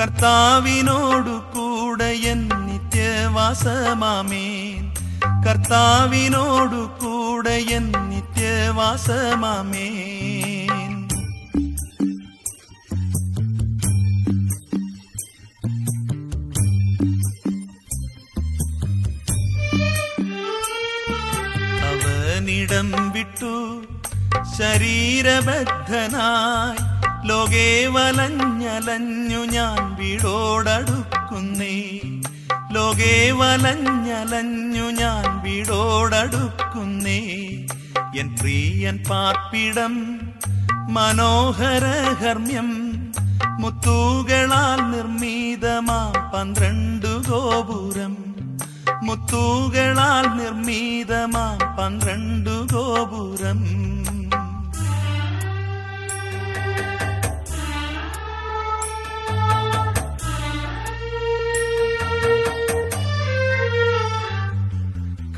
കർത്താവിനോടു കൂടെ എൻ നിത്യവാസമാമേൻ. കർത്താവിനോടു കൂടെ എൻ നിത്യവാസമാമേൻ. അവനിടം വിട്ടു ശരീരബദ്ധനായി. ലോകേ വലഞ്ഞലഞ്ഞു ഞാൻ വീടോടടുക്കുന്നേ. ലോകേ വലഞ്ഞലഞ്ഞു ഞാൻ വീടോടടുക്കുന്നേ. എൻ പ്രിയൻ പാർപ്പിടം മനോഹര ഹർമ്മ്യം മുത്തൂകളാൽ നിർമ്മിതമാ പന്ത്രണ്ടു ഗോപുരം. മുത്തൂകളാൽ നിർമ്മിതമാ പന്ത്രണ്ടു ഗോപുരം.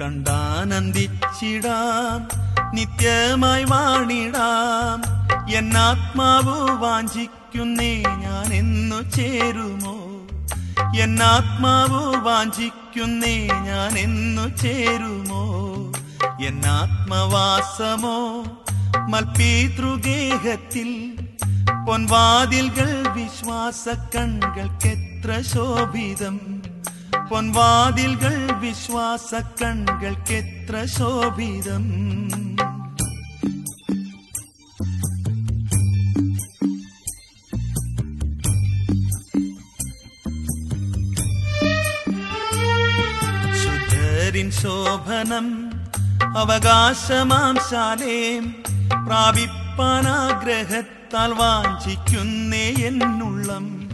കണ്ടാനന്ദിച്ചിടാം നിത്യമായി വാണിടാം. എന്നാത്മാവ് വാഞ്ചിക്കുന്നേ ഞാൻ എന്നു ചേരുമോ എന്നാത്മാവ് വാഞ്ചിക്കുന്നേ ഞാൻ എന്നു ചേരുമോ എന്നാത്മവാസമോ മൽപീതൃഗേഹത്തിൽ പൊൻവാതിൽകൾ വിശ്വാസ കൺകൾക്കെത്ര ശോഭിതം. പൊൻവാതിൽകൾ വിശ്വാസ കൺകൾക്കെത്ര ശോഭിതം. ശുദ്ധരിൻ ശോഭനം അവകാശമാം ശാലേം. പ്രാപിപ്പാനാഗ്രഹത്താൽ വാഞ്ചിക്കുന്നേ എന്നുള്ളം.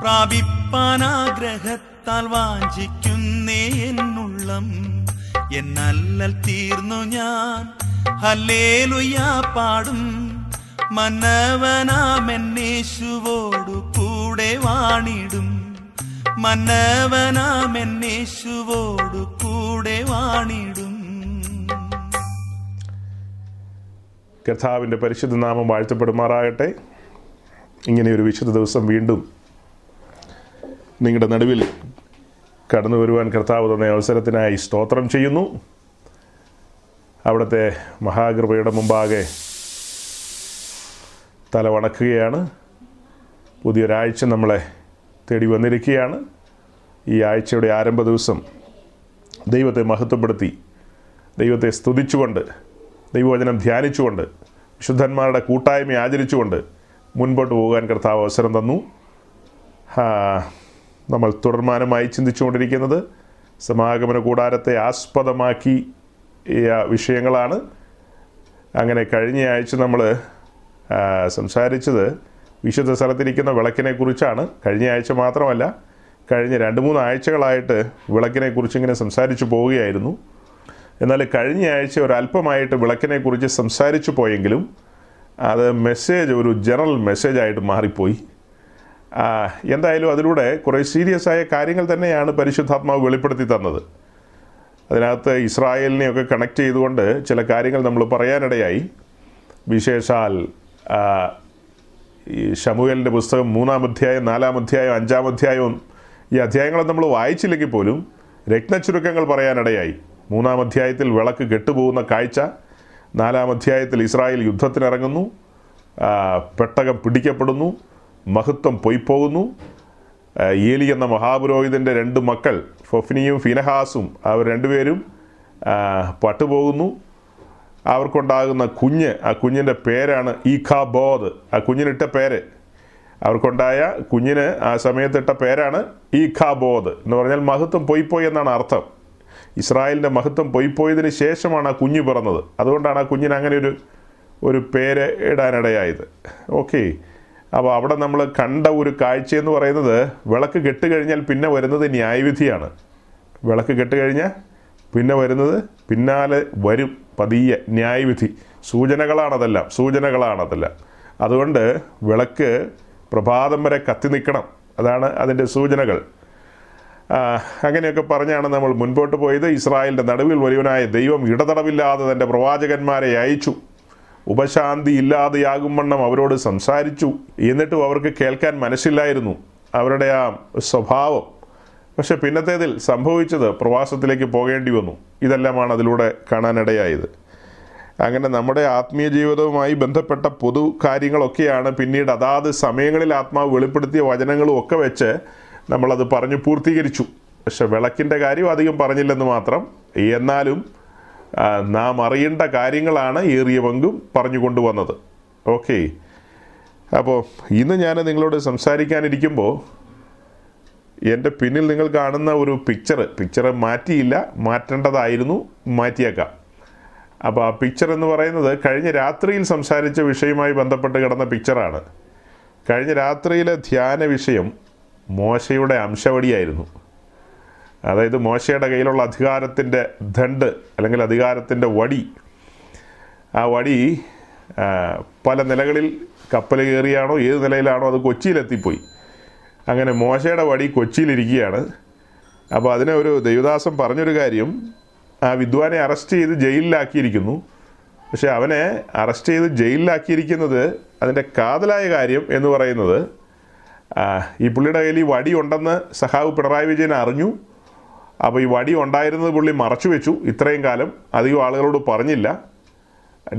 പ്രാപിപ്പാനാഗ്രഹത്താൽ വാഞ്ചിക്കുന്നേ എന്നുള്ളം. എന്നല്ലൽ തീർന്നു ഞാൻ. ഹല്ലേലുയാ പാടും. മന്നവനാമെന്നേശുവോടു കൂടെ വാണിടും. മന്നവനാമെന്നേശുവോടു കൂടെ വാണിടും. കർത്താവിന്റെ പരിശുദ്ധ നാമം വാഴ്ത്തപ്പെടുമാറാകട്ടെ. ഇങ്ങനെ ഒരു വിശുദ്ധ ദിവസം വീണ്ടും നിങ്ങളുടെ നടുവിൽ കടന്നു വരുവാൻ കർത്താവ് തന്ന അവസരത്തിനായി സ്തോത്രം ചെയ്യുന്നു. അവിടുത്തെ മഹാകൃപയുടെ മുമ്പാകെ തല വണക്കുകയാണ്. പുതിയൊരാഴ്ച നമ്മളെ തേടി വന്നിരിക്കുകയാണ്. ഈ ആഴ്ചയുടെ ആരംഭ ദിവസം ദൈവത്തെ മഹത്വപ്പെടുത്തി ദൈവത്തെ സ്തുതിച്ചുകൊണ്ട് ദൈവവചനം ധ്യാനിച്ചുകൊണ്ട് വിശുദ്ധന്മാരുടെ കൂട്ടായ്മ ആചരിച്ചുകൊണ്ട് മുൻപോട്ട് പോകാൻ കർത്താവ് അവസരം തന്നു. നമ്മൾ തുടർമാനമായി ചിന്തിച്ചുകൊണ്ടിരിക്കുന്നത്. സമാഗമന കൂടാരത്തെ ആസ്പദമാക്കി വിഷയങ്ങളാണ്. അങ്ങനെ കഴിഞ്ഞ ആഴ്ച നമ്മൾ സംസാരിച്ചത് വിശുദ്ധ സ്ഥലത്തിരിക്കുന്ന വിളക്കിനെ കുറിച്ചാണ് കഴിഞ്ഞ ആഴ്ച മാത്രമല്ല കഴിഞ്ഞ രണ്ട് മൂന്ന് ആഴ്ചകളായിട്ട് വിളക്കിനെ കുറിച്ച് ഇങ്ങനെ സംസാരിച്ചു പോവുകയായിരുന്നു. എന്നാൽ കഴിഞ്ഞ ആഴ്ച ഒരല്പമായിട്ട് വിളക്കിനെ കുറിച്ച് സംസാരിച്ചു പോയെങ്കിലും അത് മെസ്സേജ് ഒരു ജനറൽ മെസ്സേജായിട്ട് മാറിപ്പോയി. എന്തായാലും അതിലൂടെ കുറേ സീരിയസ് ആയ കാര്യങ്ങൾ തന്നെയാണ് പരിശുദ്ധാത്മാവ് വെളിപ്പെടുത്തി തന്നത്. അതിനകത്ത് ഇസ്രായേലിനെയൊക്കെ കണക്ട് ചെയ്തുകൊണ്ട് ചില കാര്യങ്ങൾ നമ്മൾ പറയാനിടയായി. വിശേഷാൽ ഈ ഷമുവേലിന്റെ പുസ്തകം മൂന്നാം അധ്യായം നാലാം അധ്യായം അഞ്ചാം അധ്യായവും ഈ അധ്യായങ്ങളെ നമ്മൾ വായിച്ചില്ലെങ്കിൽ പോലും രത്നച്ചുരുക്കങ്ങൾ പറയാനിടയായി. മൂന്നാം അധ്യായത്തിൽ വിളക്ക് കെട്ടുപോകുന്ന കാഴ്ച നാലാം അധ്യായത്തിൽ ഇസ്രായേൽ യുദ്ധത്തിനിറങ്ങുന്നു പെട്ടകം പിടിക്കപ്പെടുന്നു മഹത്വം പോയിപ്പോകുന്നു ഏലി എന്ന മഹാപുരോഹിതന്റെ രണ്ട് മക്കൾ ഫൊഫിനിയും ഫിനഹാസും അവർ രണ്ടുപേരും പട്ടുപോകുന്നു. അവർക്കുണ്ടാകുന്ന കുഞ്ഞ് ആ കുഞ്ഞിന്റെ പേരാണ് ഈഖാബോധ് ആ കുഞ്ഞിനിട്ട പേര്. അവർക്കുണ്ടായ കുഞ്ഞിന് ആ സമയത്തിട്ട പേരാണ് ഈഖാബോധ് എന്ന് പറഞ്ഞാൽ മഹത്വം പോയിപ്പോയി എന്നാണ് അർത്ഥം. ഇസ്രായേലിന്റെ മഹത്വം പോയിപ്പോയതിന് ശേഷമാണ് ആ കുഞ്ഞ് പിറന്നത്. അതുകൊണ്ടാണ് ആ കുഞ്ഞിന് അങ്ങനെ ഒരു ഒരു പേര് ഇടാനിടയായത്. ഓക്കെ. അപ്പോൾ അവിടെ നമ്മൾ കണ്ട ഒരു കാഴ്ചയെന്ന് പറയുന്നത് വിളക്ക് കെട്ട് കഴിഞ്ഞാൽ പിന്നെ വരുന്നത് ന്യായവിധിയാണ്. വിളക്ക് കെട്ട് കഴിഞ്ഞാൽ പിന്നെ വരുന്നത് പിന്നാലെ വരും പതിയെ ന്യായവിധി. സൂചനകളാണതെല്ലാം സൂചനകളാണതെല്ലാം. അതുകൊണ്ട് വിളക്ക് പ്രഭാതം വരെ കത്തി നിൽക്കണം. അതാണ് അതിന്റെ സൂചനകൾ. അങ്ങനെയൊക്കെ പറഞ്ഞാണ് നമ്മൾ മുൻപോട്ട് പോയത്. ഇസ്രായേലിന്റെ നടുവിൽ വരുവനായ ദൈവം ഇടതടവില്ലാതെ തന്റെ പ്രവാചകന്മാരെ അയച്ചു. ഉപശാന്തി ഇല്ലാതെയാകും വണ്ണം അവരോട് സംസാരിച്ചു. എന്നിട്ടും അവർക്ക് കേൾക്കാൻ മനസ്സില്ലായിരുന്നു അവരുടെ ആ സ്വഭാവം. പക്ഷെ പിന്നത്തേതിൽ സംഭവിച്ചത് പ്രവാസത്തിലേക്ക് പോകേണ്ടി വന്നു. ഇതെല്ലാമാണ് അതിലൂടെ കാണാനിടയായത്. അങ്ങനെ നമ്മുടെ ആത്മീയ ജീവിതവുമായി ബന്ധപ്പെട്ട പൊതു കാര്യങ്ങളൊക്കെയാണ് പിന്നീട് അതാത് സമയങ്ങളിൽ ആത്മാവ് വെളിപ്പെടുത്തിയ വചനങ്ങളും ഒക്കെ വെച്ച് നമ്മളത് പറഞ്ഞു പൂർത്തീകരിച്ചു. പക്ഷെ വിളക്കിന്റെ കാര്യം അധികം പറഞ്ഞില്ലെന്ന് മാത്രം. എന്നാലും നാം അറിയേണ്ട കാര്യങ്ങളാണ് ഏറിയ പങ്കും പറഞ്ഞു കൊണ്ടുവന്നത്. ഓക്കെ. അപ്പോൾ ഇന്ന് ഞാൻ നിങ്ങളോട് സംസാരിക്കാനിരിക്കുമ്പോൾ എന്റെ പിന്നിൽ നിങ്ങൾ കാണുന്ന ഒരു പിക്ചർ പിക്ചർ മാറ്റിയില്ല മാറ്റേണ്ടതായിരുന്നു മാറ്റിയേക്കാം. അപ്പോൾ ആ പിക്ചർ എന്ന് പറയുന്നത് കഴിഞ്ഞ രാത്രിയിൽ സംസാരിച്ച വിഷയവുമായി ബന്ധപ്പെട്ട് കിടന്ന പിക്ചറാണ് കഴിഞ്ഞ രാത്രിയിലെ ധ്യാന വിഷയം മോശയുടെ അംശവടിയായിരുന്നു. അതായത് മോശയുടെ കയ്യിലുള്ള അധികാരത്തിന്റെ ദണ്ട് അല്ലെങ്കിൽ അധികാരത്തിന്റെ വടി ആ വടി പല നിലകളിൽ കപ്പൽ കയറിയാണോ ഏത് നിലയിലാണോ അത് കൊച്ചിയിലെത്തിപ്പോയി. അങ്ങനെ മോശയുടെ വടി കൊച്ചിയിലിരിക്കുകയാണ്. അപ്പോൾ അതിനെ ഒരു ദൈവദാസൻ പറഞ്ഞൊരു കാര്യം ആ വിദ്വാനെ അറസ്റ്റ് ചെയ്ത് ജയിലിലാക്കിയിരിക്കുന്നു. പക്ഷെ അവനെ അറസ്റ്റ് ചെയ്ത് ജയിലിലാക്കിയിരിക്കുന്നത് അതിന്റെ കാതലായ കാര്യം എന്ന് പറയുന്നത് ഈ പുള്ളിയുടെ കയ്യിൽ ഈ വടി ഉണ്ടെന്ന് സഹാവ് പിണറായി വിജയൻ അറിഞ്ഞു. അപ്പോൾ ഈ വടി ഉണ്ടായിരുന്നത് പുള്ളി മറച്ചു വെച്ചു. ഇത്രയും കാലം അധികം ആളുകളോട് പറഞ്ഞില്ല.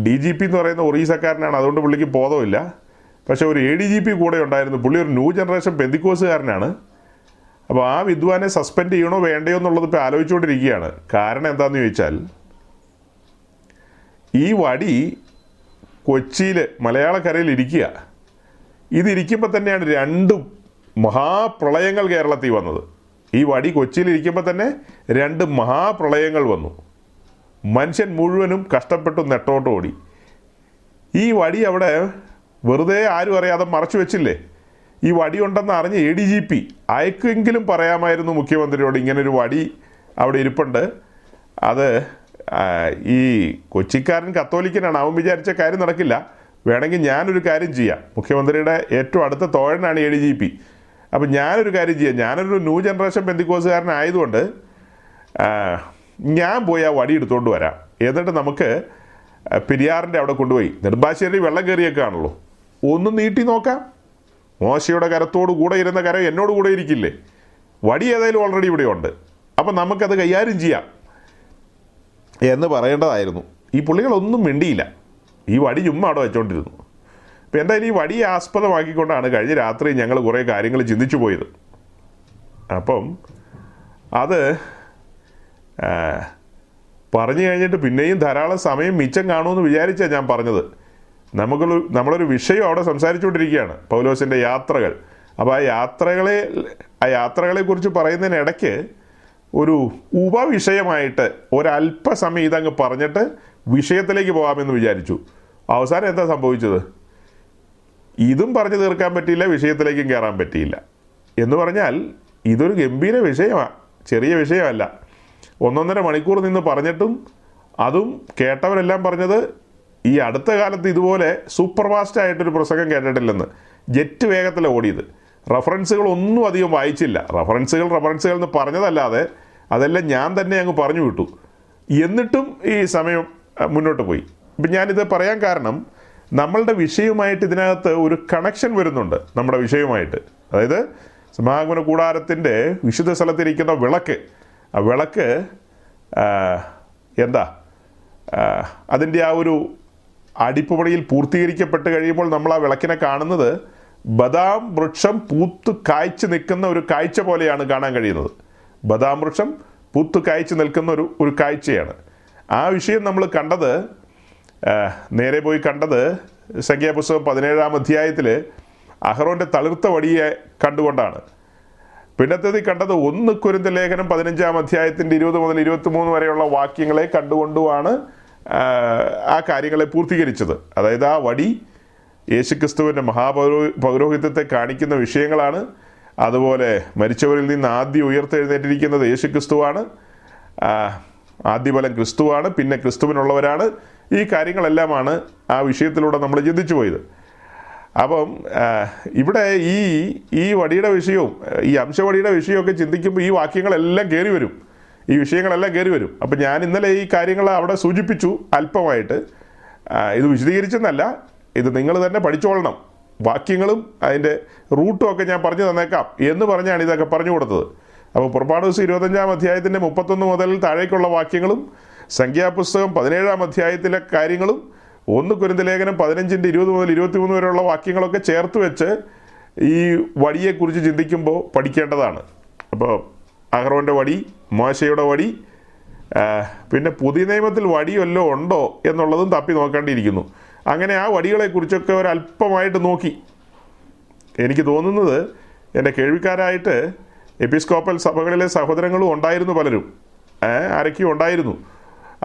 ഡി ജി പി എന്ന് പറയുന്ന ഒറീസക്കാരനാണ് അതുകൊണ്ട് പുള്ളിക്ക് ബോധമില്ല. പക്ഷേ ഒരു എ ഡി ജി പി കൂടെ ഉണ്ടായിരുന്നു. പുള്ളി ഒരു ന്യൂ ജനറേഷൻ പെന്തിക്കോസുകാരനാണ്. അപ്പോൾ ആ വിദ്വാനെ സസ്പെൻഡ് ചെയ്യണോ വേണ്ടയോ എന്നുള്ളത് ഇപ്പോൾ ആലോചിച്ചുകൊണ്ടിരിക്കുകയാണ്. കാരണം എന്താണെന്ന് ചോദിച്ചാൽ ഈ വടി കൊച്ചിയിൽ മലയാളക്കരയിൽ ഇരിക്കുക. ഇതിരിക്കുമ്പോൾ തന്നെയാണ് രണ്ട് മഹാപ്രളയങ്ങൾ കേരളത്തിൽ വന്നത്. ഈ വടി കൊച്ചിയിൽ ഇരിക്കുമ്പോൾ തന്നെ രണ്ട് മഹാപ്രളയങ്ങൾ വന്നു. മനുഷ്യൻ മുഴുവനും കഷ്ടപ്പെട്ടു നെട്ടോട്ട് ഓടി. ഈ വടി അവിടെ വെറുതെ ആരും അറിയാതെ മറച്ചു വെച്ചില്ലേ? ഈ വടി ഉണ്ടെന്ന് അറിഞ്ഞ് എ ഡി ജി പി അയക്കെങ്കിലും പറയാമായിരുന്നു മുഖ്യമന്ത്രിയോട് ഇങ്ങനൊരു വടി അവിടെ ഇരിപ്പുണ്ട്. അത് ഈ കൊച്ചിക്കാരൻ കത്തോലിക്കനാണ്. അവൻ വിചാരിച്ച കാര്യം നടക്കില്ല. വേണമെങ്കിൽ ഞാനൊരു കാര്യം ചെയ്യാം. മുഖ്യമന്ത്രിയുടെ ഏറ്റവും അടുത്ത തോഴനാണ് എ ഡി ജി പി അപ്പം ഞാനൊരു കാര്യം ചെയ്യാം. ഞാനൊരു ന്യൂ ജനറേഷൻ ബന്ധുക്കോസുകാരനായതുകൊണ്ട് ഞാൻ പോയി ആ വടി എടുത്തുകൊണ്ട് വരാം. എന്നിട്ട് നമുക്ക് പെരിയാറിന്റെ അവിടെ കൊണ്ടുപോയി. നെടുമ്പാശ്ശേരി വെള്ളം കയറിയേക്കാണല്ലോ ഒന്ന് നീട്ടി നോക്കാം. മോശയുടെ കരത്തോട് കൂടെ ഇരുന്ന കരം എന്നോട് കൂടെ ഇരിക്കില്ലേ? വടി ഏതായാലും ഓൾറെഡി ഇവിടെ ഉണ്ട്. അപ്പം നമുക്കത് കൈകാര്യം ചെയ്യാം. എന്ന് പറയേണ്ടതായിരുന്നു. ഈ പുള്ളികളൊന്നും മിണ്ടിയില്ല. ഈ വടി ചുമ്മാ അവിടെ വെച്ചോണ്ടിരുന്നു. അപ്പം എന്തായാലും ഈ വടിയെ ആസ്പദമാക്കിക്കൊണ്ടാണ് കഴിഞ്ഞ രാത്രി ഞങ്ങൾ കുറേ കാര്യങ്ങൾ ചിന്തിച്ചു പോയത്. അപ്പം അത് പറഞ്ഞു കഴിഞ്ഞിട്ട് പിന്നെയും ധാരാളം സമയം മിച്ചം കാണുമെന്ന് വിചാരിച്ചാണ് ഞാൻ പറഞ്ഞത്. നമുക്കൊരു നമ്മളൊരു വിഷയം അവിടെ സംസാരിച്ചുകൊണ്ടിരിക്കുകയാണ് പൗലോസിന്റെ യാത്രകൾ. അപ്പോൾ ആ യാത്രകളെ ആ യാത്രകളെക്കുറിച്ച് പറയുന്നതിനിടയ്ക്ക് ഒരു ഉപവിഷയമായിട്ട് ഒരല്പസമയം ഇതങ്ങ് പറഞ്ഞിട്ട് വിഷയത്തിലേക്ക് പോകാമെന്ന് വിചാരിച്ചു. അവസാനം എന്താ സംഭവിച്ചത്? ഇതും പറഞ്ഞു തീർക്കാൻ പറ്റിയില്ല വിഷയത്തിലേക്കും കയറാൻ പറ്റിയില്ല. എന്ന് പറഞ്ഞാൽ ഇതൊരു ഗംഭീര വിഷയമാണ് ചെറിയ വിഷയമല്ല. ഒന്നൊന്നര മണിക്കൂർ നിന്ന് പറഞ്ഞിട്ടും അതും കേട്ടവരെല്ലാം പറഞ്ഞത് ഈ അടുത്ത കാലത്ത് ഇതുപോലെ സൂപ്പർ ഫാസ്റ്റ് ആയിട്ടൊരു പ്രസംഗം കേട്ടിട്ടില്ലെന്ന്. ജെറ്റ് വേഗത്തിൽ ഓടിയത്. റഫറൻസുകൾ ഒന്നും അധികം വായിച്ചില്ല. റഫറൻസുകൾ റഫറൻസുകൾ എന്ന് പറഞ്ഞതല്ലാതെ അതെല്ലാം ഞാൻ തന്നെ അങ്ങ് പറഞ്ഞു വിട്ടു. എന്നിട്ടും ഈ സമയം മുന്നോട്ട് പോയി. ഇപ്പം ഞാനിത് പറയാൻ കാരണം നമ്മളുടെ വിഷയവുമായിട്ട് ഇതിനകത്ത് ഒരു കണക്ഷൻ വരുന്നുണ്ട് നമ്മുടെ വിഷയവുമായിട്ട്. അതായത് സമാഗമന കൂടാരത്തിന്റെ വിശുദ്ധ സ്ഥലത്തിരിക്കുന്ന വിളക്ക്. ആ വിളക്ക് എന്താ അതിന്റെ ആ ഒരു അടിപ്പുപണിയിൽ പൂർത്തീകരിക്കപ്പെട്ട് കഴിയുമ്പോൾ നമ്മൾ ആ വിളക്കിനെ കാണുന്നത് ബദാം വൃക്ഷം പൂത്ത് കായ്ച്ചു നിൽക്കുന്ന ഒരു കാഴ്ച പോലെയാണ് കാണാൻ കഴിയുന്നത്. ബദാം വൃക്ഷം പൂത്ത് കായ്ച്ചു നിൽക്കുന്ന ഒരു ഒരു കാഴ്ചയാണ്. ആ വിഷയം നമ്മൾ കണ്ടത് നേരെ പോയി കണ്ടത് സംഖ്യാപുസ്തകം പതിനേഴാം അധ്യായത്തിൽ അഹ്റോന്റെ തളിർത്ത വടിയെ കണ്ടുകൊണ്ടാണ്. പിന്നത്തേത് കണ്ടത് ഒന്ന് കുരുന്ത ലേഖനം പതിനഞ്ചാം അധ്യായത്തിന്റെ ഇരുപത് മുതൽ ഇരുപത്തി മൂന്ന് വരെയുള്ള വാക്യങ്ങളെ കണ്ടുകൊണ്ടുമാണ് ആ, കാര്യങ്ങളെ പൂർത്തീകരിച്ചത്. അതായത് ആ വടി യേശുക്രിസ്തുവിന്റെ മഹാപൗരോ കാണിക്കുന്ന വിഷയങ്ങളാണ്. അതുപോലെ മരിച്ചവരിൽ നിന്ന് ആദ്യം ഉയർത്തെഴുന്നേറ്റിരിക്കുന്നത് യേശുക്രിസ്തുവാണ്. ആദ്യഫലം ക്രിസ്തുവാണ്. പിന്നെ ക്രിസ്തുവിനുള്ളവരാണ്. ഈ കാര്യങ്ങളെല്ലാമാണ് ആ വിഷയത്തിലൂടെ നമ്മൾ ചിന്തിച്ചു പോയത്. അപ്പം ഇവിടെ ഈ ഈ വടിയുടെ വിഷയവും ഈ അംശവടിയുടെ വിഷയമൊക്കെ ചിന്തിക്കുമ്പോൾ ഈ വാക്യങ്ങളെല്ലാം കയറി വരും. ഈ വിഷയങ്ങളെല്ലാം കയറി വരും. അപ്പം ഞാൻ ഇന്നലെ ഈ കാര്യങ്ങൾ അവിടെ സൂചിപ്പിച്ചു അല്പമായിട്ട്. ഇത് വിശദീകരിച്ചെന്നല്ല ഇത് നിങ്ങൾ തന്നെ പഠിച്ചോളണം. വാക്യങ്ങളും അതിന്റെ റൂട്ടും ഒക്കെ ഞാൻ പറഞ്ഞു തന്നേക്കാം എന്ന് പറഞ്ഞാണ് ഇതൊക്കെ പറഞ്ഞു കൊടുത്തത്. അപ്പോൾ പുറപ്പാട് ദിവസം ഇരുപത്തഞ്ചാം അധ്യായത്തിന്റെ മുപ്പത്തൊന്ന് മുതൽ താഴേക്കുള്ള വാക്യങ്ങളും സംഖ്യാപുസ്തകം പതിനേഴാം അധ്യായത്തിലെ കാര്യങ്ങളും ഒന്ന് കുരുന്ത ലേഖനം പതിനഞ്ചിന്റെ ഇരുപത് മുതൽ ഇരുപത്തി മൂന്ന് വരെയുള്ള വാക്യങ്ങളൊക്കെ ചേർത്ത് വെച്ച് ഈ വടിയെക്കുറിച്ച് ചിന്തിക്കുമ്പോൾ പഠിക്കേണ്ടതാണ്. അപ്പോൾ അഹ്റോന്റെ വടി മോശയുടെ വടി പിന്നെ പുതിയ നിയമത്തിൽ വടി ഉണ്ടോ എന്നുള്ളതും തപ്പി നോക്കേണ്ടിയിരിക്കുന്നു. അങ്ങനെ ആ വടികളെക്കുറിച്ചൊക്കെ ഒരല്പമായിട്ട് നോക്കി. എനിക്ക് തോന്നുന്നത് എന്റെ കേൾവിക്കാരായിട്ട് എപ്പിസ്കോപ്പൽ സഭകളിലെ സഹോദരങ്ങളും ഉണ്ടായിരുന്നു പലരും. ആരൊക്കെയും ഉണ്ടായിരുന്നു.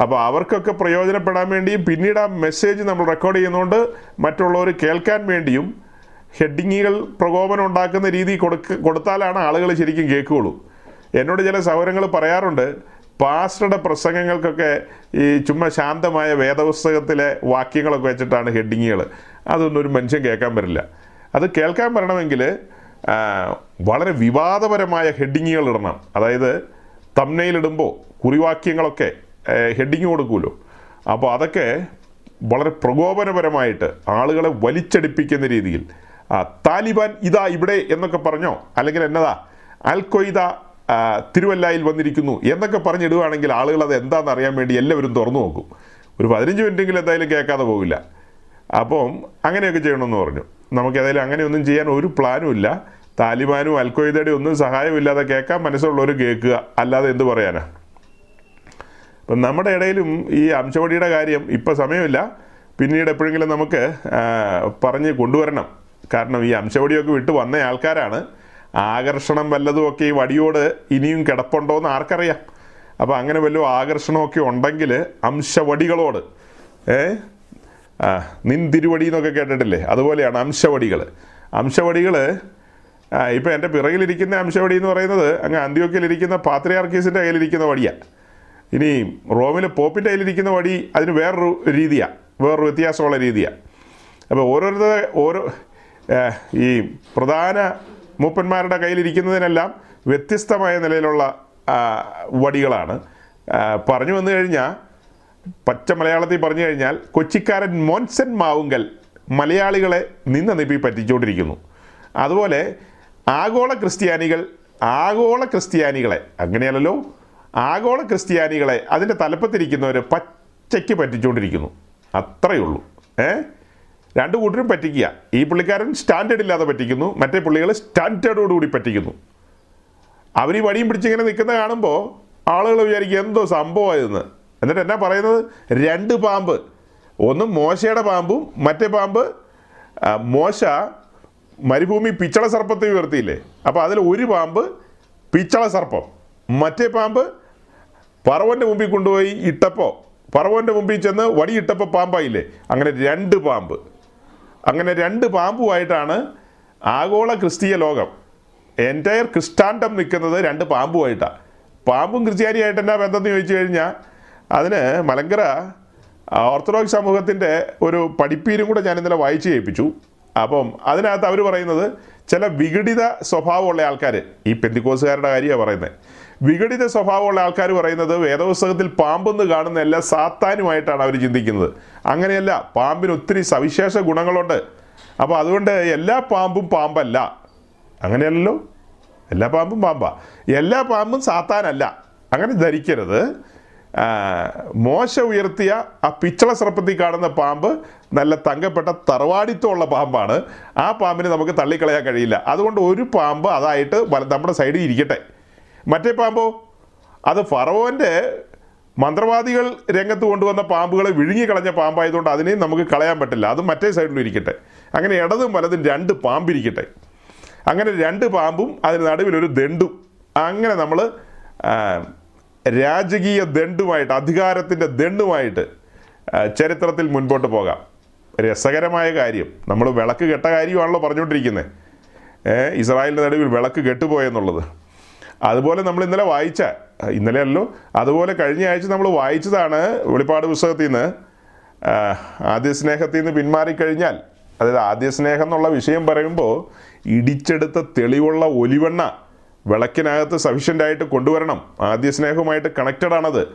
അപ്പോൾ അവർക്കൊക്കെ പ്രയോജനപ്പെടാൻ വേണ്ടിയും പിന്നീട് ആ മെസ്സേജ് നമ്മൾ റെക്കോർഡ് ചെയ്യുന്നതുകൊണ്ട് മറ്റുള്ളവർ കേൾക്കാൻ വേണ്ടിയും ഹെഡിങ്ങുകൾ പ്രകോപനം ഉണ്ടാക്കുന്ന രീതി കൊടുക്ക കൊടുത്താലാണ് ആളുകൾ ശരിക്കും കേൾക്കുകയുള്ളൂ. എന്നോട് ചില സൗകര്യങ്ങൾ പറയാറുണ്ട്. പാസ്റ്ററുടെ പ്രസംഗങ്ങൾക്കൊക്കെ ഈ ചുമ്മാ ശാന്തമായ വേദപുസ്തകത്തിലെ വാക്യങ്ങളൊക്കെ വെച്ചിട്ടാണ് ഹെഡിങ്ങുകൾ അതൊന്നും ഒരു മനുഷ്യൻ കേൾക്കാൻ പറ്റില്ല. അത് കേൾക്കാൻ വരണമെങ്കിൽ വളരെ വിവാദപരമായ ഹെഡിങ്ങുകൾ ഇടണം. അതായത് തമ്മനയിലിടുമ്പോൾ കുറിവാക്യങ്ങളൊക്കെ ഹെഡിങ് കൊടുക്കുമല്ലോ അപ്പോൾ അതൊക്കെ വളരെ പ്രകോപനപരമായിട്ട് ആളുകളെ വലിച്ചടിപ്പിക്കുന്ന രീതിയിൽ താലിബാൻ ഇതാ ഇവിടെ എന്നൊക്കെ പറഞ്ഞോ? അല്ലെങ്കിൽ എന്നതാ? അൽ കൊയ്ത തിരുവല്ലായിൽ വന്നിരിക്കുന്നു എന്നൊക്കെ പറഞ്ഞിടുകയാണെങ്കിൽ ആളുകൾ അത് എന്താണെന്ന് അറിയാൻ വേണ്ടി എല്ലാവരും തുറന്നു നോക്കും. ഒരു പതിനഞ്ച് മിനിറ്റെങ്കിലും എന്തായാലും കേൾക്കാതെ പോകില്ല. അപ്പം അങ്ങനെയൊക്കെ ചെയ്യണമെന്ന് പറഞ്ഞു. നമുക്ക് ഏതായാലും അങ്ങനെയൊന്നും ചെയ്യാൻ ഒരു പ്ലാനും ഇല്ല. താലിബാനും അൽഖ്വയ്ദയുടെ ഒന്നും സഹായമില്ലാതെ കേൾക്കാൻ മനസ്സുള്ളവർ കേൾക്കുക. അല്ലാതെ എന്ത് പറയാനാ? അപ്പം നമ്മുടെ ഇടയിലും ഈ അംശവടിയുടെ കാര്യം ഇപ്പം സമയമില്ല. പിന്നീട് എപ്പോഴെങ്കിലും നമുക്ക് പറഞ്ഞ് കൊണ്ടുവരണം. കാരണം ഈ അംശവടിയൊക്കെ വിട്ട് വന്ന ആൾക്കാരാണ്. ആകർഷണം വല്ലതുമൊക്കെ ഈ വടിയോട് ഇനിയും കിടപ്പുണ്ടോ എന്ന് ആർക്കറിയാം. അപ്പോൾ അങ്ങനെ വല്ലതും ആകർഷണമൊക്കെ ഉണ്ടെങ്കിൽ അംശവടികളോട് ഏ ആ നിൻ തിരുവടി എന്നൊക്കെ കേട്ടിട്ടില്ലേ? അതുപോലെയാണ് അംശവടികൾ അംശവടികൾ ഇപ്പം എന്റെ പിറകിലിരിക്കുന്ന അംശവടി എന്ന് പറയുന്നത് അങ്ങ് അന്ത്യോക്കിലിരിക്കുന്ന പാത്രിയാർക്കീസിന്റെ കയ്യിലിരിക്കുന്ന വടിയാണ് ഇനി റോമിൽ പോപ്പിന്റെ കയ്യിലിരിക്കുന്ന വടി അതിന് വേറൊരു രീതിയാണ് വേറൊരു വ്യത്യാസമുള്ള രീതിയാണ് അപ്പോൾ ഓരോരുത്തർ ഓരോ ഈ പ്രധാന മൂപ്പന്മാരുടെ കയ്യിലിരിക്കുന്നതിനെല്ലാം വ്യത്യസ്തമായ നിലയിലുള്ള വടികളാണ്. പറഞ്ഞു വന്നു കഴിഞ്ഞാൽ പച്ച മലയാളത്തിൽ പറഞ്ഞു കഴിഞ്ഞാൽ കൊച്ചിക്കാരൻ മോൻസൻ മാവുങ്കൽ മലയാളികളെ നിന്ന നിപ്പി പറ്റിച്ചുകൊണ്ടിരിക്കുന്നു അതുപോലെ ആഗോള ക്രിസ്ത്യാനികൾ ആഗോള ക്രിസ്ത്യാനികളെ അങ്ങനെയല്ലല്ലോ? ആഗോള ക്രിസ്ത്യാനികളെ അതിന്റെ തലപ്പത്തിരിക്കുന്നവർ പച്ചയ്ക്ക് പറ്റിച്ചുകൊണ്ടിരിക്കുന്നു. അത്രയേ ഉള്ളൂ. ഏ? രണ്ട് കൂട്ടരും പറ്റിക്കുക. ഈ പുള്ളിക്കാരൻ സ്റ്റാൻഡേർഡ് ഇല്ലാതെ പറ്റിക്കുന്നു. മറ്റേ പുള്ളികൾ സ്റ്റാൻഡേർഡോടുകൂടി പറ്റിക്കുന്നു. അവർ ഈ വടിയും പിടിച്ചിങ്ങനെ നിൽക്കുന്ന കാണുമ്പോൾ ആളുകൾ വിചാരിക്കും എന്തോ സംഭവമായിരുന്നു എന്നിട്ട് എന്നാ പറയുന്നത്? രണ്ട് പാമ്പ്. ഒന്ന് മോശയുടെ പാമ്പും മറ്റേ പാമ്പ് മോശ മരുഭൂമി പിച്ചള സർപ്പത്തെ ഉയർത്തിയില്ലേ? അപ്പോൾ അതിൽ ഒരു പാമ്പ് പിച്ചള സർപ്പം. മറ്റേ പാമ്പ് പറവന്റെ മുമ്പിൽ കൊണ്ടുപോയി ഇട്ടപ്പോ പറവന്റെ മുമ്പിൽ ചെന്ന് വടി ഇട്ടപ്പോൾ പാമ്പായില്ലേ? അങ്ങനെ രണ്ട് പാമ്പ്. അങ്ങനെ രണ്ട് പാമ്പുമായിട്ടാണ് ആഗോള ക്രിസ്തീയ ലോകം എന്റയർ ക്രിസ്റ്റാൻഡം നിൽക്കുന്നത് രണ്ട് പാമ്പുമായിട്ടാണ് പാമ്പും ക്രിസ്ത്യാനിയായിട്ട് എന്നാ ബന്ധം എന്ന് ചോദിച്ചു കഴിഞ്ഞാൽ അതിന് മലങ്കര ഓർത്തഡോക്സ് സമൂഹത്തിന്റെ ഒരു പഠിപ്പീരും കൂടെ ഞാൻ ഇന്നലെ വായിച്ച് കേൾപ്പിച്ചു. അപ്പം അതിനകത്ത് അവർ പറയുന്നത് ചില വിഘടിത സ്വഭാവമുള്ള ആൾക്കാർ ഈ പെന്തിക്കോസുകാരുടെ കാര്യമാണ് പറയുന്നത് വിഘടിത സ്വഭാവമുള്ള ആൾക്കാർ പറയുന്നത് വേദപുസ്തകത്തിൽ പാമ്പെന്ന് കാണുന്ന എല്ലാ സാത്താനുമായിട്ടാണ് അവർ ചിന്തിക്കുന്നത്. അങ്ങനെയല്ല പാമ്പിന് ഒത്തിരി സവിശേഷ ഗുണങ്ങളുണ്ട്. അപ്പോൾ അതുകൊണ്ട് എല്ലാ പാമ്പും പാമ്പല്ല. അങ്ങനെയല്ലല്ലോ? എല്ലാ പാമ്പും പാമ്പാ. എല്ലാ പാമ്പും സാത്താനല്ല. അങ്ങനെ ധരിക്കരുത്. മോശ ഉയർത്തിയ ആ പിച്ചള സർപ്പത്തിൽ കാണുന്ന പാമ്പ് നല്ല തങ്കപ്പെട്ട തറവാടിത്തമുള്ള പാമ്പാണ്. ആ പാമ്പിനെ നമുക്ക് തള്ളിക്കളയാൻ കഴിയില്ല. അതുകൊണ്ട് ഒരു പാമ്പ് അതായിട്ട് നമ്മുടെ സൈഡിൽ ഇരിക്കട്ടെ. മറ്റേ പാമ്പോ? അത് ഫറവോന്റെ മന്ത്രവാദികൾ രംഗത്ത് കൊണ്ടുവന്ന പാമ്പുകളെ വിഴുങ്ങിക്കളഞ്ഞ പാമ്പായതുകൊണ്ട് അതിനെയും നമുക്ക് കളയാൻ പറ്റില്ല. അത് മറ്റേ സൈഡിലും ഇരിക്കട്ടെ. അങ്ങനെ ഇടതും വലതും രണ്ട് പാമ്പിരിക്കട്ടെ. അങ്ങനെ രണ്ട് പാമ്പും അതിന് നടുവിലൊരു ദണ്ടും. അങ്ങനെ നമ്മൾ രാജകീയ ദണ്ടുമായിട്ട് അധികാരത്തിന്റെ ദണ്ടുമായിട്ട് ചരിത്രത്തിൽ മുൻപോട്ട് പോകാം. രസകരമായ കാര്യം. നമ്മൾ വിളക്ക് കെട്ട കാര്യമാണല്ലോ പറഞ്ഞുകൊണ്ടിരിക്കുന്നത് ഇസ്രായേലിന്റെ നടുവിൽ വിളക്ക് കെട്ടുപോയെന്നുള്ളത്. അതുപോലെ നമ്മൾ ഇന്നലെ വായിച്ച ഇന്നലെ അല്ലോ അതുപോലെ കഴിഞ്ഞ ആഴ്ച നമ്മൾ വായിച്ചതാണ് വെളിപ്പാട് പുസ്തകത്തിൽ നിന്ന് ആദ്യ സ്നേഹത്തിൽ നിന്ന് പിന്മാറിക്കഴിഞ്ഞാൽ അതായത് ആദ്യ സ്നേഹം എന്നുള്ള വിഷയം പറയുമ്പോൾ ഇടിച്ചെടുത്ത തെളിവുള്ള ഒലിവെണ്ണ വിളക്കിനകത്ത് സഫീഷ്യന്റായിട്ട് കൊണ്ടുവരണം. ആദ്യ സ്നേഹവുമായിട്ട് കണക്റ്റഡ് ആണത്.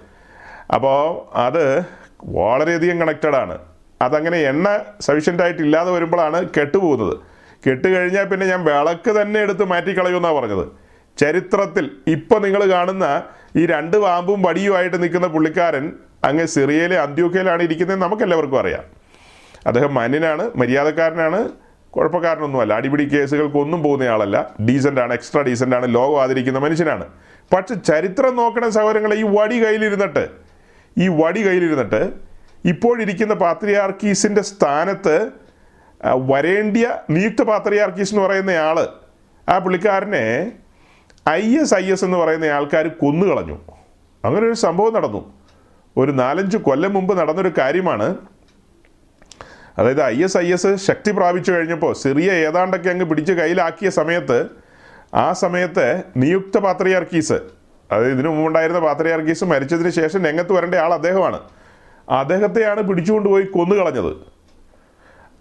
അപ്പോൾ അത് വളരെയധികം കണക്റ്റഡ് ആണ്. അതങ്ങനെ എണ്ണ സഫീഷ്യന്റായിട്ട് ഇല്ലാതെ വരുമ്പോഴാണ് കെട്ടുപോകുന്നത്. കെട്ട് കഴിഞ്ഞാൽ പിന്നെ ഞാൻ വിളക്ക് തന്നെ എടുത്ത് മാറ്റിക്കളയുമെന്നാണ് പറഞ്ഞത്. ചരിത്രത്തിൽ ഇപ്പോൾ നിങ്ങൾ കാണുന്ന ഈ രണ്ട് പാമ്പും വടിയുമായിട്ട് നിൽക്കുന്ന പുള്ളിക്കാരൻ അങ്ങ് സിറിയയിലെ അന്ത്യോക്കയിലാണ് ഇരിക്കുന്നത് നമുക്കെല്ലാവർക്കും അറിയാം. അദ്ദേഹം മാന്യനാണ് മര്യാദക്കാരനാണ് കുഴപ്പക്കാരനൊന്നുമല്ല. അടിപിടി കേസുകൾക്കൊന്നും പോകുന്നയാളല്ല. ഡീസന്റ് ആണ് എക്സ്ട്രാ ഡീസന്റ് ആണ് ലോകം ആദരിക്കുന്ന മനുഷ്യനാണ്. പക്ഷെ ചരിത്രം നോക്കണ സഹോദരങ്ങളെ ഈ വടി കയ്യിലിരുന്നിട്ട് ഈ വടി കയ്യിലിരുന്നിട്ട് ഇപ്പോഴിരിക്കുന്ന പാത്രിയാർക്കീസിന്റെ സ്ഥാനത്ത് വരേണ്ടിയ നിയുക്ത പാത്രിയാർക്കീസ് എന്ന് പറയുന്ന ആ പുള്ളിക്കാരനെ ഐ എസ് ഐ എസ് എന്ന് പറയുന്ന ആൾക്കാർ കൊന്നുകളഞ്ഞു. അങ്ങനെ ഒരു സംഭവം നടന്നു. ഒരു നാലഞ്ച് കൊല്ലം മുമ്പ് നടന്നൊരു കാര്യമാണ്. അതായത് ഐ എസ് ഐ എസ് ശക്തി പ്രാപിച്ചു കഴിഞ്ഞപ്പോൾ സിറിയ ഏതാണ്ടൊക്കെ അങ്ങ് പിടിച്ച് കയ്യിലാക്കിയ സമയത്ത് ആ സമയത്ത് നിയുക്ത പാത്രിയാർക്കീസ് അതായത് ഇതിനു മുമ്പുണ്ടായിരുന്ന പാത്രിയാർക്കീസ് മരിച്ചതിന് ശേഷം രംഗത്ത് വരേണ്ട ആൾ അദ്ദേഹമാണ്. അദ്ദേഹത്തെയാണ് പിടിച്ചുകൊണ്ടുപോയി കൊന്നുകളഞ്ഞത്.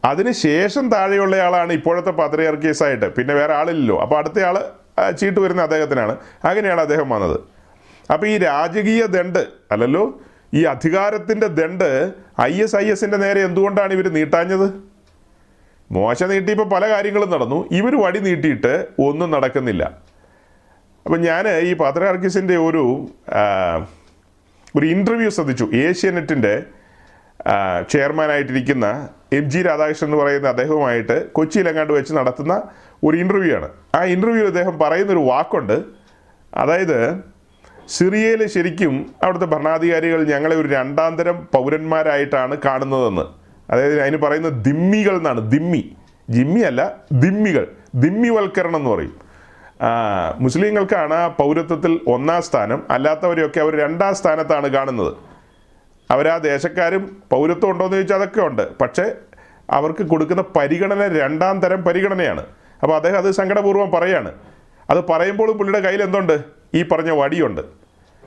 അതിനുശേഷം താഴെയുള്ള ആളാണ് ഇപ്പോഴത്തെ പാത്രിയാർക്കീസായിട്ട്. പിന്നെ വേറെ ആളില്ലല്ലോ. അപ്പോൾ അടുത്ത ആൾ ചീട്ട് വരുന്ന അദ്ദേഹത്തിനാണ്. അങ്ങനെയാണ് അദ്ദേഹം വന്നത്. അപ്പോൾ ഈ രാജകീയ ദണ്ട് അല്ലല്ലോ? ഈ അധികാരത്തിന്റെ ദണ്ട് ഐ എസ് ഐ എസിന്റെ നേരെ എന്തുകൊണ്ടാണ് ഇവർ നീട്ടാഞ്ഞത്? മോശ നീട്ടിയപ്പോൾ പല കാര്യങ്ങളും നടന്നു. ഇവർ വടി നീട്ടിയിട്ട് ഒന്നും നടക്കുന്നില്ല. അപ്പം ഞാൻ ഈ പാത്രാർക്കിസിന്റെ ഒരു ഒരു ഇന്റർവ്യൂ ശ്രദ്ധിച്ചു. ഏഷ്യാനെറ്റിന്റെ ചെയർമാനായിട്ടിരിക്കുന്ന എം ജി രാധാകൃഷ്ണൻ എന്ന് പറയുന്ന അദ്ദേഹവുമായിട്ട് കൊച്ചിയിലെങ്ങാണ്ട് വെച്ച് നടത്തുന്ന ഒരു ഇന്റർവ്യൂ ആണ് ആ ഇന്റർവ്യൂവിൽ അദ്ദേഹം പറയുന്നൊരു വാക്കുണ്ട്. അതായത് സിറിയയിൽ ശരിക്കും അവിടുത്തെ ഭരണാധികാരികൾ ഞങ്ങളെ ഒരു രണ്ടാം തരം പൗരന്മാരായിട്ടാണ് കാണുന്നതെന്ന്. അതായത് അതിന് പറയുന്ന ദിമ്മികൾ എന്നാണ്. ദിമ്മി. ജിമ്മി അല്ല ദിമ്മികൾ. ദിമ്മിവൽക്കരണം എന്ന് പറയും. മുസ്ലിങ്ങൾക്കാണ് പൗരത്വത്തിൽ ഒന്നാം സ്ഥാനം. അല്ലാത്തവരെയൊക്കെ അവർ രണ്ടാം സ്ഥാനത്താണ് കാണുന്നത്. അവരാ ദേശക്കാരും പൗരത്വം ഉണ്ടോ എന്ന് ചോദിച്ചാൽ അതൊക്കെ ഉണ്ട്. പക്ഷേ അവർക്ക് കൊടുക്കുന്ന പരിഗണന രണ്ടാം തരം പരിഗണനയാണ്. അപ്പോൾ അദ്ദേഹം അത് സങ്കടപൂർവം പറയാണ്. അത് പറയുമ്പോഴും പുള്ളിയുടെ കയ്യിൽ എന്തുണ്ട്? ഈ പറഞ്ഞ വടിയുണ്ട്.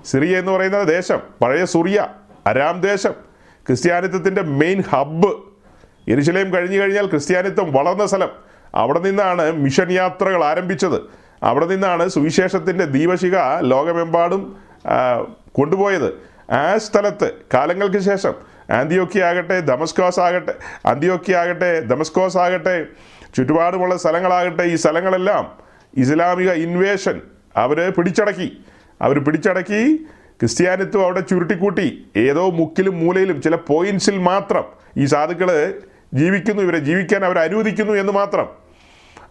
സിറിയ എന്ന് പറയുന്ന ദേശം പഴയ സുറിയ അരാം ദേശം ക്രിസ്ത്യാനിത്വത്തിന്റെ മെയിൻ ഹബ്ബ് എരിശിലയും കഴിഞ്ഞു കഴിഞ്ഞാൽ ക്രിസ്ത്യാനിത്വം വളർന്ന സ്ഥലം. അവിടെ നിന്നാണ് മിഷൻ യാത്രകൾ ആരംഭിച്ചത്. അവിടെ നിന്നാണ് സുവിശേഷത്തിന്റെ ദീപശിഖ ലോകമെമ്പാടും കൊണ്ടുപോയത്. ആ സ്ഥലത്ത് കാലങ്ങൾക്ക് ശേഷം ആന്തിയോക്കി ആകട്ടെ ദമസ്കോസ് ആകട്ടെ അന്തിയോക്കി ആകട്ടെ ദമസ്കോസ് ആകട്ടെ ചുറ്റുപാടുമുള്ള സ്ഥലങ്ങളാകട്ടെ ഈ സ്ഥലങ്ങളെല്ലാം ഇസ്ലാമിക ഇൻവേഷൻ അവർ പിടിച്ചടക്കി. അവർ പിടിച്ചടക്കി ക്രിസ്ത്യാനിത്വം അവിടെ ചുരുട്ടിക്കൂട്ടി. ഏതോ മുക്കിലും മൂലയിലും ചില പോയിന്റ്സിൽ മാത്രം ഈ സാധുക്കൾ ജീവിക്കുന്നു ഇവരെ ജീവിക്കാൻ അവർ അനുവദിക്കുന്നു എന്ന് മാത്രം.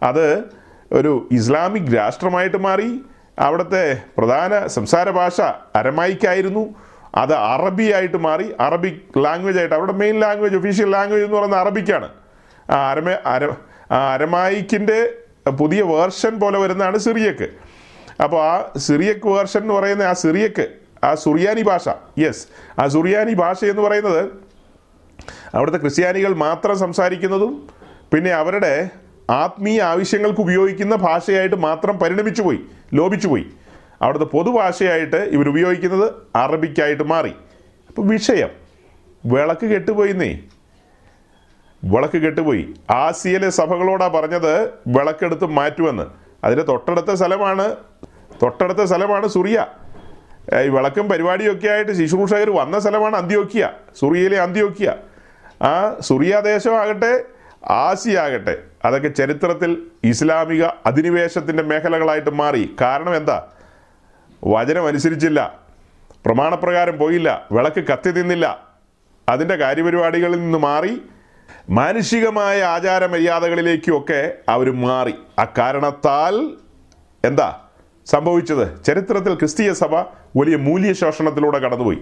അത് ഒരു ഇസ്ലാമിക് രാഷ്ട്രമായിട്ട് മാറി. അവിടുത്തെ പ്രധാന സംസാര ഭാഷ അരമായിക്കായിരുന്നു അത് അറബിയായിട്ട് മാറി അറബിക് ലാംഗ്വേജ് ആയിട്ട് അവരുടെ മെയിൻ ലാംഗ്വേജ് ഒഫീഷ്യൽ ലാംഗ്വേജ് എന്ന് പറയുന്നത് അറബിക്കാണ്. അരമ അര അരമായിക്കിന്റെ പുതിയ വേർഷൻ പോലെ വരുന്നതാണ് സിറിയക്ക്. അപ്പോൾ ആ സിറിയക്ക് വേർഷൻ എന്ന് പറയുന്ന ആ സിറിയക്ക് ആ സുറിയാനി ഭാഷ യെസ് ആ സുറിയാനി ഭാഷ എന്ന് പറയുന്നത് അവിടുത്തെ ക്രിസ്ത്യാനികൾ മാത്രം സംസാരിക്കുന്നതും പിന്നെ അവരുടെ ആത്മീയ ആവശ്യങ്ങൾക്ക് ഉപയോഗിക്കുന്ന ഭാഷയായിട്ട് മാത്രം പരിണമിച്ചു പോയി ലോപിച്ചു പോയി അവിടുത്തെ പൊതുഭാഷയായിട്ട് ഇവർ ഉപയോഗിക്കുന്നത് അറബിക്കായിട്ട് മാറി. അപ്പോൾ വിഷയം. വിളക്ക് കെട്ടുപോയിന്നേ വിളക്ക് കെട്ടുപോയി. ആസിയയിലെ സഭകളോടാ പറഞ്ഞത് വിളക്കെടുത്ത് മാറ്റുമെന്ന്. അതിന്റെ തൊട്ടടുത്ത സ്ഥലമാണ് തൊട്ടടുത്ത സ്ഥലമാണ് സുറിയ. ഈ വിളക്കും പരിപാടിയൊക്കെ ആയിട്ട് ശുശ്രൂഷകർ വന്ന സ്ഥലമാണ് അന്ത്യോക്കിയ സുറിയയിലെ അന്ത്യോക്കിയ ആ സുറിയ ദേശമാകട്ടെ ആസിയ ആകട്ടെ അതൊക്കെ ചരിത്രത്തിൽ ഇസ്ലാമിക അധിനിവേശത്തിന്റെ മേഖലകളായിട്ട് മാറി. കാരണം എന്താ? വചനം അനുസരിച്ചില്ല പ്രമാണപ്രകാരം പോയില്ല. വിളക്ക് കത്തി തിന്നില്ല. അതിന്റെ കാര്യപരിപാടികളിൽ നിന്ന് മാറി മാനുഷികമായ ആചാര മര്യാദകളിലേക്കുമൊക്കെ അവർ മാറി. അക്കാരണത്താൽ എന്താ സംഭവിച്ചത്? ചരിത്രത്തിൽ ക്രിസ്തീയ സഭ വലിയ മൂല്യ ശോഷണത്തിലൂടെ കടന്നുപോയി.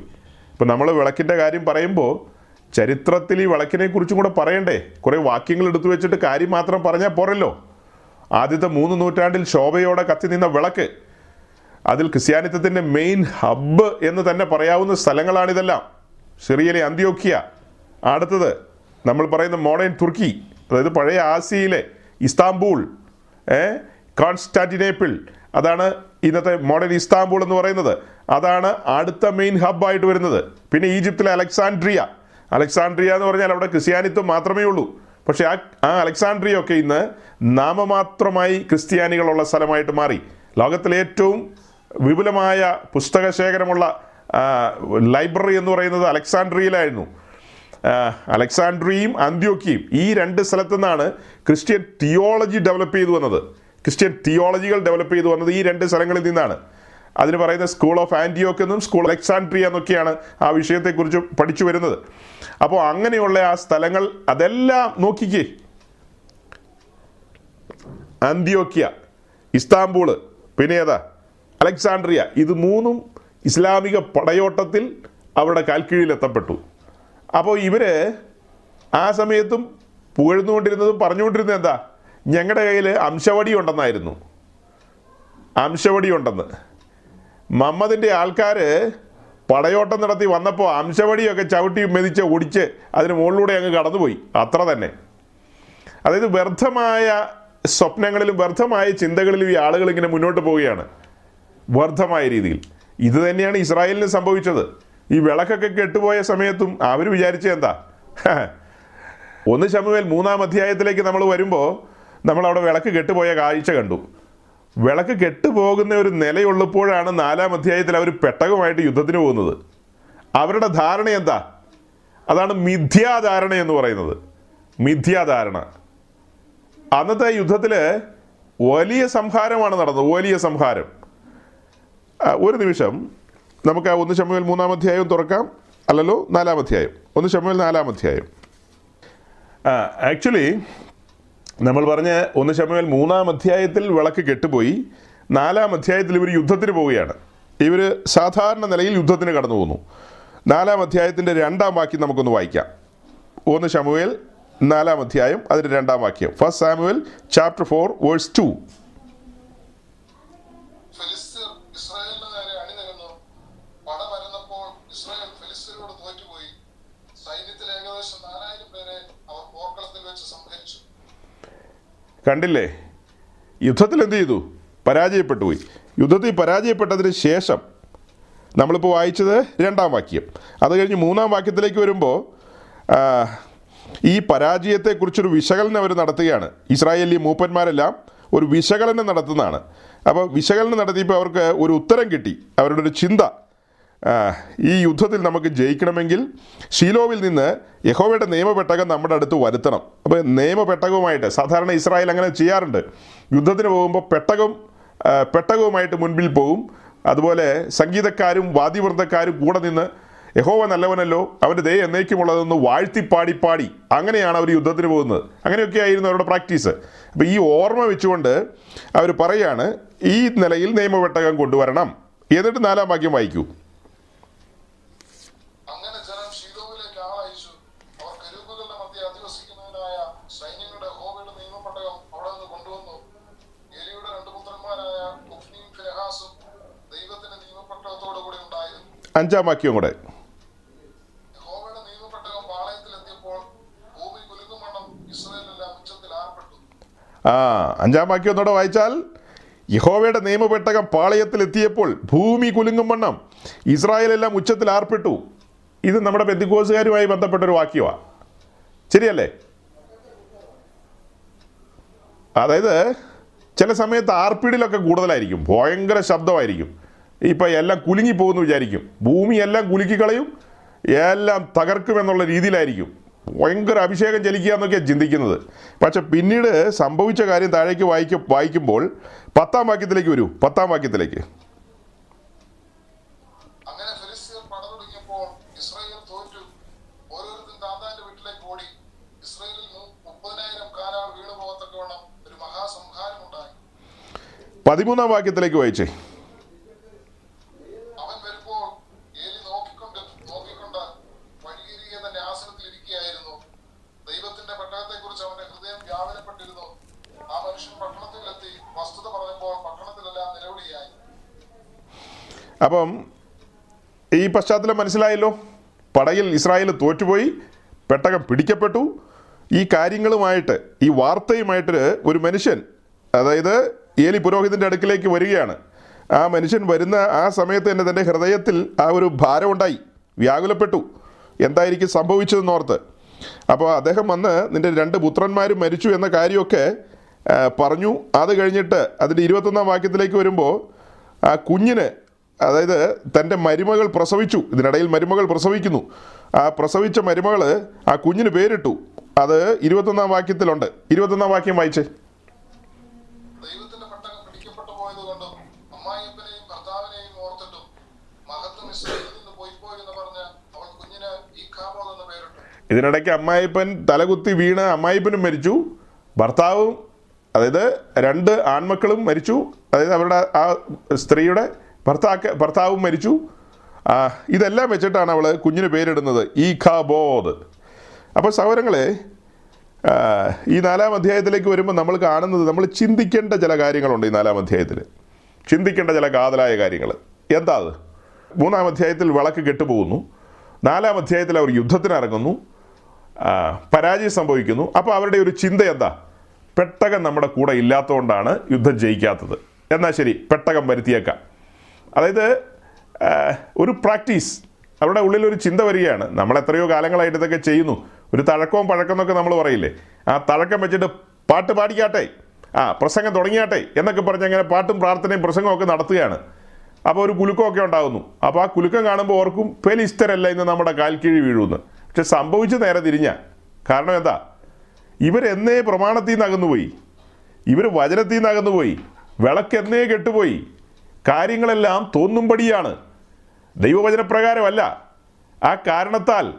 ഇപ്പം നമ്മൾ വിളക്കിന്റെ കാര്യം പറയുമ്പോൾ ചരിത്രത്തിൽ ഈ വിളക്കിനെ കുറിച്ചും കൂടെ പറയണ്ടേ? കുറേ വാക്യങ്ങൾ എടുത്തു വെച്ചിട്ട് കാര്യം മാത്രം പറഞ്ഞാൽ പോരല്ലോ. ആദ്യത്തെ മൂന്ന് നൂറ്റാണ്ടിൽ ശോഭയോടെ കത്തി നിന്ന വിളക്ക് അതിൽ ക്രിസ്ത്യാനിത്വത്തിന്റെ മെയിൻ ഹബ്ബ് എന്ന് തന്നെ പറയാവുന്ന സ്ഥലങ്ങളാണിതെല്ലാം. സിറിയയിലെ അന്ത്യോക്കിയ അടുത്തത് നമ്മൾ പറയുന്ന മോഡേൺ തുർക്കി അതായത് പഴയ ആസിയയിലെ ഇസ്താംബൂൾ കോൺസ്റ്റാന്റിനേപ്പിൾ അതാണ് ഇന്നത്തെ മോഡേൺ ഇസ്താംബൂൾ എന്ന് പറയുന്നത്. അതാണ് അടുത്ത മെയിൻ ഹബ്ബായിട്ട് വരുന്നത്. പിന്നെ ഈജിപ്തിലെ അലക്സാൻഡ്രിയ അലക്സാൻഡ്രിയ എന്ന് പറഞ്ഞാൽ അവിടെ ക്രിസ്ത്യാനിത്വം മാത്രമേ ഉള്ളൂ. പക്ഷേ ആ ആ അലക്സാൻഡ്രിയ ഒക്കെ ഇന്ന് നാമമാത്രമായി ക്രിസ്ത്യാനികളുള്ള സ്ഥലമായിട്ട് മാറി. ലോകത്തിലെ ഏറ്റവും വിപുലമായ പുസ്തക ശേഖരമുള്ള ലൈബ്രറി എന്ന് പറയുന്നത് അലക്സാണ്ട്രിയയിലായിരുന്നു. അലക്സാണ്ട്രിയയും അന്ത്യോക്കിയും ഈ രണ്ട് സ്ഥലത്തു നിന്നാണ് ക്രിസ്ത്യൻ തിയോളജി ഡെവലപ്പ് ചെയ്തു വന്നത്. ക്രിസ്ത്യൻ തിയോളജികൾ ഡെവലപ്പ് ചെയ്തു വന്നത് ഈ രണ്ട് സ്ഥലങ്ങളിൽ നിന്നാണ്. അതിന് പറയുന്ന സ്കൂൾ ഓഫ് ആന്റിയോക്ക് എന്നും സ്കൂൾ അലക്സാണ്ട്രിയ എന്നൊക്കെയാണ് ആ വിഷയത്തെക്കുറിച്ച് പഠിച്ചു വരുന്നത്. അപ്പോൾ അങ്ങനെയുള്ള ആ സ്ഥലങ്ങൾ അതെല്ലാം നോക്കിക്കേ. അന്ത്യോക്യ ഇസ്താംബൂൾ പിന്നെ ഏതാ? അലക്സാണ്ട്രിയ ഇത് മൂന്നും ഇസ്ലാമിക പടയോട്ടത്തിൽ അവരുടെ കാൽക്കീഴിൽ എത്തപ്പെട്ടു അപ്പോൾ ഇവർ ആ സമയത്തും പുകഴ്ന്നുകൊണ്ടിരുന്നതും പറഞ്ഞുകൊണ്ടിരുന്നത് എന്താ? ഞങ്ങളുടെ കയ്യിൽ അംശവടി ഉണ്ടെന്നായിരുന്നു അംശവടി ഉണ്ടെന്ന് മമ്മദിന്റെ ആൾക്കാർ പടയോട്ടം നടത്തി വന്നപ്പോൾ അംശവടിയൊക്കെ ചവിട്ടി മെതിച്ച് ഓടിച്ച് അതിന് മുകളിലൂടെ അങ്ങ് കടന്നുപോയി. അത്ര തന്നെ. അതായത് വ്യർത്ഥമായ സ്വപ്നങ്ങളിലും വ്യർത്ഥമായ ചിന്തകളിലും ഈ ആളുകൾ ഇങ്ങനെ മുന്നോട്ട് പോവുകയാണ്. വ്യർത്ഥമായ രീതിയിൽ. ഇത് തന്നെയാണ് ഇസ്രായേലിന് സംഭവിച്ചത്. ഈ വിളക്കൊക്കെ കെട്ടുപോയ സമയത്തും അവർ വിചാരിച്ച എന്താ? ഒന്ന് ശമുവേൽ മൂന്നാം അധ്യായത്തിലേക്ക് നമ്മൾ വരുമ്പോൾ നമ്മൾ അവിടെ വിളക്ക് കെട്ടുപോയ കാഴ്ച കണ്ടു. വിളക്ക് കെട്ടുപോകുന്ന ഒരു നിലയുള്ളപ്പോഴാണ് നാലാം അധ്യായത്തിൽ അവർ പെട്ടകമായിട്ട് യുദ്ധത്തിന് പോകുന്നത്. അവരുടെ ധാരണ എന്താ? അതാണ് മിഥ്യാധാരണ എന്ന് പറയുന്നത്. മിഥ്യാധാരണ. അന്നത്തെ യുദ്ധത്തിൽ വലിയ സംഹാരമാണ് നടന്നത്. വലിയ സംഹാരം. ഒരു നിമിഷം. നമുക്ക് ആ ഒന്ന് ശമുവേൽ മൂന്നാം അധ്യായം തുറക്കാം. അല്ലല്ലോ നാലാം അധ്യായം. ഒന്ന് ശമുവേൽ നാലാം അധ്യായം. ആക്ച്വലി നമ്മൾ പറഞ്ഞ ഒന്ന് ശമുവേൽ മൂന്നാം അധ്യായത്തിൽ വിളക്ക് കെട്ടുപോയി. നാലാം അധ്യായത്തിൽ ഇവർ യുദ്ധത്തിന് പോവുകയാണ്. ഇവർ സാധാരണ നിലയിൽ യുദ്ധത്തിന് കടന്നു പോകുന്നു നാലാം അധ്യായത്തിന്റെ രണ്ടാം വാക്യം നമുക്കൊന്ന് വായിക്കാം. ഒന്ന് ശമുവേൽ നാലാം അധ്യായം അതിന്റെ രണ്ടാം വാക്യം. First Samuel chapter four verse two ഫെലിസ്തീർ ഇസ്രായേലിന് നേരെ അണിനിരന്നു പട പരന്നപ്പോൾ ഇസ്രായേൽ ഫെലിസ്തീനോട് തോറ്റുപോയി സൈന്യത്തിൽ ഏകദേശം നാലായിരം പേരെ അവർ പോർക്കളത്തിൽ വെച്ച് സംഹരിച്ചു കണ്ടില്ലേ? യുദ്ധത്തിൽ എന്ത് ചെയ്തു? പരാജയപ്പെട്ടു പോയി. യുദ്ധത്തിൽ പരാജയപ്പെട്ടതിന് ശേഷം നമ്മളിപ്പോൾ വായിച്ചത് രണ്ടാം വാക്യം. അത് കഴിഞ്ഞ് മൂന്നാം വാക്യത്തിലേക്ക് വരുമ്പോൾ ഈ പരാജയത്തെക്കുറിച്ചൊരു വിശകലനം അവർ നടത്തുകയാണ്. ഇസ്രായേലി മൂപ്പന്മാരെല്ലാം ഒരു വിശകലനം നടത്തുന്നതാണ്. അപ്പോൾ വിശകലനം നടത്തിയപ്പോൾ അവർക്ക് ഒരു ഉത്തരം കിട്ടി. അവരുടെ ഒരു ചിന്ത ഈ യുദ്ധത്തിൽ നമുക്ക് ജയിക്കണമെങ്കിൽ ഷീലോവിൽ നിന്ന് യഹോവയുടെ നിയമപെട്ടകം നമ്മുടെ അടുത്ത് വരുത്തണം. അപ്പോൾ നിയമപെട്ടകവുമായിട്ട് സാധാരണ ഇസ്രായേൽ അങ്ങനെ ചെയ്യാറുണ്ട്. യുദ്ധത്തിന് പോകുമ്പോൾ പെട്ടകം പെട്ടകവുമായിട്ട് മുൻപിൽ പോകും അതുപോലെ സംഗീതക്കാരും വാദ്യവൃന്ദക്കാരും കൂടെ നിന്ന് യഹോവ നല്ലവനല്ലോ അവന്റെ ദയ എന്നേക്കുമുള്ളതെന്ന് വാഴ്ത്തി പാടി. പാടി അങ്ങനെയാണ് അവർ യുദ്ധത്തിന് പോകുന്നത്. അങ്ങനെയൊക്കെ ആയിരുന്നു അവരുടെ പ്രാക്ടീസ്. അപ്പോൾ ഈ ഓർമ്മ വെച്ചുകൊണ്ട് അവർ പറയാണ് ഈ നിലയിൽ നിയമപെട്ടകം കൊണ്ടുവരണം. എന്നിട്ട് നാലാം വാക്യം വായിക്കൂ അങ്ങനെ ജനം ഷീലോവിലേക്ക് ആളയച്ചു അവർ കരൂപുകളുടെ മധ്യ അധിവസിക്കുന്നതിനായ സൈന്യങ്ങളുടെ ഹോബയുടെ നിയമപെട്ടകം അവിടെ നിന്ന് കൊണ്ടുവന്നു എലിയുടെ രണ്ട് പുത്രന്മാരായ കുഫ്നിയും ഫിനഹാസും ദൈവത്തിന്റെ നിയമപെട്ടകത്തോടു കൂടി ഉണ്ടായിരുന്നു അഞ്ചാം വാക്യം കൂടെ യഹോവയുടെ നിയമപെട്ടകം പാളയത്തിലെത്തിയപ്പോൾ ഭൂമി കുലുക്കുമണ്ണം ഇസ്രായേലെല്ലാം ഉച്ചത്തിൽ കൂടെ ആ അഞ്ചാം വാക്യം ഒന്നുകൂടെ വായിച്ചാൽ യഹോവയുടെ നിയമപെട്ടകം പാളയത്തിൽ എത്തിയപ്പോൾ ഭൂമി കുലുങ്ങും വണ്ണം ഇസ്രായേലെല്ലാം ഉച്ചത്തിൽ ആർപ്പെട്ടു. ഇത് നമ്മുടെ ബന്ധുക്കോസുകാരുമായി ബന്ധപ്പെട്ട ഒരു വാക്യമാണ് ശരിയല്ലേ? അതായത് ചില സമയത്ത് ആർപ്പിടിലൊക്കെ കൂടുതലായിരിക്കും. ഭയങ്കര ശബ്ദമായിരിക്കും. ഇപ്പം എല്ലാം കുലുങ്ങി പോകുന്നു വിചാരിക്കും. ഭൂമി എല്ലാം കുലുക്കി കളയും എല്ലാം തകർക്കുമെന്നുള്ള രീതിയിലായിരിക്കും. ഭയങ്കര അഭിഷേകം ചലിക്കുക എന്നൊക്കെയാണ് ചിന്തിക്കുന്നത്. പക്ഷെ പിന്നീട് സംഭവിച്ച കാര്യം താഴേക്ക് വായിക്ക വായിക്കുമ്പോൾ പത്താം വാക്യത്തിലേക്ക് വരൂ. പത്താം വാക്യത്തിലേക്ക്. പതിമൂന്നാം വാക്യത്തിലേക്ക് പടതുടങ്ങിയപ്പോൾ ഇസ്രായേൽ തോറ്റു ഓരോരുത്തരും താന്താന്റെ വീട്ടിലേക്ക് ഓടി ഇസ്രായേലിൽ മു- മുപ്പതിനായിരം കാലാൾ വീണു പോകത്തക്കവണ്ണം ഒരു മഹാസംഹാരം ഉണ്ടായി പതിമൂന്നാം വാക്യത്തിലേക്ക് വായിച്ചേ അവൻ വരുമ്പോൾ ഏലി നോക്കിക്കൊണ്ട് നോക്കിക്കൊണ്ട് വഴിയരികെ തന്റെ ആസനത്തിൽ ഇരിക്കുകയായിരുന്നു ദൈവത്തിന്റെ പെട്ടകത്തെക്കുറിച്ച് അവന്റെ ഹൃദയം വ്യാപനപ്പെട്ടിരുന്നു ആ മനുഷ്യൻ പട്ടണത്തിലെത്തി വസ്തുത പറഞ്ഞപ്പോൾ പട്ടണത്തിലെല്ലാം നിലവിളിയായി അപ്പം ഈ പശ്ചാത്തലം മനസ്സിലായല്ലോ. പടയിൽ ഇസ്രായേൽ തോറ്റുപോയി പെട്ടകം പിടിക്കപ്പെട്ടു. ഈ കാര്യങ്ങളുമായിട്ട് ഈ വാർത്തയുമായിട്ട് ഒരു മനുഷ്യൻ അതായത് ഏലി പുരോഹിതന്റെ അടുക്കിലേക്ക് വരികയാണ്. ആ മനുഷ്യൻ വരുന്ന ആ സമയത്ത് തന്നെ തന്റെ ഹൃദയത്തിൽ ആ ഒരു ഭാരമുണ്ടായി വ്യാകുലപ്പെട്ടു. എന്തായിരിക്കും സംഭവിച്ചതെന്നോർത്ത്. അപ്പോൾ അദ്ദേഹം വന്ന് നിന്റെ രണ്ട് പുത്രന്മാരും മരിച്ചു എന്ന കാര്യമൊക്കെ പറഞ്ഞു. അത് കഴിഞ്ഞിട്ട് അതിന്റെ ഇരുപത്തൊന്നാം വാക്യത്തിലേക്ക് വരുമ്പോൾ ആ കുഞ്ഞിന് അതായത് തന്റെ മരുമകൾ പ്രസവിച്ചു. ഇതിനിടയിൽ മരുമകൾ പ്രസവിക്കുന്നു. ആ പ്രസവിച്ച മരുമകൾ ആ കുഞ്ഞിന് പേരിട്ടു. അത് ഇരുപത്തൊന്നാം വാക്യത്തിലുണ്ട്. ഇരുപത്തൊന്നാം വാക്യം വായിച്ചേ. ഇതിനിടയ്ക്ക് അമ്മായിപ്പൻ തലകുത്തി വീണ് അമ്മായിപ്പനും മരിച്ചു. ഭർത്താവും അതായത് രണ്ട് ആൺമക്കളും മരിച്ചു. അതായത് അവരുടെ ആ സ്ത്രീയുടെ ഭർത്താക്ക ഭർത്താവും മരിച്ചു. ഇതെല്ലാം വെച്ചിട്ടാണ് അവൾ കുഞ്ഞിന് പേരിടുന്നത്. ഈ ഖബോദ് അപ്പോൾ സഹോദരങ്ങളെ ഈ നാലാം അധ്യായത്തിലേക്ക് വരുമ്പോൾ നമ്മൾ കാണുന്നത് നമ്മൾ ചിന്തിക്കേണ്ട ചില കാര്യങ്ങളുണ്ട് ഈ നാലാം അധ്യായത്തിൽ ചിന്തിക്കേണ്ട ചില കാതലായ കാര്യങ്ങൾ എന്താ അത്? മൂന്നാം അധ്യായത്തിൽ വിളക്ക് കെട്ടുപോകുന്നു. നാലാം അധ്യായത്തിൽ അവർ യുദ്ധത്തിനിറങ്ങുന്നു. പരാജയം സംഭവിക്കുന്നു. അപ്പോൾ അവരുടെ ഒരു ചിന്ത എന്താ? പെട്ടകം നമ്മുടെ കൂടെ ഇല്ലാത്തതുകൊണ്ടാണ് യുദ്ധം ജയിക്കാത്തത്. എന്നാൽ ശരി പെട്ടകം വരുത്തിയേക്കാം. അതായത് ഒരു പ്രാക്ടീസ് അവരുടെ ഉള്ളിൽ ഒരു ചിന്ത വരികയാണ്. നമ്മൾ എത്രയോ കാലങ്ങളായിട്ട് ഇതൊക്കെ ചെയ്യുന്നു. ഒരു തഴക്കവും പഴക്കം എന്നൊക്കെ നമ്മൾ പറയില്ലേ? ആ തഴക്കം വെച്ചിട്ട് പാട്ട് പാടിക്കാട്ടെ ആ പ്രസംഗം തുടങ്ങിയാട്ടെ എന്നൊക്കെ പറഞ്ഞ് അങ്ങനെ പാട്ടും പ്രാർത്ഥനയും പ്രസംഗവും ഒക്കെ നടത്തുകയാണ്. അപ്പോൾ ഒരു കുലുക്കമൊക്കെ ഉണ്ടാകുന്നു. അപ്പോൾ ആ കുലുക്കം കാണുമ്പോൾ ഓർക്കും പെലിസ്തരല്ല ഇന്ന് നമ്മുടെ കാൽ കീഴ് വീഴുമെന്ന്. പക്ഷെ സംഭവിച്ച് നേരെ തിരിഞ്ഞ കാരണം എന്താ? ഇവരെന്നേ പ്രമാണത്തിൽ നിന്ന് അകന്നുപോയി. ഇവർ വചനത്തിൽ നിന്ന് അകന്നുപോയി. വിളക്കെന്നേ കെട്ടുപോയി. കാര്യങ്ങളെല്ലാം തോന്നുംപടിയാണ് ദൈവവചനപ്രകാരമല്ല. ആ കാരണത്താൽ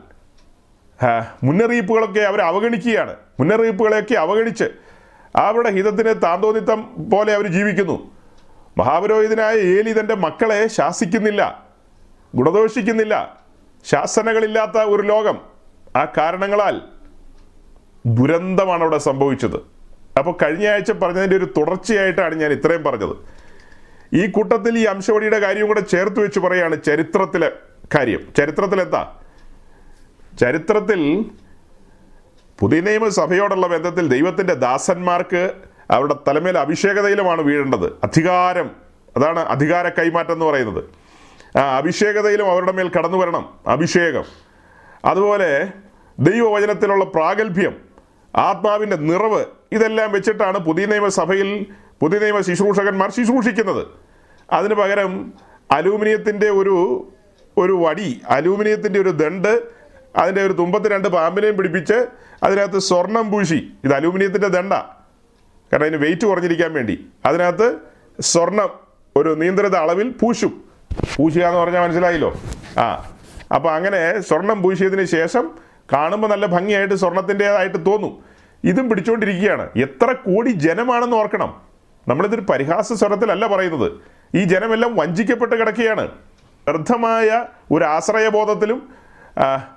മുന്നറിയിപ്പുകളൊക്കെ അവർ അവഗണിക്കുകയാണ്. മുന്നറിയിപ്പുകളെയൊക്കെ അവഗണിച്ച് അവരുടെ ഹിതത്തിന് താന്തോന്നിത്തം പോലെ അവർ ജീവിക്കുന്നു. മഹാപുരോഹിതനായ ഏലി തന്റെ മക്കളെ ശാസിക്കുന്നില്ല ഗുണദോഷിക്കുന്നില്ല ശാസനകളില്ലാത്ത ഒരു ലോകം. ആ കാരണങ്ങളാൽ ദുരന്തമാണ് അവിടെ സംഭവിച്ചത്. അപ്പോൾ കഴിഞ്ഞ ആഴ്ച പറഞ്ഞതിന്റെ ഒരു തുടർച്ചയായിട്ടാണ് ഞാൻ ഇത്രയും പറഞ്ഞത്. ഈ കൂട്ടത്തിൽ ഈ അംശവടിയുടെ കാര്യവും കൂടെ ചേർത്ത് വെച്ച് പറയാണ് ചരിത്രത്തിലെ കാര്യം. ചരിത്രത്തിലെന്താ ചരിത്രത്തിൽ പുതിയ നിയമസഭയോടുള്ള ബന്ധത്തിൽ ദൈവത്തിന്റെ ദാസന്മാർക്ക് അവരുടെ തലമേൽ അഭിഷേകതയിലുമാണ് വീഴേണ്ടത്. അധികാരം അതാണ് അധികാര കൈമാറ്റം എന്ന് പറയുന്നത്. ആ അഭിഷേകതയിലും അവരുടെ മേൽ കടന്നു വരണം അഭിഷേകം. അതുപോലെ ദൈവവചനത്തിലുള്ള പ്രാഗൽഭ്യം ആത്മാവിന്റെ നിറവ് ഇതെല്ലാം വെച്ചിട്ടാണ് പുതിയ നിയമസഭയിൽ പുതിയ നിയമ ശുശ്രൂഷകന്മാർ ശുശ്രൂഷിക്കുന്നത്. അതിന് പകരം അലൂമിനിയത്തിന്റെ ഒരു ഒരു വടി അലൂമിനിയത്തിന്റെ ഒരു ദണ്ട് അതിന്റെ ഒരു തുമ്പത്ത് രണ്ട് പാമ്പിനെയും പിടിപ്പിച്ച് അതിനകത്ത് സ്വർണം പൂശി. ഇത് അലൂമിനിയത്തിന്റെ ദണ്ട. കാരണം അതിന് വെയിറ്റ് കുറഞ്ഞിരിക്കാൻ വേണ്ടി. അതിനകത്ത് സ്വർണം ഒരു നിയന്ത്രിത അളവിൽ പൂശും. പൂശുക എന്ന് പറഞ്ഞാൽ മനസ്സിലായില്ലോ? ആ. അപ്പോൾ അങ്ങനെ സ്വർണം പൂശിയതിന് ശേഷം കാണുമ്പോൾ നല്ല ഭംഗിയായിട്ട് സ്വർണത്തിന്റെതായിട്ട് തോന്നും. ഇതും പിടിച്ചുകൊണ്ടിരിക്കുകയാണ് എത്ര കോടി ജനമാണെന്ന് ഓർക്കണം. നമ്മളിതൊരു പരിഹാസ സ്വരത്തിലല്ല പറയുന്നത്. ഈ ജനമെല്ലാം വഞ്ചിക്കപ്പെട്ട് കിടക്കുകയാണ്. വ്യർത്ഥമായ ഒരു ആശ്രയബോധത്തിലും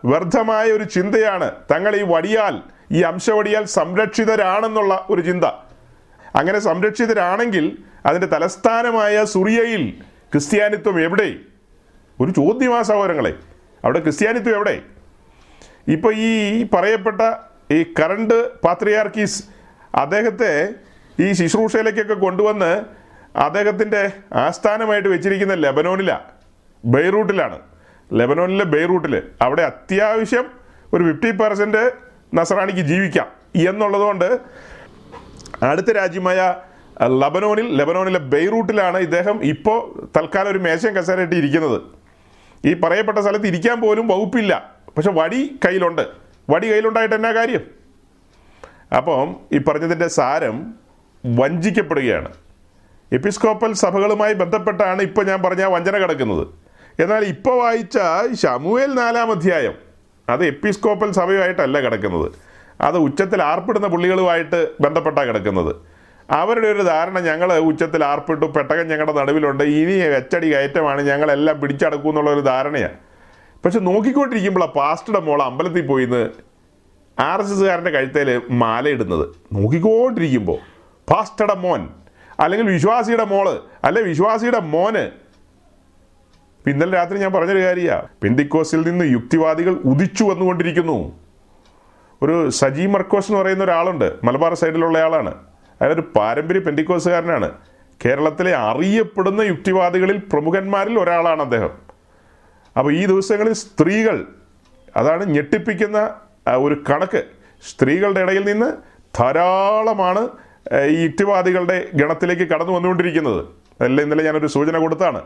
വ്യർത്ഥമായ ഒരു ചിന്തയാണ് തങ്ങൾ ഈ വടിയാൽ ഈ അംശവടിയാൽ സംരക്ഷിതരാണെന്നുള്ള ഒരു ചിന്ത. അങ്ങനെ സംരക്ഷിതരാണെങ്കിൽ അതിന്റെ തലസ്ഥാനമായ സുറിയയിൽ ക്രിസ്ത്യാനിത്വം എവിടെ? ഒരു ചോദ്യമാ സഹോദരങ്ങളെ. അവിടെ ക്രിസ്ത്യാനിത്വം എവിടെ? ഇപ്പോൾ ഈ പറയപ്പെട്ട ഈ കറണ്ട് പാത്രിയാർക്കീസ് അദ്ദേഹത്തെ ഈ ശുശ്രൂഷയിലേക്കൊക്കെ കൊണ്ടുവന്ന് അദ്ദേഹത്തിന്റെ ആസ്ഥാനമായിട്ട് വെച്ചിരിക്കുന്ന ലെബനോണിലാണ് ബെയ്റൂട്ടിലാണ്. ലെബനോണിലെ ബെയ്റൂട്ടിൽ അവിടെ അത്യാവശ്യം ഒരു ഫിഫ്റ്റി പെർസെന്റ് നസറാണിക്ക് ജീവിക്കാം എന്നുള്ളതുകൊണ്ട് അടുത്ത രാജ്യമായ ലബനോണിൽ ലബനോണിലെ ബെയ്റൂട്ടിലാണ് ഇദ്ദേഹം ഇപ്പോൾ തൽക്കാലം ഒരു മേശയും കസേരയിട്ട് ഇരിക്കുന്നത്. ഈ പറയപ്പെട്ട സ്ഥലത്ത് ഇരിക്കാൻ പോലും വകുപ്പില്ല. പക്ഷെ വടി കയ്യിലുണ്ട്. വടി കയ്യിലുണ്ടായിട്ട് എന്നാ കാര്യം? അപ്പം ഈ പറഞ്ഞതിന്റെ സാരം വഞ്ചിക്കപ്പെടുകയാണ്. എപ്പിസ്കോപ്പൽ സഭകളുമായി ബന്ധപ്പെട്ടാണ് ഇപ്പോൾ ഞാൻ പറഞ്ഞ വഞ്ചന കിടക്കുന്നത്. എന്നാൽ ഇപ്പോൾ വായിച്ച ഷമുവേൽ നാലാം അധ്യായം അത് എപ്പിസ്കോപ്പൽ സഭയുമായിട്ടല്ല കിടക്കുന്നത്. അത് ഉച്ചത്തിൽ ആർപ്പിടുന്ന പുള്ളികളുമായിട്ട് ബന്ധപ്പെട്ടാണ് കിടക്കുന്നത്. അവരുടെ ഒരു ധാരണ ഞങ്ങൾ ഉച്ചത്തിൽ ആർപ്പിട്ടു പെട്ടകം ഞങ്ങളുടെ നടുവിലുണ്ട് ഇനി വെച്ചടി കയറ്റമാണ് ഞങ്ങളെല്ലാം പിടിച്ചടക്കും എന്നുള്ള ഒരു ധാരണയാണ് പക്ഷെ നോക്കിക്കൊണ്ടിരിക്കുമ്പോൾ ആ പാസ്റ്ററുടെ മോൾ അമ്പലത്തിൽ പോയിന്ന് ആർ എസ് എസ്സുകാരന്റെ കഴുത്തേൽ മാലയിടുന്നത്. നോക്കിക്കൊണ്ടിരിക്കുമ്പോൾ പാസ്റ്ററുടെ മോൻ അല്ലെങ്കിൽ വിശ്വാസിയുടെ മോൾ അല്ലെ വിശ്വാസിയുടെ മോന്. ഇന്നലെ രാത്രി ഞാൻ പറഞ്ഞൊരു കാര്യമാണ് പെന്തിക്കോസിൽ നിന്ന് യുക്തിവാദികൾ ഉദിച്ചു വന്നുകൊണ്ടിരിക്കുന്നു. ഒരു സജി മർക്കോസ് എന്ന് പറയുന്ന ഒരാളുണ്ട് മലബാർ സൈഡിലുള്ള ആളാണ്. അയാളൊരു പാരമ്പര്യ പെന്തിക്കോസുകാരനാണ്. കേരളത്തിലെ അറിയപ്പെടുന്ന യുക്തിവാദികളിൽ പ്രമുഖന്മാരിൽ ഒരാളാണ് അദ്ദേഹം. അപ്പോൾ ഈ ദിവസങ്ങളിൽ സ്ത്രീകൾ അതാണ് ഞെട്ടിപ്പിക്കുന്ന ഒരു കണക്ക്. സ്ത്രീകളുടെ ഇടയിൽ നിന്ന് ധാരാളമാണ് ഈ യുക്തിവാദികളുടെ ഗണത്തിലേക്ക് കടന്നു വന്നുകൊണ്ടിരിക്കുന്നത്. അല്ല ഇന്നലെ ഞാനൊരു സൂചന കൊടുത്താണ്.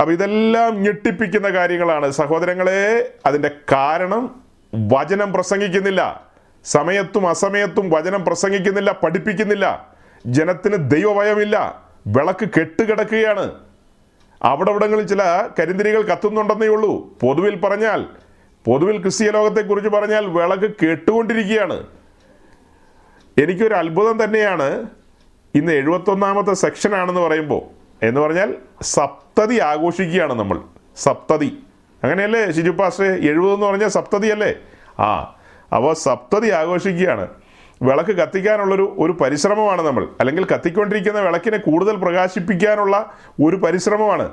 അപ്പോൾ ഇതെല്ലാം ഞെട്ടിപ്പിക്കുന്ന കാര്യങ്ങളാണ്. സഹോദരങ്ങളെ അതിന്റെ കാരണം വചനം പ്രസംഗിക്കുന്നില്ല. സമയത്തും അസമയത്തും വചനം പ്രസംഗിക്കുന്നില്ല പഠിപ്പിക്കുന്നില്ല. ജനത്തിന് ദൈവഭയമില്ല. വിളക്ക് കെട്ടുകിടക്കുകയാണ്. അവിടെ ഇവിടങ്ങളിൽ ചില കരിന്തിരികൾ കത്തുന്നുണ്ടെന്നേ ഉള്ളൂ. പൊതുവിൽ പറഞ്ഞാൽ പൊതുവിൽ ക്രിസ്തീയ ലോകത്തെക്കുറിച്ച് പറഞ്ഞാൽ വിളക്ക് കെട്ടുകൊണ്ടിരിക്കുകയാണ്. എനിക്കൊരു അത്ഭുതം തന്നെയാണ് ഇന്ന് എഴുപത്തൊന്നാമത്തെ സെക്ഷനാണെന്ന് പറയുമ്പോൾ എന്ന് പറഞ്ഞാൽ സപ്തതി ആഘോഷിക്കുകയാണ് നമ്മൾ. സപ്തതി. അങ്ങനെയല്ലേ ഷിജു പാസ്റ്റേ എഴുപതെന്ന് പറഞ്ഞാൽ സപ്തതി അല്ലേ? ആ അപ്പോൾ സപ്തതി ആഘോഷിക്കുകയാണ്. വിളക്ക് കത്തിക്കാനുള്ളൊരു ഒരു പരിശ്രമമാണ് നമ്മൾ. അല്ലെങ്കിൽ കത്തിക്കൊണ്ടിരിക്കുന്ന വിളക്കിനെ കൂടുതൽ പ്രകാശിപ്പിക്കാനുള്ള ഒരു പരിശ്രമമാണ്.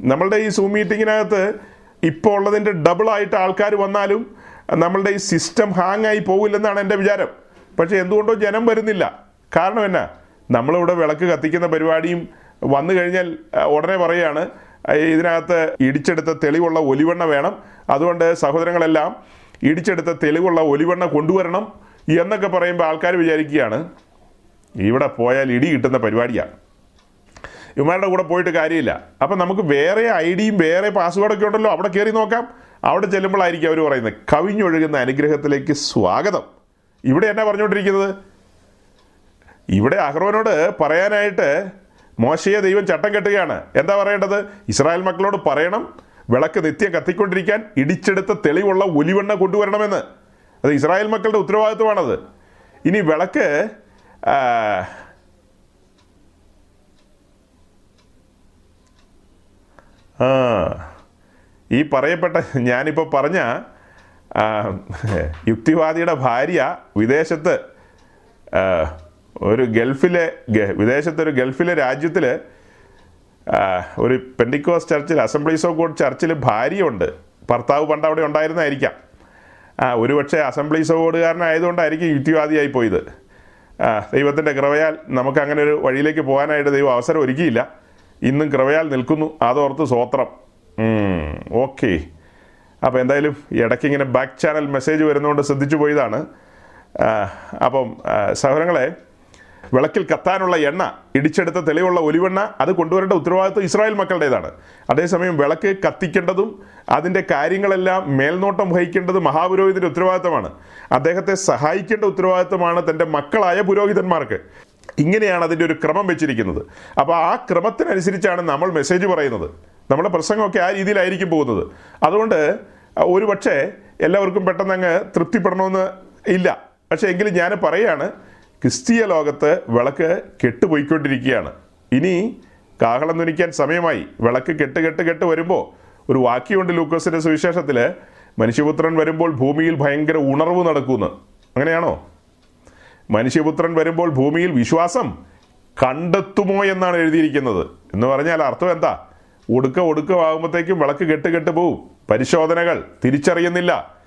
നമ്മളുടെ ഈ സൂം മീറ്റിങ്ങിനകത്ത് ഇപ്പോൾ ഉള്ളതിന്റെ ഡബിളായിട്ട് ആൾക്കാർ വന്നാലും നമ്മളുടെ ഈ സിസ്റ്റം ഹാങ് ആയി പോകില്ലെന്നാണ് എന്റെ വിചാരം. പക്ഷേ എന്തുകൊണ്ടോ ജനം വരുന്നില്ല. കാരണം എന്നാ? നമ്മളിവിടെ വിളക്ക് കത്തിക്കുന്ന പരിപാടിയും വന്നു കഴിഞ്ഞാൽ ഉടനെ പറയാണ് ഇതിനകത്ത് ഇടിച്ചെടുത്ത തെളിവുള്ള ഒലിവെണ്ണ വേണം. അതുകൊണ്ട് സഹോദരങ്ങളെല്ലാം ഇടിച്ചെടുത്ത തെളിവുള്ള ഒലിവെണ്ണ കൊണ്ടുവരണം എന്നൊക്കെ പറയുമ്പോൾ ആൾക്കാർ വിചാരിക്കുകയാണ്. ഇവിടെ പോയാൽ ഇടി കിട്ടുന്ന പരിപാടിയാണ് ഇവന്മാരുടെ കൂടെ പോയിട്ട് കാര്യമില്ല. അപ്പം നമുക്ക് വേറെ ഐ ഡിയും വേറെ പാസ്വേഡൊക്കെ ഉണ്ടല്ലോ. അവിടെ കയറി നോക്കാം. അവിടെ ചെല്ലുമ്പോഴായിരിക്കും അവർ പറയുന്നത്. കവിഞ്ഞൊഴുകുന്ന അനുഗ്രഹത്തിലേക്ക് സ്വാഗതം. ഇവിടെ എന്നാ പറഞ്ഞുകൊണ്ടിരിക്കുന്നത്? ഇവിടെ അഹ്റോനോട് പറയാനായിട്ട് മോശയെ ദൈവം ചട്ടം കെട്ടുകയാണ്. എന്താ പറയേണ്ടത്? ഇസ്രായേൽ മക്കളോട് പറയണം വിളക്ക് നിത്യം കത്തിക്കൊണ്ടിരിക്കാൻ ഇടിച്ചെടുത്ത തെളിവുള്ള ഒലിവെണ്ണ കൊണ്ടുവരണമെന്ന്. അത് ഇസ്രായേൽ മക്കളുടെ ഉത്തരവാദിത്വമാണത്. ഇനി വിളക്ക് ആ, ഈ പറയപ്പെട്ട ഞാനിപ്പോൾ പറഞ്ഞ യുക്തിവാദിയുടെ ഭാര്യ വിദേശത്ത് ഒരു ഗൾഫിലെ വിദേശത്തെ ഒരു ഗൾഫിലെ രാജ്യത്തിൽ ഒരു പെൻഡിക്കോസ് ചർച്ചിൽ അസംബ്ലീസ് ഓഫ് ഗോഡ് ചർച്ചിൽ ഭാര്യയുണ്ട്. ഭർത്താവ് പണ്ട് അവിടെ ഉണ്ടായിരുന്നായിരിക്കാം. ഒരുപക്ഷെ അസംബ്ലീസ് ഓഫ് ഗോഡുകാരനായതുകൊണ്ടായിരിക്കും യുക്തിവാദിയായി പോയത്. ദൈവത്തിന്റെ കൃപയാൽ നമുക്ക് അങ്ങനെ ഒരു വഴിയിലേക്ക് പോകാനായിട്ട് ദൈവം അവസരം ഒരുക്കിയില്ല. ഇന്നും കൃപയാൽ നിൽക്കുന്നു. അതോർത്ത് സ്വോത്രം. ഓക്കെ. അപ്പോൾ എന്തായാലും ഇടയ്ക്ക് ഇങ്ങനെ ബാക്ക് ചാനൽ മെസ്സേജ് വരുന്നതുകൊണ്ട് ശ്രദ്ധിച്ചു പോയതാണ്. അപ്പം സഹോദരങ്ങളെ വിളക്കിൽ കത്താനുള്ള എണ്ണ ഇടിച്ചെടുത്ത തെളിവുള്ള ഒലിവെണ്ണ അത് കൊണ്ടുവരേണ്ട ഉത്തരവാദിത്വം ഇസ്രായേൽ മക്കളുടേതാണ്. അതേസമയം വിളക്ക് കത്തിക്കേണ്ടതും അതിന്റെ കാര്യങ്ങളെല്ലാം മേൽനോട്ടം വഹിക്കേണ്ടത് മഹാപുരോഹിതന്റെ ഉത്തരവാദിത്തമാണ്. അദ്ദേഹത്തെ സഹായിക്കേണ്ട ഉത്തരവാദിത്തമാണ് തന്റെ മക്കളായ പുരോഹിതന്മാർക്ക്. ഇങ്ങനെയാണ് അതിന്റെ ഒരു ക്രമം വെച്ചിരിക്കുന്നത്. അപ്പോൾ ആ ക്രമത്തിനനുസരിച്ചാണ് നമ്മൾ മെസ്സേജ് പറയുന്നത്. നമ്മുടെ പ്രസംഗമൊക്കെ ആ രീതിയിലായിരിക്കും പോകുന്നത്. അതുകൊണ്ട് ഒരു പക്ഷേ എല്ലാവർക്കും പെട്ടെന്ന് അങ്ങ് തൃപ്തിപ്പെടണമെന്ന് ഇല്ല. പക്ഷേ എങ്കിലും ഞാൻ പറയുകയാണ് ക്രിസ്തീയ ലോകത്ത് വിളക്ക് കെട്ടുപോയിക്കൊണ്ടിരിക്കുകയാണ്. ഇനി കാഹളം ധനിക്കാൻ സമയമായി. വിളക്ക് കെട്ട് കെട്ട് കെട്ട് വരുമ്പോൾ ഒരു വാക്യമുണ്ട് ലൂക്കോസിന്റെ സുവിശേഷത്തിൽ മനുഷ്യപുത്രൻ വരുമ്പോൾ ഭൂമിയിൽ ഭയങ്കര ഉണർവ് നടക്കുമെന്ന് അങ്ങനെയാണോ? മനുഷ്യപുത്രൻ വരുമ്പോൾ ഭൂമിയിൽ വിശ്വാസം കണ്ടെത്തുമോ എന്നാണ് എഴുതിയിരിക്കുന്നത്. എന്ന് പറഞ്ഞാൽ അർത്ഥം എന്താ? ഒടുക്ക ഒടുക്കമാകുമ്പോഴത്തേക്കും വിളക്ക് കെട്ട് കെട്ട് പോവും. പരിശോധനകൾ തിരിച്ചറിയുന്നില്ല.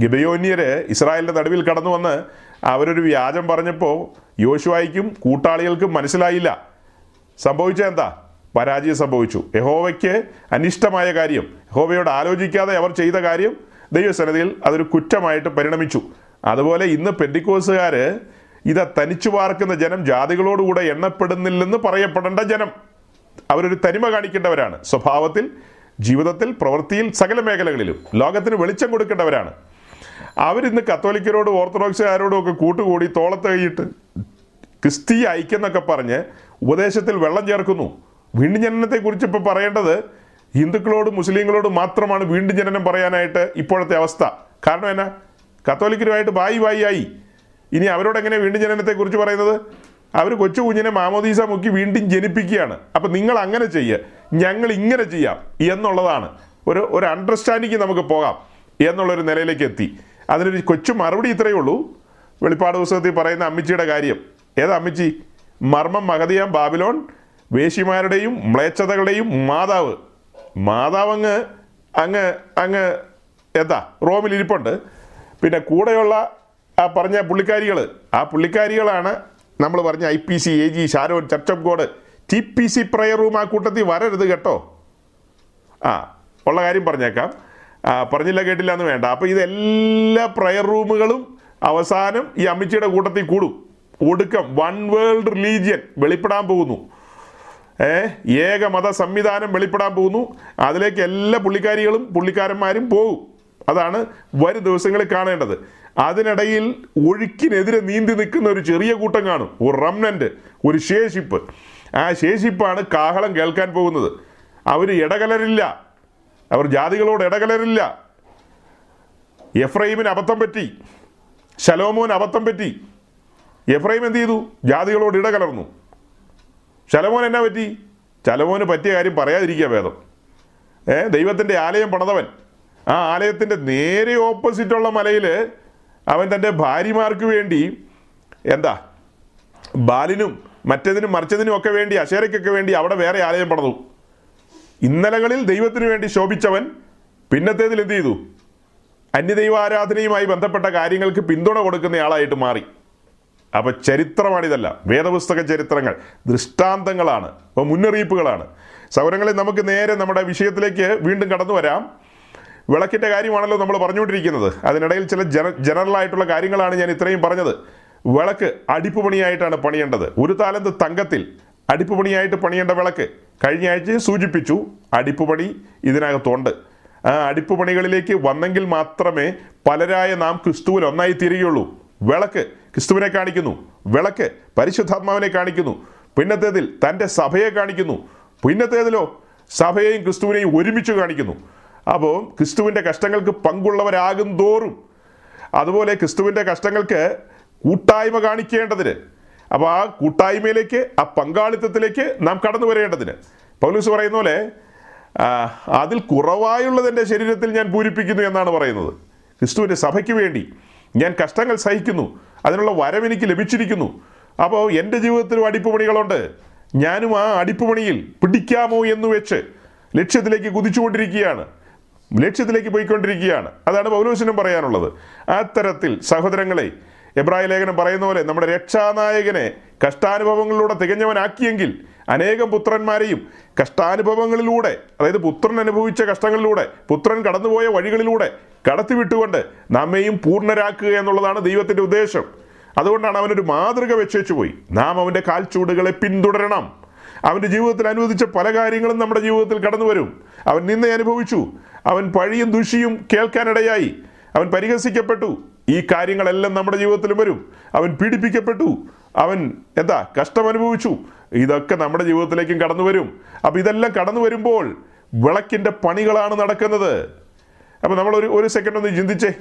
ഗിബയോന്യര് ഇസ്രായേലിന്റെ നടുവിൽ കടന്നു വന്ന് അവരൊരു വ്യാജം പറഞ്ഞപ്പോൾ യോശുവായിക്കും കൂട്ടാളികൾക്കും മനസ്സിലായില്ല. സംഭവിച്ച എന്താ? പരാജയം സംഭവിച്ചു. യഹോവയ്ക്ക് അനിഷ്ടമായ കാര്യം യഹോവയോട് ആലോചിക്കാതെ അവർ ചെയ്ത കാര്യം ദൈവസന്നിധിയിൽ അതൊരു കുറ്റമായിട്ട് പരിണമിച്ചു. അതുപോലെ ഇന്ന് പെന്തിക്കോസുകാർ ഇത് തനിച്ചു പാർക്കുന്ന ജനം ജാതികളോടുകൂടെ എണ്ണപ്പെടുന്നില്ലെന്ന് പറയപ്പെടേണ്ട ജനം. അവരൊരു തനിമ കാണിക്കേണ്ടവരാണ്. സ്വഭാവത്തിൽ ജീവിതത്തിൽ പ്രവൃത്തിയിൽ സകല മേഖലകളിലും. ലോകത്തിന് വെളിച്ചം കൊടുക്കേണ്ടവരാണ്. അവരിന്ന് കത്തോലിക്കരോടും ഓർത്തഡോക്സുകാരോടും ഒക്കെ കൂട്ടുകൂടി തോളത്ത് കൈയിട്ട് ക്രിസ്തീയ ഐക്യം എന്നൊക്കെ പറഞ്ഞ് ഉപദേശത്തിൽ വെള്ളം ചേർക്കുന്നു. വീണ്ടും ജനനത്തെക്കുറിച്ച് ഇപ്പോൾ പറയേണ്ടത് ഹിന്ദുക്കളോടും മുസ്ലിങ്ങളോടും മാത്രമാണ് വീണ്ടും ജനനം പറയാനായിട്ട് ഇപ്പോഴത്തെ അവസ്ഥ. കാരണം എന്നാ? കത്തോലിക്കരുമായിട്ട് ബായി ബായി ആയി. ഇനി അവരോട് എങ്ങനെ വീണ്ടും ജനനത്തെക്കുറിച്ച് പറയുന്നത്? അവർ കൊച്ചു കുഞ്ഞിനെ മാമോദീസ മുക്കി വീണ്ടും ജനിപ്പിക്കുകയാണ്. അപ്പം നിങ്ങൾ അങ്ങനെ ചെയ്യുക ഞങ്ങൾ ഇങ്ങനെ ചെയ്യാം എന്നുള്ളതാണ്. ഒരു ഒരു അണ്ടർസ്റ്റാൻഡിങ് നമുക്ക് പോകാം എന്നുള്ളൊരു നിലയിലേക്ക് എത്തി. അതിനൊരു കൊച്ചു മറുപടി ഇത്രയേ ഉള്ളൂ. വെളിപ്പാട് പുസ്തകത്തിൽ പറയുന്ന അമ്മിച്ചിയുടെ കാര്യം. ഏതാ അമ്മിച്ചി? മർമ്മം മഹതിയാം ബാബിലോൺ വേശിമാരുടെയും മ്ലേച്ഛതകളുടെയും മാതാവ്. മാതാവ് അങ്ങ് അങ്ങ് അങ്ങ് എന്താ? റോമിൽ ഇരിപ്പുണ്ട്. പിന്നെ കൂടെയുള്ള ആ പറഞ്ഞ പുള്ളിക്കാരികൾ ആ പുള്ളിക്കാരികളാണ് നമ്മൾ പറഞ്ഞ I P C A G Sharon church of God T P C prayer room ആ കൂട്ടത്തിൽ വരരുത് കേട്ടോ. ആ ഉള്ള കാര്യം പറഞ്ഞേക്കാം. പറഞ്ഞില്ല കേട്ടില്ല എന്ന് വേണ്ട. അപ്പോൾ ഇതെല്ലാ പ്രയർ റൂമുകളും അവസാനം ഈ അമ്മിച്ചിയുടെ കൂട്ടത്തിൽ കൂടും. ഒടുക്കം വൺ വേൾഡ് റിലീജിയൻ വെളിപ്പെടാൻ പോകുന്നു. ഏ ഏക മത സംവിധാനം വെളിപ്പെടാൻ പോകുന്നു. അതിലേക്ക് എല്ലാ പുള്ളിക്കാരികളും പുള്ളിക്കാരന്മാരും പോകും. അതാണ് വരും ദിവസങ്ങളിൽ കാണേണ്ടത്. അതിനിടയിൽ ഒഴുക്കിനെതിരെ നീന്തി നിൽക്കുന്ന ഒരു ചെറിയ കൂട്ടം കാണും. ഒരു റംനന്റ് ഒരു ശേഷിപ്പ്. ആ ശേഷിപ്പാണ് കാഹളം കേൾക്കാൻ പോകുന്നത്. അവർ ഇടകലരില്ല. അവർ ജാതികളോട് ഇടകലരില്ല. എഫ്രൈമിന് അബദ്ധം പറ്റി. ശലോമോൻ അബദ്ധം പറ്റി. എഫ്രൈം എന്ത് ചെയ്തു? ജാതികളോട് ഇടകലർന്നു. ശലോമോൻ എന്നാ പറ്റി? ശലോമോന് പറ്റിയ കാര്യം പറയാതിരിക്കുക വേദം ഏ ദൈവത്തിന്റെ ആലയം പണിതവൻ. ആ ആലയത്തിന്റെ നേരെ ഓപ്പോസിറ്റുള്ള മലയിൽ അവൻ തന്റെ ഭാര്യമാർക്ക് വേണ്ടി എന്താ? ബാലിനും മറ്റേതിനും മറിച്ചതിനും ഒക്കെ വേണ്ടി അശേരയ്ക്കൊക്കെ വേണ്ടി അവിടെ വേറെ ആലയം പണിതു. ഇന്നലകളിൽ ദൈവത്തിനു വേണ്ടി ശോഭിച്ചവൻ പിന്നത്തേതിൽ എന്ത് ചെയ്തു? അന്യദൈവാരാധനയുമായി ബന്ധപ്പെട്ട കാര്യങ്ങൾക്ക് പിന്തുണ കൊടുക്കുന്നയാളായിട്ട് മാറി. അപ്പൊ ചരിത്രമാണിതല്ല. വേദപുസ്തക ചരിത്രങ്ങൾ ദൃഷ്ടാന്തങ്ങളാണ്. അപ്പോൾ മുന്നറിയിപ്പുകളാണ്. സൗരങ്ങളിൽ നമുക്ക് നേരെ നമ്മുടെ വിഷയത്തിലേക്ക് വീണ്ടും കടന്നു വരാം വിളക്കിന്റെ കാര്യമാണല്ലോ നമ്മൾ പറഞ്ഞുകൊണ്ടിരിക്കുന്നത്. അതിനിടയിൽ ചില ജന ജനറലായിട്ടുള്ള കാര്യങ്ങളാണ് ഞാൻ ഇത്രയും പറഞ്ഞത്. വിളക്ക് അടിപ്പുപണിയായിട്ടാണ് പണിയേണ്ടത്. ഒരു താലന്ത് തങ്കത്തിൽ അടിപ്പുപണിയായിട്ട് പണിയേണ്ട വിളക്ക് കഴിഞ്ഞ ആഴ്ചയും സൂചിപ്പിച്ചു അടിപ്പുപണി ഇതിനകത്തുണ്ട്. ആ അടിപ്പുപണികളിലേക്ക് വന്നെങ്കിൽ മാത്രമേ പലരായ നാം ക്രിസ്തുവിൽ ഒന്നായി തീരുകയുള്ളൂ. വിളക്ക് ക്രിസ്തുവിനെ കാണിക്കുന്നു. വിളക്ക് പരിശുദ്ധാത്മാവിനെ കാണിക്കുന്നു. പിന്നത്തേതിൽ തന്റെ സഭയെ കാണിക്കുന്നു. പിന്നത്തേതിലോ സഭയെയും ക്രിസ്തുവിനെയും ഒരുമിച്ച് കാണിക്കുന്നു. അപ്പോൾ ക്രിസ്തുവിന്റെ കഷ്ടങ്ങൾക്ക് പങ്കുള്ളവരാകും തോറും. അതുപോലെ ക്രിസ്തുവിന്റെ കഷ്ടങ്ങൾക്ക് കൂട്ടായ്മ കാണിക്കേണ്ടതിന്. അപ്പോൾ ആ കൂട്ടായ്മയിലേക്ക് ആ പങ്കാളിത്തത്തിലേക്ക് നാം കടന്നു വരേണ്ടതിന്. പൗലൂസ് പറയുന്ന പോലെ അതിൽ കുറവായുള്ളത് എന്റെ ശരീരത്തിൽ ഞാൻ പൂരിപ്പിക്കുന്നു എന്നാണ് പറയുന്നത്. ക്രിസ്തുവിന്റെ സഭയ്ക്ക് വേണ്ടി ഞാൻ കഷ്ടങ്ങൾ സഹിക്കുന്നു. അതിനുള്ള വരം എനിക്ക് ലഭിച്ചിരിക്കുന്നു. അപ്പോൾ എന്റെ ജീവിതത്തിലും അടിപ്പുപണികളുണ്ട്. ഞാനും ആ അടിപ്പുപണിയിൽ പിടിക്കാമോ എന്ന് വെച്ച് ലക്ഷ്യത്തിലേക്ക് കുതിച്ചുകൊണ്ടിരിക്കുകയാണ്. ലക്ഷ്യത്തിലേക്ക് പോയിക്കൊണ്ടിരിക്കുകയാണ്. അതാണ് പൗലോസിനും പറയാനുള്ളത്. അത്തരത്തിൽ സഹോദരങ്ങളെ എബ്രായ ലേഖനം പറയുന്ന പോലെ നമ്മുടെ രക്ഷാനായകനെ കഷ്ടാനുഭവങ്ങളിലൂടെ തികഞ്ഞവനാക്കിയെങ്കിൽ അനേകം പുത്രന്മാരെയും കഷ്ടാനുഭവങ്ങളിലൂടെ അതായത് പുത്രൻ അനുഭവിച്ച കഷ്ടങ്ങളിലൂടെ പുത്രൻ കടന്നുപോയ വഴികളിലൂടെ കടത്തിവിട്ടുകൊണ്ട് നമ്മയും പൂർണരാക്കുക എന്നുള്ളതാണ് ദൈവത്തിന്റെ ഉദ്ദേശം. അതുകൊണ്ടാണ് അവനൊരു മാതൃക വെച്ചേച്ചു പോയി നാം അവന്റെ കാൽച്ചൂടുകളെ പിന്തുടരണം. അവന്റെ ജീവിതത്തിൽ അനുവദിച്ച പല കാര്യങ്ങളും നമ്മുടെ ജീവിതത്തിൽ കടന്നു വരും. അവൻ നിന്നെ അനുഭവിച്ചു. അവൻ പഴിയും ദുഷിയും കേൾക്കാനിടയായി. അവൻ പരിഹസിക്കപ്പെട്ടു. ഈ കാര്യങ്ങളെല്ലാം നമ്മുടെ ജീവിതത്തിലും വരും. അവൻ പീഡിപ്പിക്കപ്പെട്ടു. അവൻ എന്താ? കഷ്ടം അനുഭവിച്ചു. ഇതൊക്കെ നമ്മുടെ ജീവിതത്തിലേക്കും കടന്നു വരും. അപ്പോൾ ഇതെല്ലാം കടന്നു വരുമ്പോൾ വിളക്കിന്റെ പണികളാണ് നടക്കുന്നത്. അപ്പോൾ നമ്മൾ ഒരു ഒരു സെക്കൻഡ് ഒന്ന് ചിന്തിച്ചേ.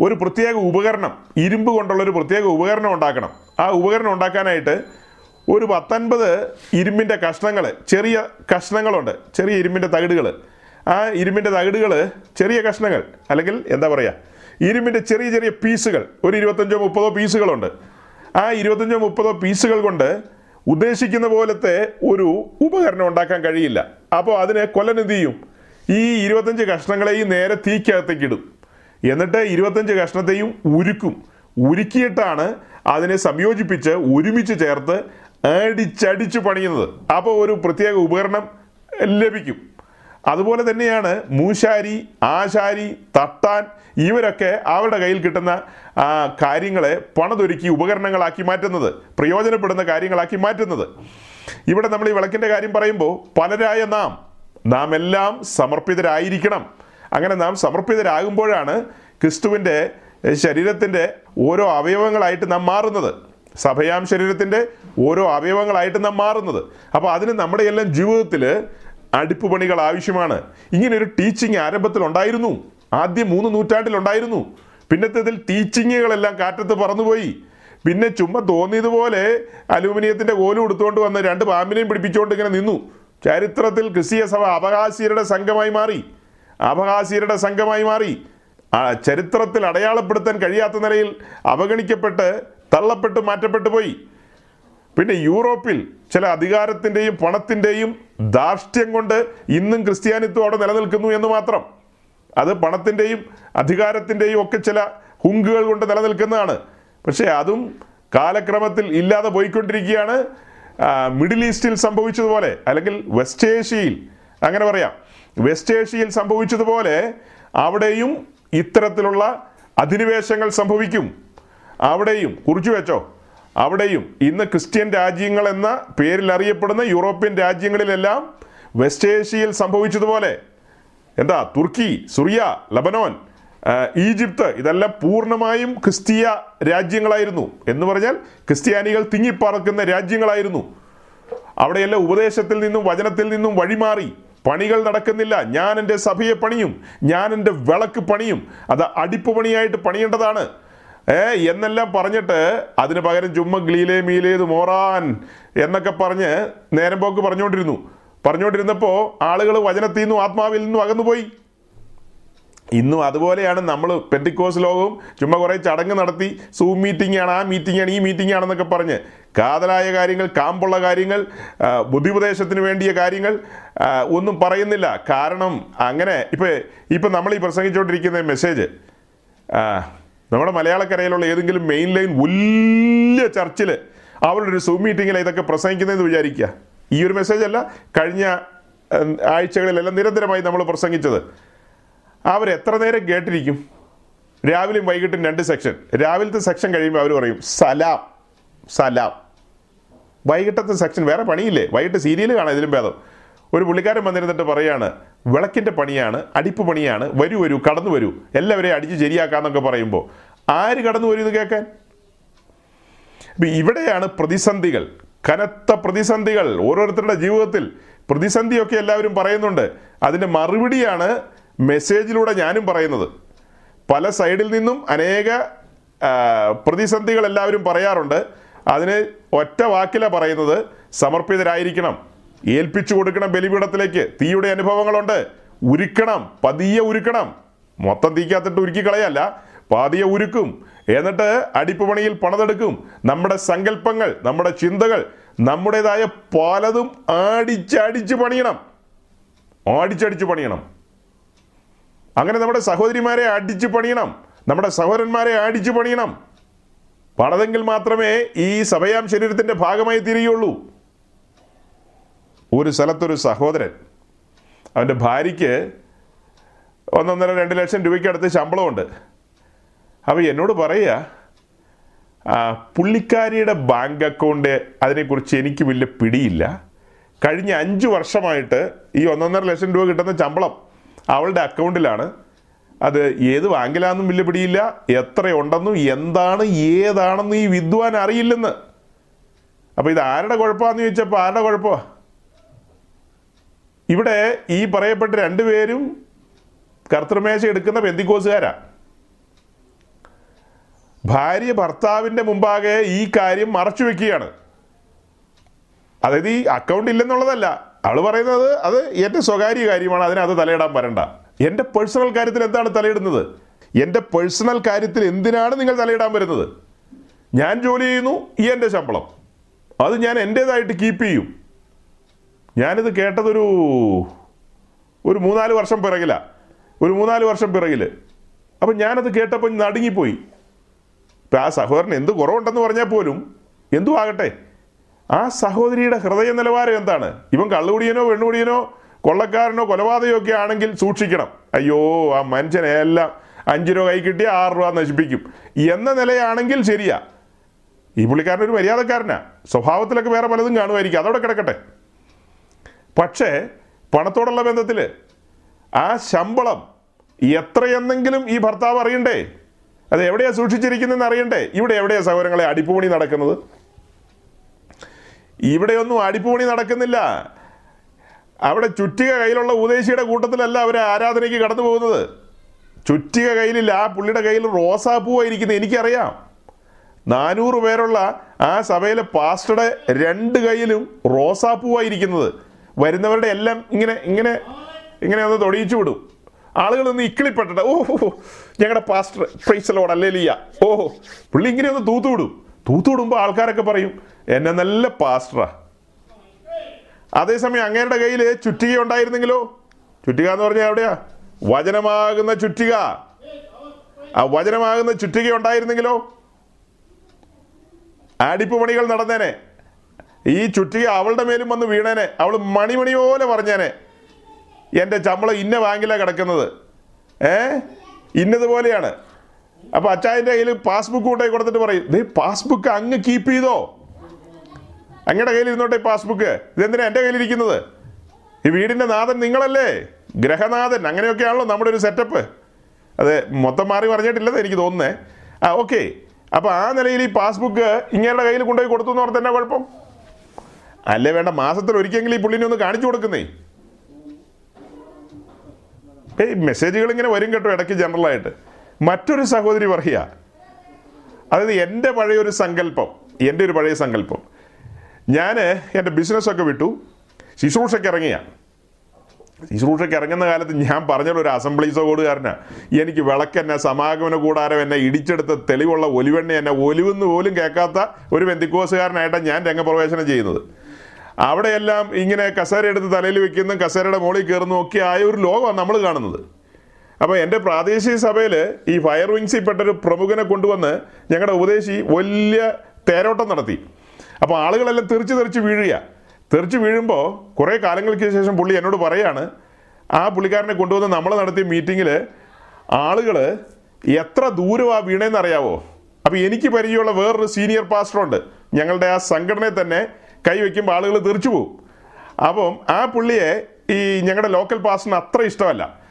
ഒരു പ്രത്യേക ഉപകരണം ഇരുമ്പ് കൊണ്ടുള്ള ഒരു പ്രത്യേക ഉപകരണം ഉണ്ടാക്കണം. ആ ഉപകരണം ഉണ്ടാക്കാനായിട്ട് ഒരു പത്തൊൻപത് ഇരുമ്പിന്റെ കഷ്ണങ്ങൾ ചെറിയ കഷ്ണങ്ങളുണ്ട് ചെറിയ ഇരുമ്പിന്റെ തകിടുകൾ ആ ഇരുമ്പിന്റെ തകിടുകൾ ചെറിയ കഷ്ണങ്ങൾ അല്ലെങ്കിൽ എന്താ പറയുക ഇരുമ്പിന്റെ ചെറിയ ചെറിയ പീസുകൾ ഒരു ഇരുപത്തഞ്ചോ മുപ്പതോ പീസുകളുണ്ട്. ആ ഇരുപത്തഞ്ചോ മുപ്പതോ പീസുകൾ കൊണ്ട് ഉദ്ദേശിക്കുന്ന പോലത്തെ ഒരു ഉപകരണം ഉണ്ടാക്കാൻ കഴിയില്ല. അപ്പോൾ അതിനെ കൊല്ലൻ ചെയ്യും? ഈ ഇരുപത്തഞ്ച് കഷ്ണങ്ങളെയും നേരെ തീക്കകത്തേക്ക് ഇടും എന്നിട്ട് ഇരുപത്തഞ്ച് കഷ്ണത്തെയും ഉരുക്കും. ഉരുക്കിയിട്ടാണ് അതിനെ സംയോജിപ്പിച്ച് ഒരുമിച്ച് ചേർത്ത് അടിച്ചടിച്ച് പണിയുന്നത്. അപ്പോൾ ഒരു പ്രത്യേക ഉപകരണം ലഭിക്കും. അതുപോലെ തന്നെയാണ് മൂശാരി ആശാരി തട്ടാൻ ഇവരൊക്കെ അവരുടെ കയ്യിൽ കിട്ടുന്ന കാര്യങ്ങളെ പണതൊരുക്കി ഉപകരണങ്ങളാക്കി മാറ്റുന്നത് പ്രയോജനപ്പെടുന്ന കാര്യങ്ങളാക്കി മാറ്റുന്നത്. ഇവിടെ നമ്മൾ ഈ വിളക്കിന്റെ കാര്യം പറയുമ്പോൾ പലരായ നാം നാം എല്ലാം സമർപ്പിതരായിരിക്കണം. അങ്ങനെ നാം സമർപ്പിതരാകുമ്പോഴാണ് ക്രിസ്തുവിന്റെ ശരീരത്തിന്റെ ഓരോ അവയവങ്ങളായിട്ട് നാം മാറുന്നത്. സഭയാം ശരീരത്തിന്റെ ഓരോ അവയവങ്ങളായിട്ട് നാം മാറുന്നത്. അപ്പോൾ അതിന് നമ്മുടെ എല്ലാം ജീവിതത്തിൽ അടുപ്പ് പണികൾ ആവശ്യമാണ്. ഇങ്ങനെ ഒരു ടീച്ചിങ് ആരംഭത്തിൽ ഉണ്ടായിരുന്നു. ആദ്യം മൂന്ന് നൂറ്റാണ്ടിൽ ഉണ്ടായിരുന്നു. പിന്നത്തേതിൽ ടീച്ചിങ്ങുകളെല്ലാം കാറ്റത്ത് പറന്നുപോയി. പിന്നെ ചുമ്മാ തോന്നിയതുപോലെ അലൂമിനിയത്തിന്റെ കോലും എടുത്തുകൊണ്ട് വന്ന് രണ്ട് പാമ്പിനെയും പിടിപ്പിച്ചുകൊണ്ട് ഇങ്ങനെ നിന്നു. ചരിത്രത്തിൽ ക്രിസ്തീയ സഭ അപഹാസ്യരുടെ സംഘമായി മാറി. അപഹാസ്യരുടെ സംഘമായി മാറി. ചരിത്രത്തിൽ അടയാളപ്പെടുത്താൻ കഴിയാത്ത നിലയിൽ അവഗണിക്കപ്പെട്ട് തള്ളപ്പെട്ട് മാറ്റപ്പെട്ടു പോയി. പിന്നെ യൂറോപ്പിൽ ചില അധികാരത്തിന്റെയും പണത്തിന്റെയും ധാർഷ്ട്യം കൊണ്ട് ഇന്നും ക്രിസ്ത്യാനിത്വം അവിടെ നിലനിൽക്കുന്നു എന്ന് മാത്രം. അത് പണത്തിന്റെയും അധികാരത്തിന്റെയും ഒക്കെ ചില ഹുങ്കുകൾ കൊണ്ട് നിലനിൽക്കുന്നതാണ്. പക്ഷേ അതും കാലക്രമത്തിൽ ഇല്ലാതെ പോയിക്കൊണ്ടിരിക്കുകയാണ്. മിഡിൽ ഈസ്റ്റിൽ സംഭവിച്ചതുപോലെ അല്ലെങ്കിൽ വെസ്റ്റ് ഏഷ്യയിൽ അങ്ങനെ പറയാം. വെസ്റ്റ് ഏഷ്യയിൽ സംഭവിച്ചതുപോലെ അവിടെയും ഇത്തരത്തിലുള്ള അധിനിവേശങ്ങൾ സംഭവിക്കും. അവിടെയും കുറിച്ചു വെച്ചോ? അവിടെയും ഇന്ന് ക്രിസ്ത്യൻ രാജ്യങ്ങൾ എന്ന പേരിൽ അറിയപ്പെടുന്ന യൂറോപ്യൻ രാജ്യങ്ങളിലെല്ലാം വെസ്റ്റ് ഏഷ്യയിൽ സംഭവിച്ചതുപോലെ. എന്താ തുർക്കി സുറിയ ലബനോൻ ഈജിപ്ത് ഇതെല്ലാം പൂർണമായും ക്രിസ്തീയ രാജ്യങ്ങളായിരുന്നു. എന്ന് പറഞ്ഞാൽ ക്രിസ്ത്യാനികൾ തിങ്ങിപ്പറക്കുന്ന രാജ്യങ്ങളായിരുന്നു. അവിടെയെല്ലാം ഉപദേശത്തിൽ നിന്നും വചനത്തിൽ നിന്നും വഴിമാറി. പണികൾ നടക്കുന്നില്ല. ഞാൻ എന്റെ സഭയെ പണിയും ഞാൻ എന്റെ വിളക്ക് പണിയും. അത് അടിപ്പ് പണിയായിട്ട് പണിയേണ്ടതാണ്. ഏ എന്നെല്ലാം പറഞ്ഞിട്ട് അതിന് പകരം ചുമ്മാ ഗ്ലീലേ മീലേത് മോറാൻ എന്നൊക്കെ പറഞ്ഞ് നേരം പോക്ക് പറഞ്ഞുകൊണ്ടിരുന്നു. പറഞ്ഞുകൊണ്ടിരുന്നപ്പോൾ ആളുകൾ വചനത്തിൽ നിന്നും ആത്മാവിൽ നിന്നും അകന്നുപോയി. ഇന്നും അതുപോലെയാണ് നമ്മൾ പെന്തിക്കോസ് ലോകവും ചുമ്മാ കുറേ ചടങ്ങ് നടത്തി സൂം മീറ്റിംഗ് ആണ് ആ മീറ്റിംഗ് ആണ് ഈ മീറ്റിംഗ് ആണെന്നൊക്കെ പറഞ്ഞ്. കാതലായ കാര്യങ്ങൾ കാമ്പുള്ള കാര്യങ്ങൾ ബുദ്ധിപ്രദേശത്തിന് വേണ്ടിയ കാര്യങ്ങൾ ഒന്നും പറയുന്നില്ല. കാരണം അങ്ങനെ ഇപ്പം ഇപ്പം നമ്മൾ ഈ പ്രസംഗിച്ചുകൊണ്ടിരിക്കുന്ന മെസ്സേജ് നമ്മുടെ മലയാളക്കരയിലുള്ള ഏതെങ്കിലും മെയിൻ ലൈൻ വലിയ ചർച്ചിൽ അവരുടെ ഒരു സൂം മീറ്റിങ്ങിൽ ഇതൊക്കെ പ്രസംഗിക്കുന്നതെന്ന് വിചാരിക്കുക. ഈ ഒരു മെസ്സേജ് അല്ല കഴിഞ്ഞ ആഴ്ചകളിലെല്ലാം നിരന്തരമായി നമ്മൾ പ്രസംഗിച്ചത്. അവർ എത്ര നേരം കേട്ടിരിക്കും? രാവിലെയും വൈകിട്ടും രണ്ട് സെക്ഷൻ രാവിലത്തെ സെക്ഷൻ കഴിയുമ്പോൾ അവർ പറയും സലാം സലാം. വൈകിട്ടത്തെ സെക്ഷൻ വേറെ പണിയില്ലേ? വൈകിട്ട് സീരിയൽ കാണാം ഇതിലും ഭേദം. ഒരു പുള്ളിക്കാരൻ വന്നിരുന്നിട്ട് പറയാണ് വിളക്കിന്റെ പണിയാണ് അടിപ്പ് പണിയാണ്. വരൂ വരൂ കടന്നു വരൂ. എല്ലാവരെയും അടിച്ച് ശരിയാക്കാന്നൊക്കെ പറയുമ്പോൾ ആര് കടന്നു വരും ഇത് കേൾക്കാൻ? ഇവിടെയാണ് പ്രതിസന്ധികൾ. കനത്ത പ്രതിസന്ധികൾ. ഓരോരുത്തരുടെ ജീവിതത്തിൽ പ്രതിസന്ധിയൊക്കെ എല്ലാവരും പറയുന്നുണ്ട്. അതിന്റെ മറുപടിയാണ് മെസ്സേജിലൂടെ ഞാനും പറയുന്നത്. പല സൈഡിൽ നിന്നും അനേക പ്രതിസന്ധികൾ എല്ലാവരും പറയാറുണ്ട്. അതിന് ഒറ്റ വാക്കിലാണ് പറയുന്നത്. സമർപ്പിതരായിരിക്കണം. ഏൽപ്പിച്ചു കൊടുക്കണം ബലിപീഠത്തിലേക്ക്. തീയുടെ അനുഭവങ്ങളുണ്ട്. ഉരുക്കണം. പതിയെ ഉരുക്കണം. മൊത്തം തീക്കകത്തിട്ട് ഉരുക്കി കളയല്ല. പാതിയെ ഉരുക്കും. എന്നിട്ട് അടിപ്പ് പണിയിൽ പണിതെടുക്കും. നമ്മുടെ സങ്കല്പങ്ങൾ നമ്മുടെ ചിന്തകൾ നമ്മുടേതായ പലതും ആടിച്ചടിച്ച് പണിയണം. ആടിച്ചടിച്ച് പണിയണം. അങ്ങനെ നമ്മുടെ സഹോദരിമാരെ അടിച്ച് പണിയണം. നമ്മുടെ സഹോദരന്മാരെ അടിച്ച് പണിയണം. പണതെങ്കിൽ മാത്രമേ ഈ സഭയാം ശരീരത്തിന്റെ ഭാഗമായി തീരുകയുള്ളൂ ഒരു സ്ഥലത്തൊരു സഹോദരൻ അവന്റെ ഭാര്യയ്ക്ക് ഒന്നൊന്നര രണ്ട് ലക്ഷം രൂപയ്ക്ക് അടുത്ത് ശമ്പളമുണ്ട്. അപ്പോൾ എന്നോട് പറയുക പുള്ളിക്കാരിയുടെ ബാങ്ക് അക്കൗണ്ട് അതിനെക്കുറിച്ച് എനിക്ക് വലിയ പിടിയില്ല. കഴിഞ്ഞ അഞ്ച് വർഷമായിട്ട് ഈ ഒന്നൊന്നര ലക്ഷം രൂപ കിട്ടുന്ന ശമ്പളം അവളുടെ അക്കൗണ്ടിലാണ്. അത് ഏത് ബാങ്കിലാണെന്നും വലിയ പിടിയില്ല. എത്രയുണ്ടെന്നും എന്താണ് ഏതാണെന്നും ഈ വിദ്വാൻ അറിയില്ലെന്ന്. അപ്പോൾ ഇത് ആരുടെ കുഴപ്പമാണെന്ന് ചോദിച്ചപ്പോൾ ആരുടെ കുഴപ്പമാണ് ഇവിടെ ഈ പറയപ്പെട്ട രണ്ടുപേരും കർത്തൃമേശ എടുക്കുന്ന പെന്തിക്കോസുകാരാ. ഭാര്യ ഭർത്താവിന്റെ മുമ്പാകെ ഈ കാര്യം മറച്ചു വെക്കുകയാണ്. അതായത് ഈ അക്കൗണ്ട് ഇല്ലെന്നുള്ളതല്ല. അവൾ പറയുന്നത് അത് എന്റെ സ്വകാര്യ കാര്യമാണ് അതിനകത്ത് തലയിടാൻ വരണ്ട. എന്റെ പേഴ്സണൽ കാര്യത്തിൽ എന്താണ് തലയിടുന്നത്? എന്റെ പേഴ്സണൽ കാര്യത്തിൽ എന്തിനാണ് നിങ്ങൾ തലയിടാൻ വരുന്നത്? ഞാൻ ജോലി ചെയ്യുന്നു ഈ എന്റെ ശമ്പളം. അത് ഞാൻ എന്റേതായിട്ട് കീപ്പ് ചെയ്യും. ഞാനിത് കേട്ടതൊരു ഒരു മൂന്നാൽ വർഷം പിറകില. ഒരു മൂന്നാൽ വർഷം പിറകിൽ. അപ്പം ഞാനത് കേട്ടപ്പോൾ നടുങ്ങിപ്പോയി. ഇപ്പം ആ സഹോദരൻ എന്ത് കുറവുണ്ടെന്ന് പറഞ്ഞാൽ പോലും എന്തു ആകട്ടെ? ആ സഹോദരിയുടെ ഹൃദയ നിലവാരം എന്താണ്? ഇവൻ കള്ളുകുടിയനോ പെണ്ണുകുടിയനോ കൊള്ളക്കാരനോ കൊലപാതകയോ ഒക്കെ ആണെങ്കിൽ സൂക്ഷിക്കണം. അയ്യോ ആ മനുഷ്യനെ എല്ലാം അഞ്ച് രൂപ കൈ കിട്ടിയ ആറ് രൂപ നശിപ്പിക്കും. എന്ന നിലയാണെങ്കിൽ ശരിയാ. ഈ പുള്ളിക്കാരൻ ഒരു മര്യാദക്കാരനാ. സ്വഭാവത്തിലൊക്കെ വേറെ പലതും കാണുമായിരിക്കും. അതോടെ കിടക്കട്ടെ. പക്ഷേ പണത്തോടുള്ള ബന്ധത്തിൽ ആ ശമ്പളം എത്രയെന്നെങ്കിലും ഈ ഭർത്താവ് അറിയണ്ടേ? അത് എവിടെയാണ് സൂക്ഷിച്ചിരിക്കുന്നതെന്ന് അറിയണ്ടേ? ഇവിടെ എവിടെയാണ് സഹോദരങ്ങളെ അടിപ്പുപണി നടക്കുന്നത്? ഇവിടെയൊന്നും അടിപ്പുപണി നടക്കുന്നില്ല. അവിടെ ചുറ്റിക കയ്യിലുള്ള ഉപദേശിയുടെ കൂട്ടത്തിലല്ല അവർ ആരാധനയ്ക്ക് കടന്നു പോകുന്നത്. ചുറ്റിക കയ്യിലില്ല ആ പുള്ളിയുടെ കയ്യിൽ റോസാപ്പൂവായിരിക്കുന്നത് എനിക്കറിയാം. നാനൂറ് പേരുള്ള ആ സഭയിലെ പാസ്റ്ററുടെ രണ്ട് കയ്യിലും റോസാപ്പൂവായിരിക്കുന്നത് വരുന്നവരുടെ എല്ലാം ഇങ്ങനെ ഇങ്ങനെ ഇങ്ങനെ ഒന്ന് തൊടിയിച്ചു വിടും. ആളുകൾ ഒന്ന് ഇക്കിളിപ്പെട്ടിട്ട് ഓ ഞങ്ങളുടെ പാസ്റ്റർ പ്രൈസലോട് അല്ലേ ലിയ ഓ പുള്ളി ഇങ്ങനെ ഒന്ന് തൂത്തു വിടും. തൂത്തു വിടുമ്പോൾ ആൾക്കാരൊക്കെ പറയും എന്നെ നല്ല പാസ്റ്ററാ അതേസമയം അങ്ങേരുടെ കയ്യിൽ ചുറ്റിക ഉണ്ടായിരുന്നെങ്കിലോ? ചുറ്റിക എന്ന് പറഞ്ഞാൽ എവിടെയാ? വചനമാകുന്ന ചുറ്റിക. ആ വചനമാകുന്ന ചുറ്റിക ഉണ്ടായിരുന്നെങ്കിലോ? ആടിപ്പ് പണികൾ നടന്നേനെ. ഈ ചുറ്റിക അവളുടെ മേലും വന്ന് വീണേനെ. അവൾ മണിമണി പോലെ പറഞ്ഞേനെ. എന്റെ ശമ്പളം ഇന്ന ബാങ്കിലാണ് കിടക്കുന്നത്. ഏ? ഇന്നതുപോലെയാണ്. അപ്പൊ അച്ചായന്റെ കയ്യിൽ പാസ്ബുക്ക് കൊണ്ടുപോയി കൊടുത്തിട്ട് പറയും ദേ പാസ്ബുക്ക് അങ്ങ് കീപ്പ് ചെയ്തോ. അങ്ങയുടെ കയ്യിൽ ഇരുന്നോട്ടെ പാസ്ബുക്ക്. ഇതെന്തിനാ എന്റെ കയ്യിലിരിക്കുന്നത് ഈ വീടിന്റെ നാഥൻ നിങ്ങളല്ലേ? ഗ്രഹനാഥൻ. അങ്ങനെയൊക്കെയാണല്ലോ നമ്മുടെ ഒരു സെറ്റപ്പ് അതെ മൊത്തം മാറി പറഞ്ഞിട്ടില്ലെന്ന് എനിക്ക് തോന്നുന്നേ. ആ ഓക്കെ അപ്പൊ ആ നിലയിൽ ഈ പാസ്ബുക്ക് ഇങ്ങേരുടെ കയ്യിൽ കൊണ്ടുപോയി കൊടുത്തു എന്ന് എന്നാ കുഴപ്പം? അല്ലേ വേണ്ട മാസത്തിൽ ഒരിക്കലെങ്കിലും ഈ പുള്ളിനെ ഒന്ന് കാണിച്ചു കൊടുക്കുന്നേ. ഏയ് മെസ്സേജുകൾ ഇങ്ങനെ വരും കേട്ടോ ഇടയ്ക്ക് ജനറലായിട്ട് മറ്റൊരു സഹോദരി പറയുക അതായത് എന്റെ പഴയൊരു സങ്കല്പം എന്റെ ഒരു പഴയ സങ്കല്പം. ഞാൻ എന്റെ ബിസിനസ്സൊക്കെ വിട്ടു ശുശ്രൂഷയ്ക്ക് ഇറങ്ങിയ. ശുശ്രൂഷയ്ക്ക് ഇറങ്ങുന്ന കാലത്ത് ഞാൻ പറഞ്ഞൊരു ഒരു അസംബ്ലീസോ കൂടുകാരനാ എനിക്ക് വിളക്കെന്നെ സമാഗമന കൂടാരം എന്നെ ഇടിച്ചെടുത്ത തെളിവുള്ള ഒലിവെണ്ണ എന്നെ ഒലിവെന്ന് പോലും കേൾക്കാത്ത ഒരു വെന്തിക്കോസുകാരനായിട്ടാണ് ഞാൻ രംഗപ്രവേശനം ചെയ്യുന്നത്. അവിടെയെല്ലാം ഇങ്ങനെ കസേര എടുത്ത് തലയിൽ വെക്കുന്ന കസേരയുടെ മുകളിൽ കയറുന്നു ഒക്കെ ആയ ഒരു ലോകമാണ് നമ്മൾ കാണുന്നത്. അപ്പോൾ എന്റെ പ്രാദേശിക സഭയിൽ ഈ ഫയർ വിങ്സിൽ പെട്ടൊരു പ്രമുഖനെ കൊണ്ടുവന്ന് ഞങ്ങളുടെ ഉപദേശി വലിയ തേരോട്ടം നടത്തി. അപ്പോൾ ആളുകളെല്ലാം തെറിച്ച് തെറിച്ച് വീഴുക. തെറിച്ച് വീഴുമ്പോൾ കുറേ കാലങ്ങൾക്ക് ശേഷം പുള്ളി എന്നോട് പറയാണ് ആ പുള്ളിക്കാരനെ കൊണ്ടുവന്ന് നമ്മൾ നടത്തിയ മീറ്റിങ്ങിൽ ആളുകൾ എത്ര ദൂരമാണ് വീണേന്ന് അറിയാവോ? അപ്പോൾ എനിക്ക് പരിചയമുള്ള വേറൊരു സീനിയർ പാസ്റ്ററുണ്ട്. ഞങ്ങളുടെ ആ സംഘടനയെ തന്നെ കൈവയ്ക്കുമ്പോൾ ആളുകൾ തെറിച്ചു പോകും അപ്പം ആ പുള്ളിയെ ഈ ഞങ്ങളുടെ ലോക്കൽ പാസ്റ്റിന് അത്ര ഇഷ്ടമല്ല.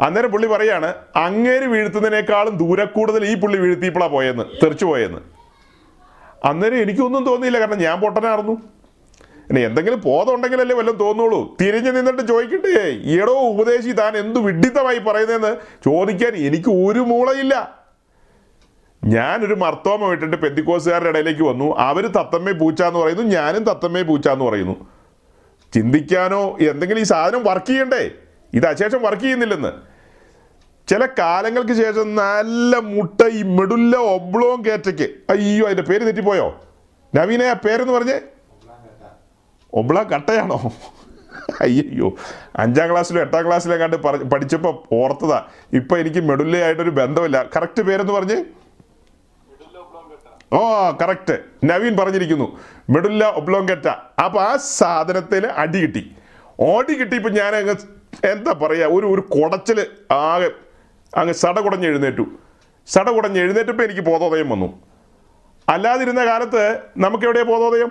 അന്നേരം പുള്ളി പറയാണ് അങ്ങേര് വീഴ്ത്തുന്നതിനേക്കാളും ദൂരെ കൂടുതൽ ഈ പുള്ളി വീഴ്ത്തിയപ്പോഴാണ് പോയെന്ന് തെറിച്ചു പോയെന്ന്. അന്നേരം എനിക്കൊന്നും തോന്നിയില്ല കാരണം ഞാൻ പൊട്ടനായിരുന്നു. ഇനി എന്തെങ്കിലും ബോധമുണ്ടെങ്കിലല്ലേ വല്ലതും തോന്നുള്ളൂ. തിരിഞ്ഞു നിന്നിട്ട് ചോദിക്കട്ടെ ഈടോ ഉപദേശി താൻ എന്തു വിഡിത്തമായി പറയുന്നതെന്ന് ചോദിക്കാൻ എനിക്ക് ഒരു മൂളയില്ല. ഞാനൊരു മർത്തോമ വിട്ടിട്ട് പെന്തിക്കോസുകാരുടെ ഇടയിലേക്ക് വന്നു. അവർ തത്തമ്മേ പൂച്ച എന്ന് പറയുന്നു. ഞാനും തത്തമ്മേ പൂച്ച എന്ന് പറയുന്നു. ചിന്തിക്കാനോ എന്തെങ്കിലും ഈ സാധനം വർക്ക് ചെയ്യണ്ടേ? ഇത് അശേഷം വർക്ക് ചെയ്യുന്നില്ലെന്ന്. ചില കാലങ്ങൾക്ക് ശേഷം നല്ല മുട്ട ഈ മെടുല്ല ഒബ്ലോം കേറ്റയ്ക്ക്. അയ്യോ അതിന്റെ പേര് തെറ്റിപ്പോയോ? നവീനെ ആ പേരെന്ന് പറഞ്ഞേ? ഒബ്ള കട്ടയാണോ? അയ്യോ അഞ്ചാം ക്ലാസ്സിലോ എട്ടാം ക്ലാസ്സിലോ കണ്ട് പഠിച്ചപ്പോൾ ഓർത്തതാ. ഇപ്പം എനിക്ക് മെഡുല്ലയായിട്ടൊരു ബന്ധമില്ല. കറക്റ്റ് പേരെന്ന് പറഞ്ഞേ? ഓ കറക്റ്റ് നവീൻ പറഞ്ഞിരിക്കുന്നു. Medulla oblongata. അപ്പോൾ ആ സാധനത്തിൽ അടി കിട്ടി. ഓടി കിട്ടിയപ്പോൾ ഞാൻ അങ്ങ് എന്താ പറയുക ഒരു ഒരു കുടച്ചിൽ ആകെ അങ്ങ് സട കുടഞ്ഞ് എഴുന്നേറ്റു സട കുടഞ്ഞ് എഴുന്നേറ്റപ്പോൾ എനിക്ക് ബോധോദയം വന്നു. അല്ലാതിരുന്ന കാലത്ത് നമുക്ക് എവിടെയാ ബോധോദയം?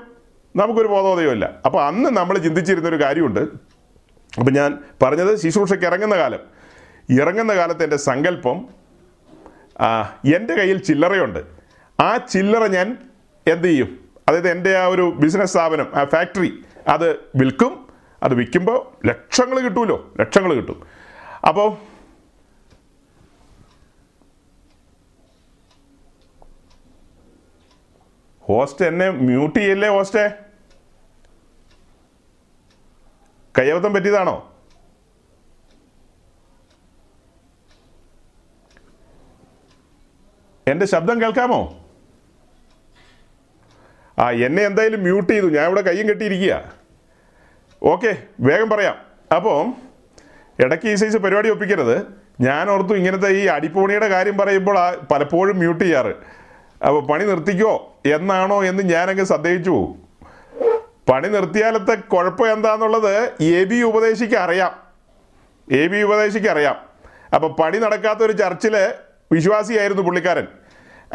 നമുക്കൊരു ബോധോദയമില്ല അപ്പോൾ അന്ന് നമ്മൾ ചിന്തിച്ചിരുന്ന ഒരു കാര്യമുണ്ട്. അപ്പം ഞാൻ പറഞ്ഞത് ശുശ്രൂഷയ്ക്ക് ഇറങ്ങുന്ന കാലം. ഇറങ്ങുന്ന കാലത്ത് എന്റെ സങ്കല്പം എന്റെ കയ്യിൽ ചില്ലറയുണ്ട്. ആ ചില്ലറ ഞാൻ എന്ത് ചെയ്യും? അതായത് എന്റെ ആ ഒരു ബിസിനസ് സ്ഥാപനം ആ ഫാക്ടറി അത് വിൽക്കും. അത് വിൽക്കുമ്പോൾ ലക്ഷങ്ങൾ കിട്ടുമല്ലോ ലക്ഷങ്ങൾ കിട്ടും. അപ്പോൾ ഹോസ്റ്റ് എന്നെ മ്യൂട്ട് ചെയ്യല്ലേ ഹോസ്റ്റേ? കയ്യബദ്ധം പറ്റിയതാണോ? എന്റെ ശബ്ദം കേൾക്കാമോ? ആ എന്നെ എന്തായാലും മ്യൂട്ട് ചെയ്തു. ഞാൻ ഇവിടെ കയ്യും കെട്ടിയിരിക്കുക. ഓക്കെ വേഗം പറയാം. അപ്പോൾ ഇടയ്ക്ക് ഈ സൈസ് പരിപാടി ഒപ്പിക്കരുത്. ഞാൻ ഓർത്തു ഇങ്ങനത്തെ ഈ അടിപ്പോണിയുടെ കാര്യം പറയുമ്പോൾ പലപ്പോഴും മ്യൂട്ട് ചെയ്യാറ്. അപ്പോൾ പണി നിർത്തിക്കോ എന്നാണോ എന്ന് ഞാനങ്ങ് സന്ദേഹിച്ചു പോകും പണി നിർത്തിയാലത്തെ കുഴപ്പം എന്താന്നുള്ളത് എ ബി ഉപദേശിക്ക് അറിയാം. എ ബി ഉപദേശിക്ക് അറിയാം. അപ്പോൾ പണി നടക്കാത്ത ഒരു ചർച്ചിൽ വിശ്വാസിയായിരുന്നു പുള്ളിക്കാരൻ.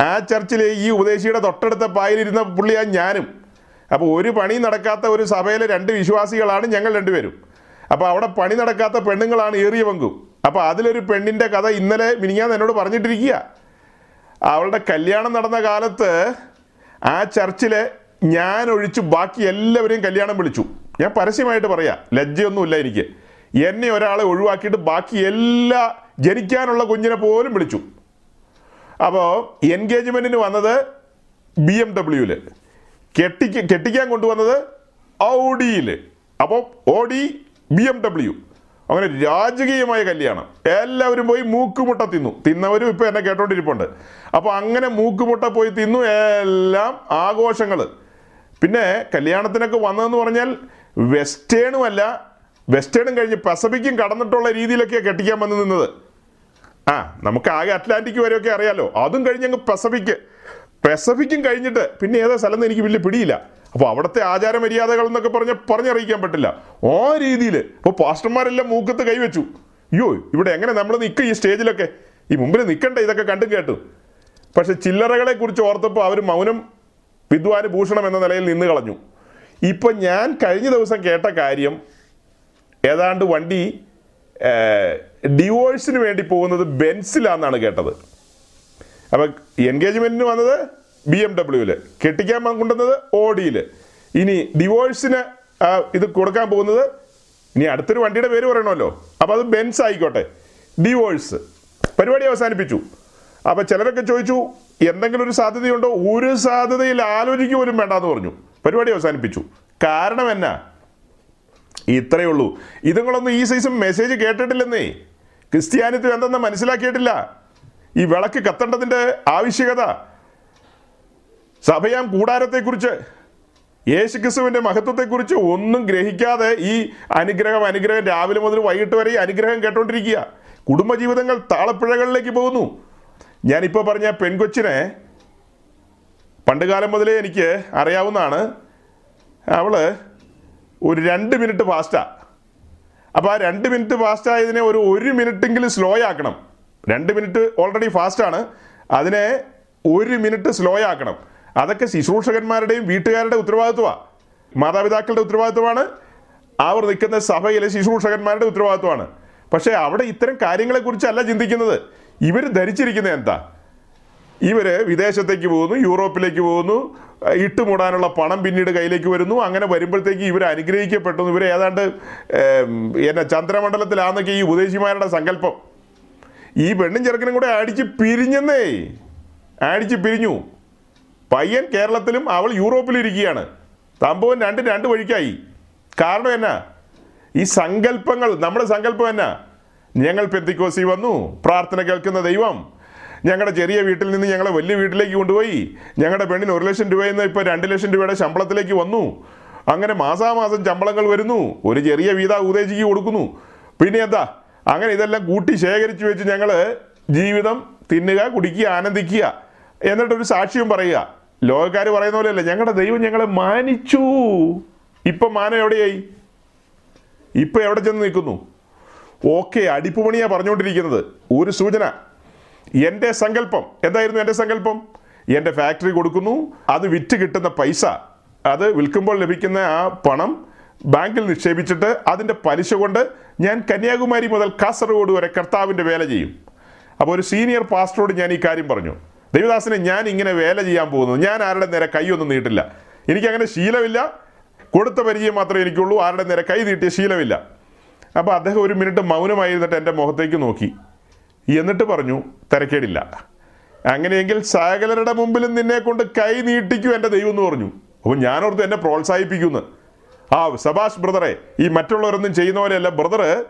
ആ ചർച്ചിൽ ഈ ഉപദേശിയുടെ തൊട്ടടുത്ത പായിലിരുന്ന പുള്ളിയാണ് ഞാനും. അപ്പോൾ ഒരു പണി നടക്കാത്ത ഒരു സഭയിലെ രണ്ട് വിശ്വാസികളാണ് ഞങ്ങൾ രണ്ടുപേരും. അപ്പോൾ അവിടെ പണി നടക്കാത്ത പെണ്ണുങ്ങളാണ് ഏറിയ പങ്കും. അപ്പോൾ അതിലൊരു പെണ്ണിന്റെ കഥ ഇന്നലെ മിനിങ്ങാന്ന് എന്നോട് പറഞ്ഞിട്ടിരിക്കുക. അവളുടെ കല്യാണം നടന്ന കാലത്ത് ആ ചർച്ചിലെ ഞാൻ ഒഴിച്ച് ബാക്കി എല്ലാവരെയും കല്യാണം വിളിച്ചു. ഞാൻ പരസ്യമായിട്ട് പറയാം ലജ്ജയൊന്നുമില്ല എനിക്ക്. എന്നെ ഒരാളെ ഒഴിവാക്കിയിട്ട് ബാക്കി എല്ലാ ജനിക്കാനുള്ള കുഞ്ഞിനെ പോലും വിളിച്ചു. അപ്പോൾ എൻഗേജ്മെന്റിന് വന്നത് ബി എം ഡബ്ല്യുവിൽ കെട്ടിക്ക് കെട്ടിക്കാൻ കൊണ്ടുവന്നത് ഔഡിയിൽ അപ്പോൾ ഓഡി ബി എം ഡബ്ല്യു. അങ്ങനെ രാജകീയമായ കല്യാണം. എല്ലാവരും പോയി മൂക്കുമുട്ട തിന്നു. തിന്നവരും ഇപ്പോൾ എന്നെ കേട്ടോണ്ടിരിപ്പുണ്ട്. അപ്പോൾ അങ്ങനെ മൂക്കുമുട്ട പോയി തിന്നു എല്ലാം ആഘോഷങ്ങൾ പിന്നെ കല്യാണത്തിനൊക്കെ വന്നതെന്ന് പറഞ്ഞാൽ വെസ്റ്റേണുമല്ല വെസ്റ്റേണും കഴിഞ്ഞ് പസഫിക്കും കടന്നിട്ടുള്ള രീതിയിലൊക്കെയാണ് കെട്ടിക്കാൻ വന്ന് നിന്നത്. ആ നമുക്ക് ആകെ അറ്റ്ലാന്റിക് വരെയൊക്കെ അറിയാലോ. അതും കഴിഞ്ഞ് അങ്ങ് പസഫിക്. പെസഫിക്കും കഴിഞ്ഞിട്ട് പിന്നെ ഏതാ സ്ഥലം എനിക്ക് വലിയ പിടിയില്ല. അപ്പോൾ അവിടുത്തെ ആചാര മര്യാദകൾ എന്നൊക്കെ പറഞ്ഞ് പറഞ്ഞറിയിക്കാൻ പറ്റില്ല. ആ രീതിയിൽ ഇപ്പോൾ പാസ്റ്റർമാരെല്ലാം മൂക്കത്ത് കൈവച്ചു. അയ്യോ ഇവിടെ എങ്ങനെ നമ്മൾ നിൽക്കും ഈ സ്റ്റേജിലൊക്കെ? ഈ മുമ്പിൽ നിൽക്കണ്ട ഇതൊക്കെ കണ്ടും കേട്ടു. പക്ഷെ ചില്ലറകളെ കുറിച്ച് ഓർത്തപ്പോൾ അവർ മൗനം വിദ്വാന് ഭൂഷണം എന്ന നിലയിൽ നിന്ന് കളഞ്ഞു. ഇപ്പം ഞാൻ കഴിഞ്ഞ ദിവസം കേട്ട കാര്യം ഏതാണ്ട് വണ്ടി ഡിവോഴ്സിന് വേണ്ടി പോകുന്നത് ബെൻസിലാന്നാണ് കേട്ടത്. അപ്പം എൻഗേജ്മെന്റിന് വന്നത് ബി എം ഡബ്ല്യുവിൽ കെട്ടിക്കാൻ കൊണ്ടുവന്നത് ഓഡിയിൽ ഇനി ഡിവോഴ്സിന് ഇത് കൊടുക്കാൻ പോകുന്നത് ഇനി അടുത്തൊരു വണ്ടിയുടെ പേര് പറയണമല്ലോ. അപ്പോൾ അത് ബെൻസ് ആയിക്കോട്ടെ. ഡിവോഴ്സ് പരിപാടി അവസാനിപ്പിച്ചു. അപ്പോൾ ചിലരൊക്കെ ചോദിച്ചു എന്തെങ്കിലും ഒരു സാധ്യതയുണ്ടോ? ഒരു സാധ്യതയിൽ ആലോചിക്കുക പോലും വേണ്ടാന്ന് പറഞ്ഞു. പരിപാടി അവസാനിപ്പിച്ചു. കാരണം എന്നാ? ഇത്രയേ ഉള്ളൂ. ഇതുങ്ങളൊന്നും ഈ സൈസും മെസ്സേജ് കേട്ടിട്ടില്ലെന്നേ. ക്രിസ്ത്യാനിത്വം എന്തെന്ന് മനസ്സിലാക്കിയിട്ടില്ല. ഈ വിളക്ക് കത്തേണ്ടതിന്റെ ആവശ്യകത. സഭയാം കൂടാരത്തെക്കുറിച്ച് യേശുക്രിസ്തുവിന്റെ മഹത്വത്തെക്കുറിച്ച് ഒന്നും ഗ്രഹിക്കാതെ ഈ അനുഗ്രഹം അനുഗ്രഹം രാവിലെ മുതൽ വൈകിട്ട് വരെ ഈ അനുഗ്രഹം കേട്ടോണ്ടിരിക്കുക. കുടുംബജീവിതങ്ങൾ താളപ്പിഴകളിലേക്ക് പോകുന്നു. ഞാനിപ്പോൾ പറഞ്ഞ പെൺകൊച്ചിനെ പണ്ടുകാലം മുതലേ എനിക്ക് അറിയാവുന്നതാണ്. അവൾ ഒരു രണ്ട് മിനിറ്റ് ഫാസ്റ്റാ അപ്പോൾ ആ രണ്ട് മിനിറ്റ് ഫാസ്റ്റ് ആയതിനെ ഒരു ഒരു മിനിറ്റെങ്കിലും സ്ലോ ആക്കണം. രണ്ട് മിനിറ്റ് ഓൾറെഡി ഫാസ്റ്റ് ആണ്. അതിനെ ഒരു മിനിറ്റ് സ്ലോ ആക്കണം. അതൊക്കെ ശുശ്രൂഷകന്മാരുടെയും വീട്ടുകാരുടെ ഉത്തരവാദിത്വമാണ് മാതാപിതാക്കളുടെ ഉത്തരവാദിത്വമാണ്. അവർ നിൽക്കുന്ന സഭയിലെ ശുശ്രൂഷകന്മാരുടെ ഉത്തരവാദിത്വമാണ്. പക്ഷേ അവിടെ ഇത്തരം കാര്യങ്ങളെക്കുറിച്ചല്ല ചിന്തിക്കുന്നത്. ഇവർ ധരിച്ചിരിക്കുന്നത് എന്താ? ഇവർ വിദേശത്തേക്ക് പോകുന്നു യൂറോപ്പിലേക്ക് പോകുന്നു ഇട്ടുമൂടാനുള്ള പണം പിന്നീട് കയ്യിലേക്ക് വരുന്നു. അങ്ങനെ വരുമ്പോഴത്തേക്ക് ഇവർ അനുഗ്രഹിക്കപ്പെട്ടു. ഇവർ ഏതാണ്ട് എന്നെ ചന്ദ്രമണ്ഡലത്തിലാന്നൊക്കെ ഈ ഉപദേശിമാരുടെ സങ്കല്പം. ഈ പെണ്ണും ചെറുക്കനും കൂടെ അടിച്ച് പിരിഞ്ഞെന്നേ. അടിച്ച് പിരിഞ്ഞു. പയ്യൻ കേരളത്തിലും അവൾ യൂറോപ്പിലും ഇരിക്കുകയാണ് സംഭവം രണ്ടും രണ്ട് വഴിക്കായി. കാരണം എന്നാ? ഈ സങ്കല്പങ്ങൾ നമ്മുടെ സങ്കല്പം എന്നാ? ഞങ്ങൾ പെന്തിക്കോസി വന്നു പ്രാർത്ഥന കേൾക്കുന്ന ദൈവം ഞങ്ങളുടെ ചെറിയ വീട്ടിൽ നിന്ന് ഞങ്ങളെ വലിയ വീട്ടിലേക്ക് കൊണ്ടുപോയി. ഞങ്ങളുടെ പെണ്ണിന് ഒരു ലക്ഷം രൂപയിൽ നിന്ന് ഇപ്പോൾ രണ്ട് ലക്ഷം രൂപയുടെ ശമ്പളത്തിലേക്ക് വന്നു. അങ്ങനെ മാസാമാസം ശമ്പളങ്ങൾ വരുന്നു. ഒരു ചെറിയ വീത ഉദ്ദേശിക്ക് കൊടുക്കുന്നു. പിന്നെ എന്താ? അങ്ങനെ ഇതെല്ലാം കൂട്ടി ശേഖരിച്ചു വെച്ച് ഞങ്ങൾ ജീവിതം തിന്നുക കുടിക്കുക ആനന്ദിക്കുക എന്നിട്ടൊരു സാക്ഷ്യം പറയുക. ലോകക്കാർ പറയുന്ന പോലെയല്ല ഞങ്ങളുടെ ദൈവം ഞങ്ങളെ മാനിച്ചു. ഇപ്പം മാനം എവിടെയായി? ഇപ്പം എവിടെ ചെന്ന് നിൽക്കുന്നു? ഓക്കെ അടിപ്പുപണിയാണ് പറഞ്ഞുകൊണ്ടിരിക്കുന്നത്. ഒരു സൂചന എന്റെ സങ്കല്പം. എന്തായിരുന്നു എന്റെ സങ്കല്പം? എന്റെ ഫാക്ടറി കൊടുക്കുന്നു അത് വിറ്റ് കിട്ടുന്ന പൈസ. അത് വിൽക്കുമ്പോൾ ലഭിക്കുന്ന ആ പണം ബാങ്കിൽ നിക്ഷേപിച്ചിട്ട് അതിന്റെ പലിശ കൊണ്ട് ഞാൻ കന്യാകുമാരി മുതൽ കാസർഗോഡ് വരെ കർത്താവിന്റെ വേല ചെയ്യും. അപ്പോൾ ഒരു സീനിയർ പാസ്റ്ററോട് ഞാൻ ഈ കാര്യം പറഞ്ഞു. ദൈവദാസനെ ഞാൻ ഇങ്ങനെ വേല ചെയ്യാൻ പോകുന്നു. ഞാൻ ആരുടെ നേരെ കൈയൊന്നും നീട്ടില്ല. എനിക്കങ്ങനെ ശീലമില്ല. കൊടുത്ത പരിചയം മാത്രമേ എനിക്കുള്ളൂ. ആരുടെ നേരെ കൈ നീട്ടിയ ശീലമില്ല. അപ്പോൾ അദ്ദേഹം ഒരു മിനിറ്റ് മൗനമായിരുന്നിട്ട് എന്റെ മുഖത്തേക്ക് നോക്കി. എന്നിട്ട് പറഞ്ഞു തിരക്കേടില്ല. അങ്ങനെയെങ്കിൽ സകലരുടെ മുമ്പിലും നിന്നെ കൊണ്ട് കൈ നീട്ടിക്കൂ എന്റെ ദൈവം എന്ന് പറഞ്ഞു. അപ്പോൾ ഞാനോർത്ത് എന്നെ പ്രോത്സാഹിപ്പിക്കുന്നു. ആ സബാഷ് ബ്രദറെ ഈ മറ്റുള്ളവരൊന്നും ചെയ്യുന്ന പോലെയല്ല. ബ്രദർ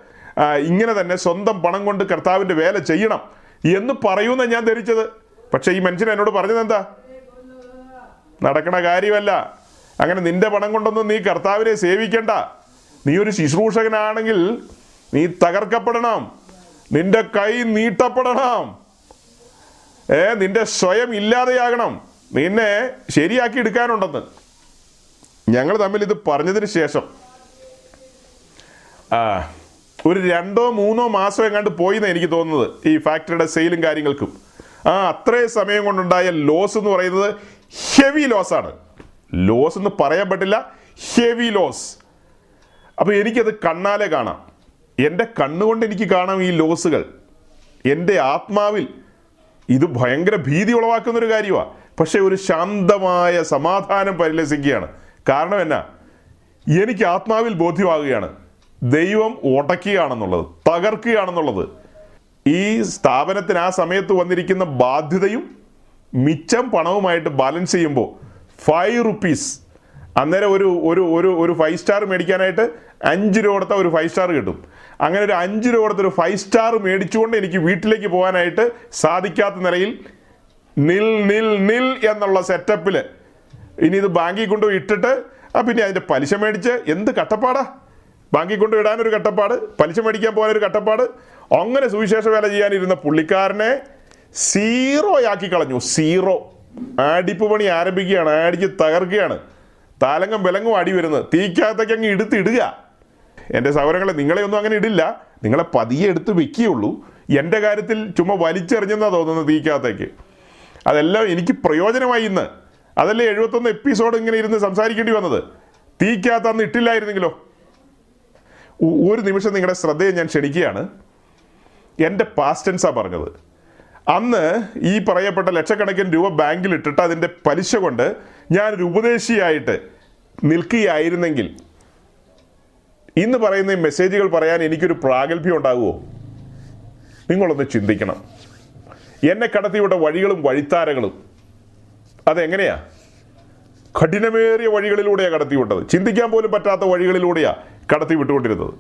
ഇങ്ങനെ തന്നെ സ്വന്തം പണം കൊണ്ട് കർത്താവിന്റെ വേല ചെയ്യണം എന്ന് പറയൂന്ന ഞാൻ ധരിച്ചത്. പക്ഷേ ഈ മനുഷ്യൻ എന്നോട് പറഞ്ഞത് എന്താ? നടക്കണ കാര്യമല്ല. അങ്ങനെ നിന്റെ പണം കൊണ്ടൊന്നും നീ കർത്താവിനെ സേവിക്കണ്ട. നീ ഒരു ശുശ്രൂഷകനാണെങ്കിൽ നീ തകർക്കപ്പെടണം. നിന്റെ കൈ നീട്ടപ്പെടണം. ഏ നിന്റെ സ്വയം ഇല്ലാതെയാകണം. നിന്നെ ശരിയാക്കി എടുക്കാനുണ്ടെന്ന്. ഞങ്ങൾ തമ്മിൽ ഇത് പറഞ്ഞതിന് ശേഷം. ആ ഒരു രണ്ടോ മൂന്നോ മാസം എങ്ങാണ്ട് പോയി എന്നാണ് എനിക്ക് തോന്നുന്നത് ഈ ഫാക്ടറിയുടെ സെയിലും കാര്യങ്ങൾക്കും. ആ അത്രയും സമയം കൊണ്ടുണ്ടായ ലോസ് എന്ന് പറയുന്നത് ഹെവി ലോസ് ആണ് ലോസ് എന്ന് പറയാൻ പറ്റില്ല ഹെവി ലോസ്. അപ്പോൾ എനിക്കത് കണ്ണാലെ കാണാം. എന്റെ കണ്ണുകൊണ്ട് എനിക്ക് കാണാം ഈ ലോസുകൾ. എന്റെ ആത്മാവിൽ ഇത് ഭയങ്കര ഭീതി ഉളവാക്കുന്ന ഒരു കാര്യമാണ് പക്ഷേ ഒരു ശാന്തമായ സമാധാനം പരിലസിക്കുകയാണ്. കാരണം എന്നാ? എനിക്ക് ആത്മാവിൽ ബോധ്യമാകുകയാണ്. ദൈവം ഉടക്കുകയാണെന്നുള്ളത് തകർക്കുകയാണെന്നുള്ളത്. ഈ സ്ഥാപനത്തിന് ആ സമയത്ത് വന്നിരിക്കുന്ന ബാധ്യതയും മിച്ചം പണവുമായിട്ട് ബാലൻസ് ചെയ്യുമ്പോൾ ഫൈവ് റുപ്പീസ് അന്നേരം ഒരു ഒരു ഒരു ഒരു ഫൈവ് സ്റ്റാർ മേടിക്കാനായിട്ട് അഞ്ച് രൂപ കൊടുത്ത ഒരു ഫൈവ് സ്റ്റാർ കിട്ടും. അങ്ങനെ ഒരു അഞ്ച് രൂപ കൊടുത്തൊരു ഫൈവ് സ്റ്റാർ മേടിച്ചുകൊണ്ട് എനിക്ക് വീട്ടിലേക്ക് പോകാനായിട്ട് സാധിക്കാത്ത നിലയിൽ നിൽ നിൽ നിൽ എന്നുള്ള സെറ്റപ്പിൽ ഇനി ഇത് ബാങ്കിൽ കൊണ്ടുപോയി ഇട്ടിട്ട് ആ പിന്നെ അതിന്റെ പലിശ മേടിച്ച് എന്ത് കട്ടപ്പാടാ? ബാങ്കിൽ കൊണ്ട് ഇടാനൊരു കട്ടപ്പാട് പലിശ മേടിക്കാൻ പോകാനൊരു കട്ടപ്പാട്. അങ്ങനെ സുവിശേഷ വേല ചെയ്യാനിരുന്ന പുള്ളിക്കാരനെ സീറോ ആക്കി കളഞ്ഞു സീറോ ആടിപ്പ് പണി ആരംഭിക്കുകയാണ് ആടിച്ച് തകർക്കുകയാണ്. താലങ്കം വിലങ്ങും അടി വരുന്നത്. തീക്കകത്തേക്ക് അങ്ങ് എടുത്ത് ഇടുക. എന്റെ സൗരങ്ങളെ നിങ്ങളെ ഒന്നും അങ്ങനെ ഇടില്ല. നിങ്ങളെ പതിയെ എടുത്ത് വെക്കുകയുള്ളൂ. എന്റെ കാര്യത്തിൽ ചുമ്മാ വലിച്ചെറിഞ്ഞെന്നാ തോന്നുന്നത് തീക്കകത്തേക്ക് അതെല്ലാം എനിക്ക് പ്രയോജനമായി ഇന്ന്. അതല്ലേ എഴുപത്തൊന്ന് എപ്പിസോഡ് ഇങ്ങനെ ഇരുന്ന് സംസാരിക്കേണ്ടി വന്നത്? തീക്കകത്ത് അന്ന് ഇട്ടില്ലായിരുന്നെങ്കിലോ? ഒരു നിമിഷം നിങ്ങളുടെ ശ്രദ്ധയെ ഞാൻ ക്ഷണിക്കുകയാണ്. എന്റെ പാസ്റ്റൻസാണ് പറഞ്ഞത്. അന്ന് ഈ പറയപ്പെട്ട ലക്ഷക്കണക്കിന് രൂപ ബാങ്കിൽ ഇട്ടിട്ട് അതിന്റെ പലിശ കൊണ്ട് ഞാനൊരു ഉപദേശിയായിട്ട് നിൽക്കുകയായിരുന്നെങ്കിൽ ഇന്ന് പറയുന്ന മെസ്സേജുകൾ പറയാൻ എനിക്കൊരു പ്രാഗൽഭ്യം ഉണ്ടാകുമോ? നിങ്ങളൊന്ന് ചിന്തിക്കണം. എന്നെ കടത്തിവിട്ട വഴികളും വഴിത്താരകളും അതെങ്ങനെയാ? കഠിനമേറിയ വഴികളിലൂടെയാണ് കടത്തിവിട്ടത്. ചിന്തിക്കാൻ പോലും പറ്റാത്ത വഴികളിലൂടെയാണ് കടത്തി വിട്ടുകൊണ്ടിരുന്നത്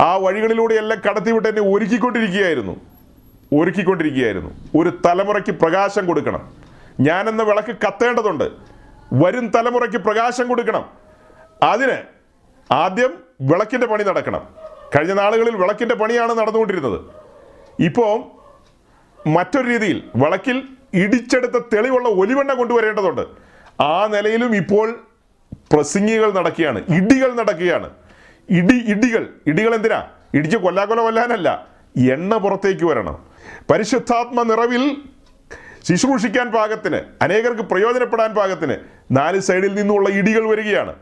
ആ വഴികളിലൂടെയെല്ലാം കടത്തിവിട്ട് എന്നെ ഒരുക്കിക്കൊണ്ടിരിക്കുകയായിരുന്നു. ഒരുക്കിക്കൊണ്ടിരിക്കുകയായിരുന്നു. ഒരു തലമുറയ്ക്ക് പ്രകാശം കൊടുക്കണം. ഞാനെന്ന വിളക്ക് കത്തേണ്ടതുണ്ട്. വരും തലമുറയ്ക്ക് പ്രകാശം കൊടുക്കണം. അതിന് ആദ്യം വിളക്കിന്റെ പണി നടക്കണം. കഴിഞ്ഞ നാളുകളിൽ വിളക്കിന്റെ പണിയാണ് നടന്നുകൊണ്ടിരുന്നത്. ഇപ്പോൾ മറ്റൊരു രീതിയിൽ വിളക്കിൽ ഇടിച്ചെടുത്ത തെളിവുള്ള ഒലിവെണ്ണ കൊണ്ടുവരേണ്ടതുണ്ട്. ആ നിലയിലും ഇപ്പോൾ പ്രസിംഗികൾ നടക്കുകയാണ് ഇടികൾ നടക്കുകയാണ്. ഇടി ഇടികൾ ഇടികൾ എന്തിനാ? ഇടിച്ച് കൊല്ലാക്കൊല കൊല്ലാനല്ല എണ്ണ പുറത്തേക്ക് വരണം. പരിശുദ്ധാത്മ നിറവിൽ ശുശ്രൂഷിക്കാൻ പാകത്തിന് അനേകർക്ക് പ്രയോജനപ്പെടാൻ പാകത്തിന് നാല് സൈഡിൽ നിന്നുള്ള ഇടികൾ വരികയാണ്.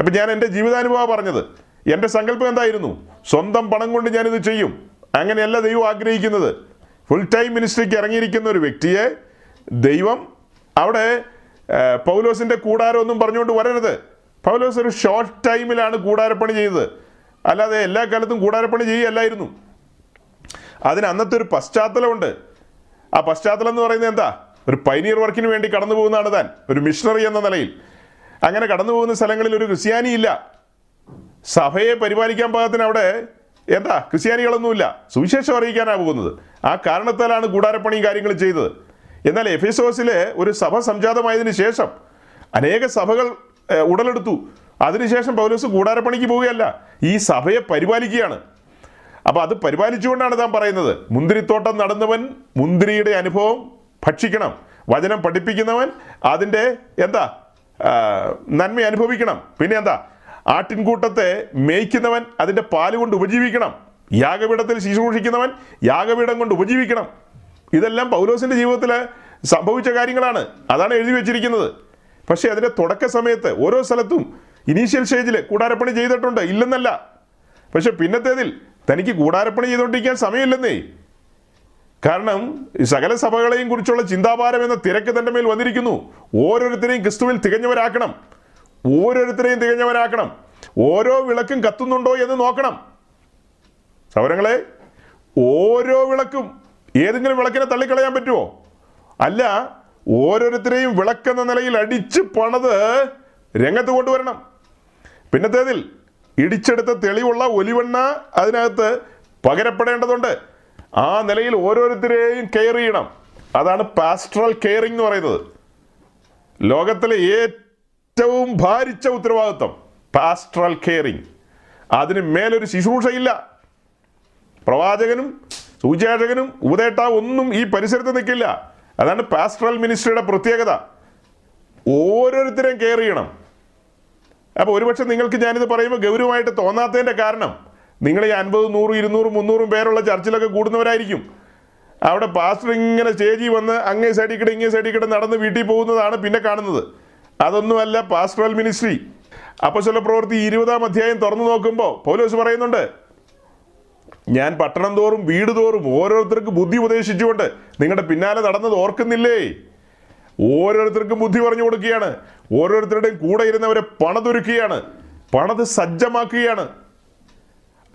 അപ്പം ഞാൻ എന്റെ ജീവിതാനുഭവം പറഞ്ഞത്. എന്റെ സങ്കല്പം എന്തായിരുന്നു? സ്വന്തം പണം കൊണ്ട് ഞാനിത് ചെയ്യും. അങ്ങനെയല്ല ദൈവം ആഗ്രഹിക്കുന്നത്. ഫുൾ ടൈം മിനിസ്ട്രിക്ക് ഇറങ്ങിയിരിക്കുന്ന ഒരു വ്യക്തിയെ ദൈവം അവിടെ പൗലോസിന്റെ കൂടാരമൊന്നും പറഞ്ഞുകൊണ്ട് വരരുത്. പൗലോസ് ഒരു ഷോർട്ട് ടൈമിലാണ് കൂടാരപ്പണി ചെയ്തത്. അല്ലാതെ എല്ലാ കാലത്തും കൂടാരപ്പണി ചെയ്യുകയല്ലായിരുന്നു. അതിന് അന്നത്തെ ഒരു പശ്ചാത്തലമുണ്ട്. ആ പശ്ചാത്തലം എന്ന് പറയുന്നത് എന്താ? ഒരു പൈനിയർ വർക്കിന് വേണ്ടി കടന്നു പോകുന്നതാണ് താൻ. ഒരു മിഷണറി എന്ന നിലയിൽ. അങ്ങനെ കടന്നു പോകുന്ന സ്ഥലങ്ങളിൽ ഒരു ക്രിസ്ത്യാനി ഇല്ല സഭയെ പരിപാലിക്കാൻ പാകത്തിന് അവിടെ എന്താ? ക്രിസ്ത്യാനികളൊന്നുമില്ല. സുവിശേഷം അറിയിക്കാനാണ് പോകുന്നത്. ആ കാരണത്താലാണ് കൂടാരപ്പണിയും കാര്യങ്ങളും ചെയ്തത്. എന്നാൽ എഫേസോസിലെ ഒരു സഭ സംജാതമായതിനു ശേഷം അനേക സഭകൾ ഉടലെടുത്തു. അതിനുശേഷം പൗലോസ് കൂടാരപ്പണിക്ക് പോവുകയല്ല ഈ സഭയെ പരിപാലിക്കുകയാണ്. അപ്പോൾ അത് പരിപാലിച്ചുകൊണ്ടാണ് താൻ പറയുന്നത്. മുന്തിരിത്തോട്ടം നടന്നവൻ മുന്തിരിയുടെ അനുഭവം ഭക്ഷിക്കണം. വചനം പഠിപ്പിക്കുന്നവൻ അതിന്റെ എന്താ? നന്മ അനുഭവിക്കണം. പിന്നെ എന്താ? ആട്ടിൻകൂട്ടത്തെ മേയ്ക്കുന്നവൻ അതിന്റെ പാൽ കൊണ്ട് ഉപജീവിക്കണം. യാഗപീഠത്തിൽ ശുശ്രൂഷിക്കുന്നവൻ യാഗപീഠം കൊണ്ട് ഉപജീവിക്കണം. ഇതെല്ലാം പൗലോസിന്റെ ജീവിതത്തിൽ സംഭവിച്ച കാര്യങ്ങളാണ്. അതാണ് എഴുതി വെച്ചിരിക്കുന്നത്. പക്ഷേ അതിന്റെ തുടക്ക സമയത്ത് ഓരോ സ്ഥലത്തും ഇനീഷ്യൽ സ്റ്റേജിൽ കൂടാരപ്പണി ചെയ്തിട്ടുണ്ട്. ഇല്ലെന്നല്ല. പക്ഷെ പിന്നത്തേതിൽ തനിക്ക് കൂടാരപ്പണി ചെയ്തുകൊണ്ടിരിക്കാൻ സമയമില്ലെന്നേ. കാരണം സകല സഭകളെയും കുറിച്ചുള്ള ചിന്താഭാരം എന്ന തിരക്ക് തന്റെ മേൽ വന്നിരിക്കുന്നു. ഓരോരുത്തരെയും ക്രിസ്തുവിൽ തികഞ്ഞവരാക്കണം. ഓരോരുത്തരെയും തികഞ്ഞവരാക്കണം. ഓരോ വിളക്കും കത്തുന്നുണ്ടോ എന്ന് നോക്കണം. സൗരങ്ങളെ ഓരോ വിളക്കും ഏതെങ്കിലും വിളക്കിനെ തള്ളിക്കളയാൻ പറ്റുമോ അല്ല ഓരോരുത്തരെയും വിളക്കെന്ന നിലയിൽ അടിച്ച് പണത് രംഗത്ത് കൊണ്ടുവരണം. പിന്നത്തേതിൽ ഇടിച്ചെടുത്ത തെളിവുള്ള ഒലിവെണ്ണ അതിനകത്ത് പകരപ്പെടേണ്ടതുണ്ട്. ആ നിലയിൽ ഓരോരുത്തരെയും കെയർ ചെയ്യണം. അതാണ് പാസ്ട്രൽ കെയറിംഗ് എന്ന് പറയുന്നത്. ലോകത്തിലെ ഏറ്റവും ഭാരിച്ച ഉത്തരവാദിത്വം പാസ്ട്രൽ കെയറിംഗ്. അതിന് മേലൊരു ശുശ്രൂഷയില്ല. പ്രവാചകനും സൂചാചകനും ഉപദേഷ്ടാവ് ഒന്നും ഈ പരിസരത്ത് നിൽക്കില്ല. അതാണ് പാസ്ട്രൽ മിനിസ്ട്രിയുടെ പ്രത്യേകത. ഓരോരുത്തരെയും കെയർ ചെയ്യണം. അപ്പോൾ ഒരുപക്ഷെ നിങ്ങൾക്ക് ഞാനിത് പറയുമ്പോൾ ഗൗരവമായിട്ട് തോന്നാത്തതിന്റെ കാരണം നിങ്ങൾ ഈ അൻപത് നൂറും ഇരുന്നൂറും മുന്നൂറും പേരുള്ള ചർച്ചിലൊക്കെ കൂടുന്നവരായിരിക്കും. അവിടെ പാസ്റ്റർ ഇങ്ങനെ സ്റ്റേജിൽ വന്ന് അങ്ങേ സൈഡിൽ കൂടെ ഇങ്ങേ സൈഡിൽ കൂടെ നടന്ന് വീട്ടിൽ പോകുന്നതാണ് പിന്നെ കാണുന്നത്. അതൊന്നുമല്ല പാസ്റ്ററൽ മിനിസ്ട്രി. അപ്പസ്വല പ്രവൃത്തി ഇരുപതാം അധ്യായം തുറന്നു നോക്കുമ്പോൾ പൗലോസ് പറയുന്നുണ്ട് ഞാൻ പട്ടണം തോറും വീട് തോറും ഓരോരുത്തർക്ക് ബുദ്ധി ഉപദേശിച്ചുകൊണ്ട് നിങ്ങളുടെ പിന്നാലെ നടന്നത് ഓർക്കുന്നില്ലേ? ഓരോരുത്തർക്കും ബുദ്ധി പറഞ്ഞു കൊടുക്കുകയാണ്. ഓരോരുത്തരുടെയും കൂടെ ഇരുന്നവരെ പണതൊരുക്കുകയാണ്. പണത് സജ്ജമാക്കുകയാണ്.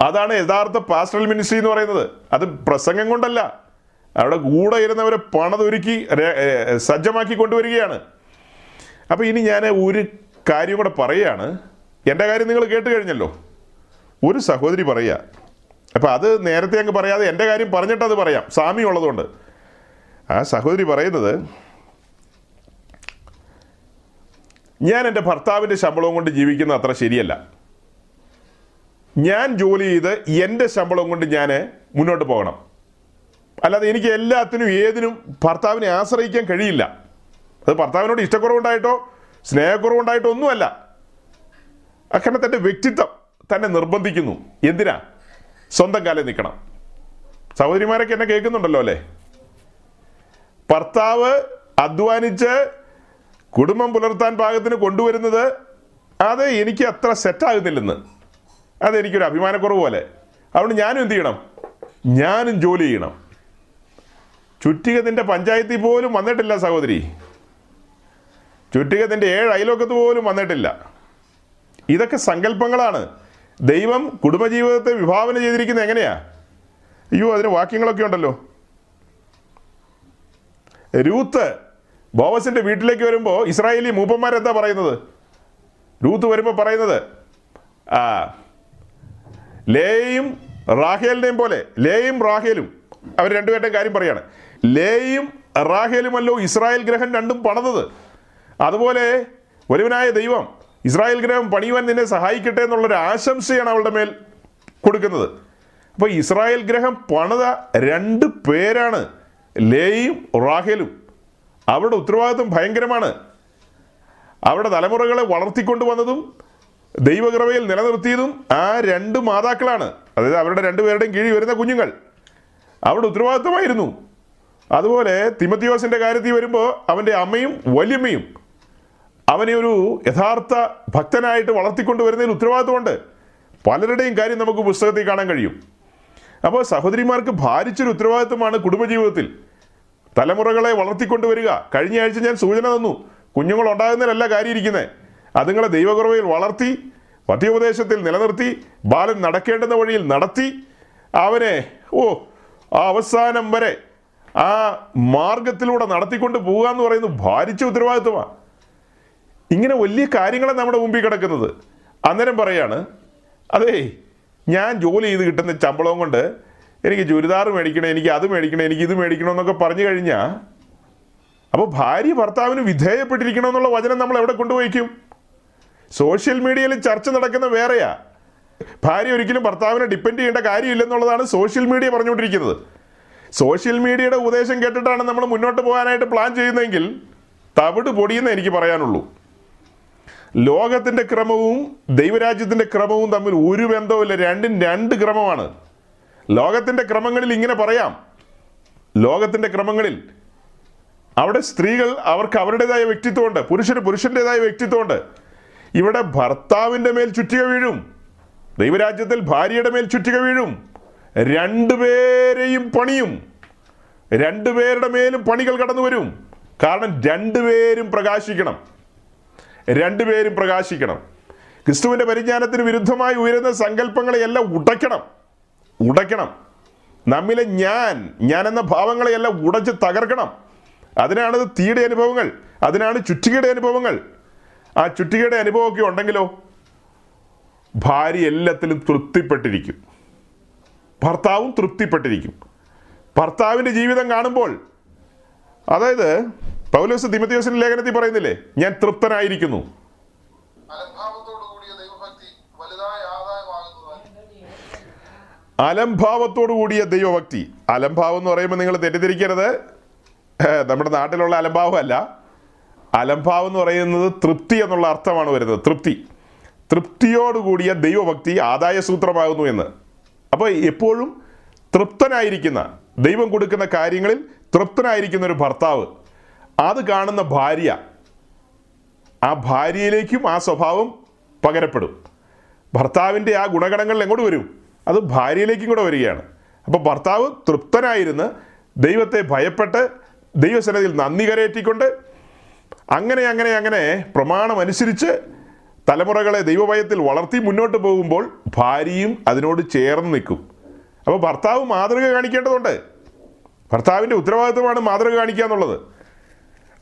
അതാണ് യഥാർത്ഥ പാസ്റ്ററൽ മിനിസ്ട്രി എന്ന് പറയുന്നത്. അത് പ്രസംഗം കൊണ്ടല്ല. അവിടെ കൂടെ ഇരുന്നവരെ പണതൊരുക്കി സജ്ജമാക്കി കൊണ്ടുവരികയാണ്. അപ്പോൾ ഇനി ഞാൻ ഒരു കാര്യം കൂടെ പറയുകയാണ് എന്റെ കാര്യം നിങ്ങൾ കേട്ട് കഴിഞ്ഞല്ലോ. ഒരു സഹോദരി പറയുക അപ്പോൾ അത് നേരത്തെ അങ്ങ് പറയാതെ എന്റെ കാര്യം പറഞ്ഞിട്ട് അത് പറയാം. സാമ്യം ഉള്ളതുകൊണ്ട്. ആ സഹോദരി പറയുന്നത് ഞാൻ എന്റെ ഭർത്താവിന്റെ ശമ്പളവും കൊണ്ട് ജീവിക്കുന്ന അത്ര ശരിയല്ല. ഞാൻ ജോലി ചെയ്ത് എന്റെ ശമ്പളം കൊണ്ട് ഞാൻ മുന്നോട്ട് പോകണം. അല്ലാതെ എനിക്ക് എല്ലാത്തിനും ഏതിനും ഭർത്താവിനെ ആശ്രയിക്കാൻ കഴിയില്ല. അത് ഭർത്താവിനോട് ഇഷ്ടക്കുറവുണ്ടായിട്ടോ സ്നേഹക്കുറവുണ്ടായിട്ടോ ഒന്നുമല്ല. അക്കണ തന്റെ വ്യക്തിത്വം തന്നെ നിർബന്ധിക്കുന്നു. എന്തിനാ? സ്വന്തം കാലിൽ നിൽക്കണം. സഹോദരിമാരൊക്കെ എന്നെ കേൾക്കുന്നുണ്ടല്ലോ അല്ലേ? ഭർത്താവ് അധ്വാനിച്ച് കുടുംബം പുലർത്താൻ പാകത്തിന് കൊണ്ടുവരുന്നത് അത് എനിക്ക് അത്ര സെറ്റാകുന്നില്ലെന്ന് അതെനിക്കൊരു അഭിമാനക്കുറവ് പോലെ. അതുകൊണ്ട് ഞാനും എന്ത് ചെയ്യണം? ഞാനും ജോലി ചെയ്യണം. ചുറ്റിക നിന്റെ പഞ്ചായത്തിൽ പോലും വന്നിട്ടില്ല സഹോദരി. ചുറ്റിക നിന്റെ ഏഴ് അയലോക്കത്ത് പോലും വന്നിട്ടില്ല. ഇതൊക്കെ സങ്കല്പങ്ങളാണ്. ദൈവം കുടുംബജീവിതത്തെ വിഭാവന ചെയ്തിരിക്കുന്നത് എങ്ങനെയാ? അയ്യോ അതിന് വാക്യങ്ങളൊക്കെ ഉണ്ടല്ലോ. രൂത്ത് ബോവസിന്റെ വീട്ടിലേക്ക് വരുമ്പോൾ ഇസ്രായേലി മൂപ്പന്മാരെന്താ പറയുന്നത്? രൂത്ത് വരുമ്പോൾ പറയുന്നത് ആ ലേയും റാഹേലിനെയും പോലെ ലേയും റാഹേലും അവർ രണ്ടുപേരുടെയും കാര്യം പറയാണ്. ലേയും റാഹേലുമല്ലോ ഇസ്രായേൽ ഗ്രഹം രണ്ടും പണിതത്. അതുപോലെ ഒരുവനായ ദൈവം ഇസ്രായേൽ ഗ്രഹം പണിയുവാൻ നിന്നെ സഹായിക്കട്ടെ എന്നുള്ളൊരു ആശംസയാണ് അവളുടെ മേൽ കൊടുക്കുന്നത്. അപ്പോൾ ഇസ്രായേൽ ഗ്രഹം പണിത രണ്ട് പേരാണ് ലേയും റാഹേലും. അവരുടെ ഉത്തരവാദിത്വം ഭയങ്കരമാണ്. അവരുടെ തലമുറകളെ വളർത്തിക്കൊണ്ടുവന്നതും ദൈവകൃപയിൽ നിലനിർത്തിയതും ആ രണ്ട് മാതാക്കളാണ്. അതായത് അവരുടെ രണ്ടുപേരുടെയും കീഴിൽ വരുന്ന കുഞ്ഞുങ്ങൾ. അവരുടെ ഉത്തരവാദിത്വമായിരുന്നു അതുപോലെ തിമത്തിയോസിന്റെ കാര്യത്തിൽ വരുമ്പോൾ അവന്റെ അമ്മയും വല്യമ്മയും അവനെ ഒരു യഥാർത്ഥ ഭക്തനായിട്ട് വളർത്തിക്കൊണ്ടുവരുന്നതിൽ ഉത്തരവാദിത്വമുണ്ട്. പലരുടെയും കാര്യം നമുക്ക് പുസ്തകത്തിൽ കാണാൻ കഴിയും. അപ്പോൾ സഹോദരിമാർക്ക് ഭാരിച്ചൊരു ഉത്തരവാദിത്വമാണ് കുടുംബജീവിതത്തിൽ. തലമുറകളെ വളർത്തിക്കൊണ്ടുവരിക. കഴിഞ്ഞ ആഴ്ച ഞാൻ സൂചന തന്നു. കുഞ്ഞുങ്ങൾ ഉണ്ടാകുന്നതിലല്ല കാര്യം ഇരിക്കുന്നത് അതുങ്ങളെ ദൈവകുറവയിൽ വളർത്തി മധ്യോപദേശത്തിൽ നിലനിർത്തി ബാലൻ നടക്കേണ്ടുന്ന വഴിയിൽ നടത്തി അവനെ ഓ ആ അവസാനം വരെ ആ മാർഗത്തിലൂടെ നടത്തിക്കൊണ്ട് പോകുക എന്ന് പറയുന്നത് ഭാരിച്ച ഉത്തരവാദിത്വമാണ് ഇങ്ങനെ വലിയ കാര്യങ്ങളാണ് നമ്മുടെ മുമ്പിൽ കിടക്കുന്നത്. അന്നേരം പറയാണ് അതേ ഞാൻ ജോലി ചെയ്ത് കിട്ടുന്ന ശമ്പളവും കൊണ്ട് എനിക്ക് ചുരിദാർ മേടിക്കണം എനിക്ക് അത് മേടിക്കണം എനിക്ക് ഇത് മേടിക്കണം എന്നൊക്കെ പറഞ്ഞു കഴിഞ്ഞാൽ അപ്പോൾ ഭാര്യ ഭർത്താവിന് വിധേയപ്പെട്ടിരിക്കണമെന്നുള്ള വചനം നമ്മൾ എവിടെ കൊണ്ടുപോയിക്കും? സോഷ്യൽ മീഡിയയിൽ ചർച്ച നടക്കുന്ന വേറെയാ. ഭാര്യ ഒരിക്കലും ഭർത്താവിനെ ഡിപ്പെൻഡ് ചെയ്യേണ്ട കാര്യമില്ലെന്നുള്ളതാണ് സോഷ്യൽ മീഡിയ പറഞ്ഞുകൊണ്ടിരിക്കുന്നത്. സോഷ്യൽ മീഡിയയുടെ ഉപദേശം കേട്ടിട്ടാണ് നമ്മൾ മുന്നോട്ട് പോകാനായിട്ട് പ്ലാൻ ചെയ്യുന്നതെങ്കിൽ തവിട് പൊടിയെന്ന് എനിക്ക് പറയാനുള്ളൂ. ലോകത്തിന്റെ ക്രമവും ദൈവരാജ്യത്തിന്റെ ക്രമവും തമ്മിൽ ഒരു ബന്ധവുമില്ല. രണ്ടും രണ്ട് ക്രമമാണ്. ലോകത്തിന്റെ ക്രമങ്ങളിൽ ഇങ്ങനെ പറയാം. ലോകത്തിന്റെ ക്രമങ്ങളിൽ അവിടെ സ്ത്രീകൾ അവർക്ക് അവരുടേതായ വ്യക്തിത്വമുണ്ട്. പുരുഷന് പുരുഷന്റെതായ വ്യക്തിത്വമുണ്ട്. ഇവിടെ ഭർത്താവിന്റെ മേൽ ചുറ്റിക വീഴും. ദൈവരാജ്യത്തിൽ ഭാര്യയുടെ മേൽ ചുറ്റിക വീഴും. രണ്ടുപേരെയും പണിയും. രണ്ടുപേരുടെ മേലും പണികൾ കടന്നു വരും. കാരണം രണ്ടുപേരും പ്രകാശിക്കണം. രണ്ടുപേരും പ്രകാശിക്കണം. ക്രിസ്തുവിന്റെ പരിജ്ഞാനത്തിന് വിരുദ്ധമായി ഉയരുന്ന സങ്കല്പങ്ങളെയെല്ലാം ഉടയ്ക്കണം. ഉടയ്ക്കണം. നമ്മിലെ ഞാൻ ഞാൻ എന്ന ഭാവങ്ങളെയെല്ലാം ഉടച്ച് തകർക്കണം. അതിനാണ് തീയുടെ അനുഭവങ്ങൾ. അതിനാണ് ചുറ്റികയുടെ അനുഭവങ്ങൾ. ആ ചുറ്റികയുടെ അനുഭവമൊക്കെ ഉണ്ടെങ്കിലോ? ഭാര്യ എല്ലാത്തിലും തൃപ്തിപ്പെട്ടിരിക്കും. ഭർത്താവും തൃപ്തിപ്പെട്ടിരിക്കും. ഭർത്താവിന്റെ ജീവിതം കാണുമ്പോൾ അതായത് പൗലോസ് തിമത്തിയോസിന്റെ ലേഖനത്തിൽ പറയുന്നില്ലേ ഞാൻ തൃപ്തനായിരിക്കുന്നു. അലംഭാവത്തോടു കൂടിയ ദൈവഭക്തി. അലംഭാവം എന്ന് പറയുമ്പോൾ നിങ്ങൾ തെറ്റിദ്ധരിക്കരുത്. നമ്മുടെ നാട്ടിലുള്ള അലംഭാവമല്ല. അലംഭാവം എന്ന് പറയുന്നത് തൃപ്തി എന്നുള്ള അർത്ഥമാണ് വരുന്നത്. തൃപ്തി. തൃപ്തിയോടുകൂടിയ ദൈവഭക്തി ആദായ സൂത്രമാകുന്നു എന്ന്. അപ്പോൾ എപ്പോഴും തൃപ്തനായിരിക്കുന്ന ദൈവം കൊടുക്കുന്ന കാര്യങ്ങളിൽ തൃപ്തനായിരിക്കുന്ന ഒരു ഭർത്താവ് അത് കാണുന്ന ഭാര്യ ആ ഭാര്യയിലേക്കും ആ സ്വഭാവം പകരപ്പെടും. ഭർത്താവിന്റെ ആ ഗുണഗണങ്ങളിൽ എങ്ങോട്ട് വരും? അത് ഭാര്യയിലേക്കും കൂടെ വരികയാണ്. അപ്പോൾ ഭർത്താവ് തൃപ്തനായിരുന്ന് ദൈവത്തെ ഭയപ്പെട്ട് ദൈവസനത്തിൽ നന്ദി കരയേറ്റിക്കൊണ്ട് അങ്ങനെ അങ്ങനെ അങ്ങനെ പ്രമാണം അനുസരിച്ച് തലമുറകളെ ദൈവഭയത്തിൽ വളർത്തി മുന്നോട്ട് പോകുമ്പോൾ ഭാര്യയും അതിനോട് ചേർന്ന് നിൽക്കും. അപ്പോൾ ഭർത്താവ് മാതൃക കാണിക്കേണ്ടതുണ്ട്. ഭർത്താവിന്റെ ഉത്തരവാദിത്വമാണ് മാതൃക കാണിക്കുക എന്നുള്ളത്.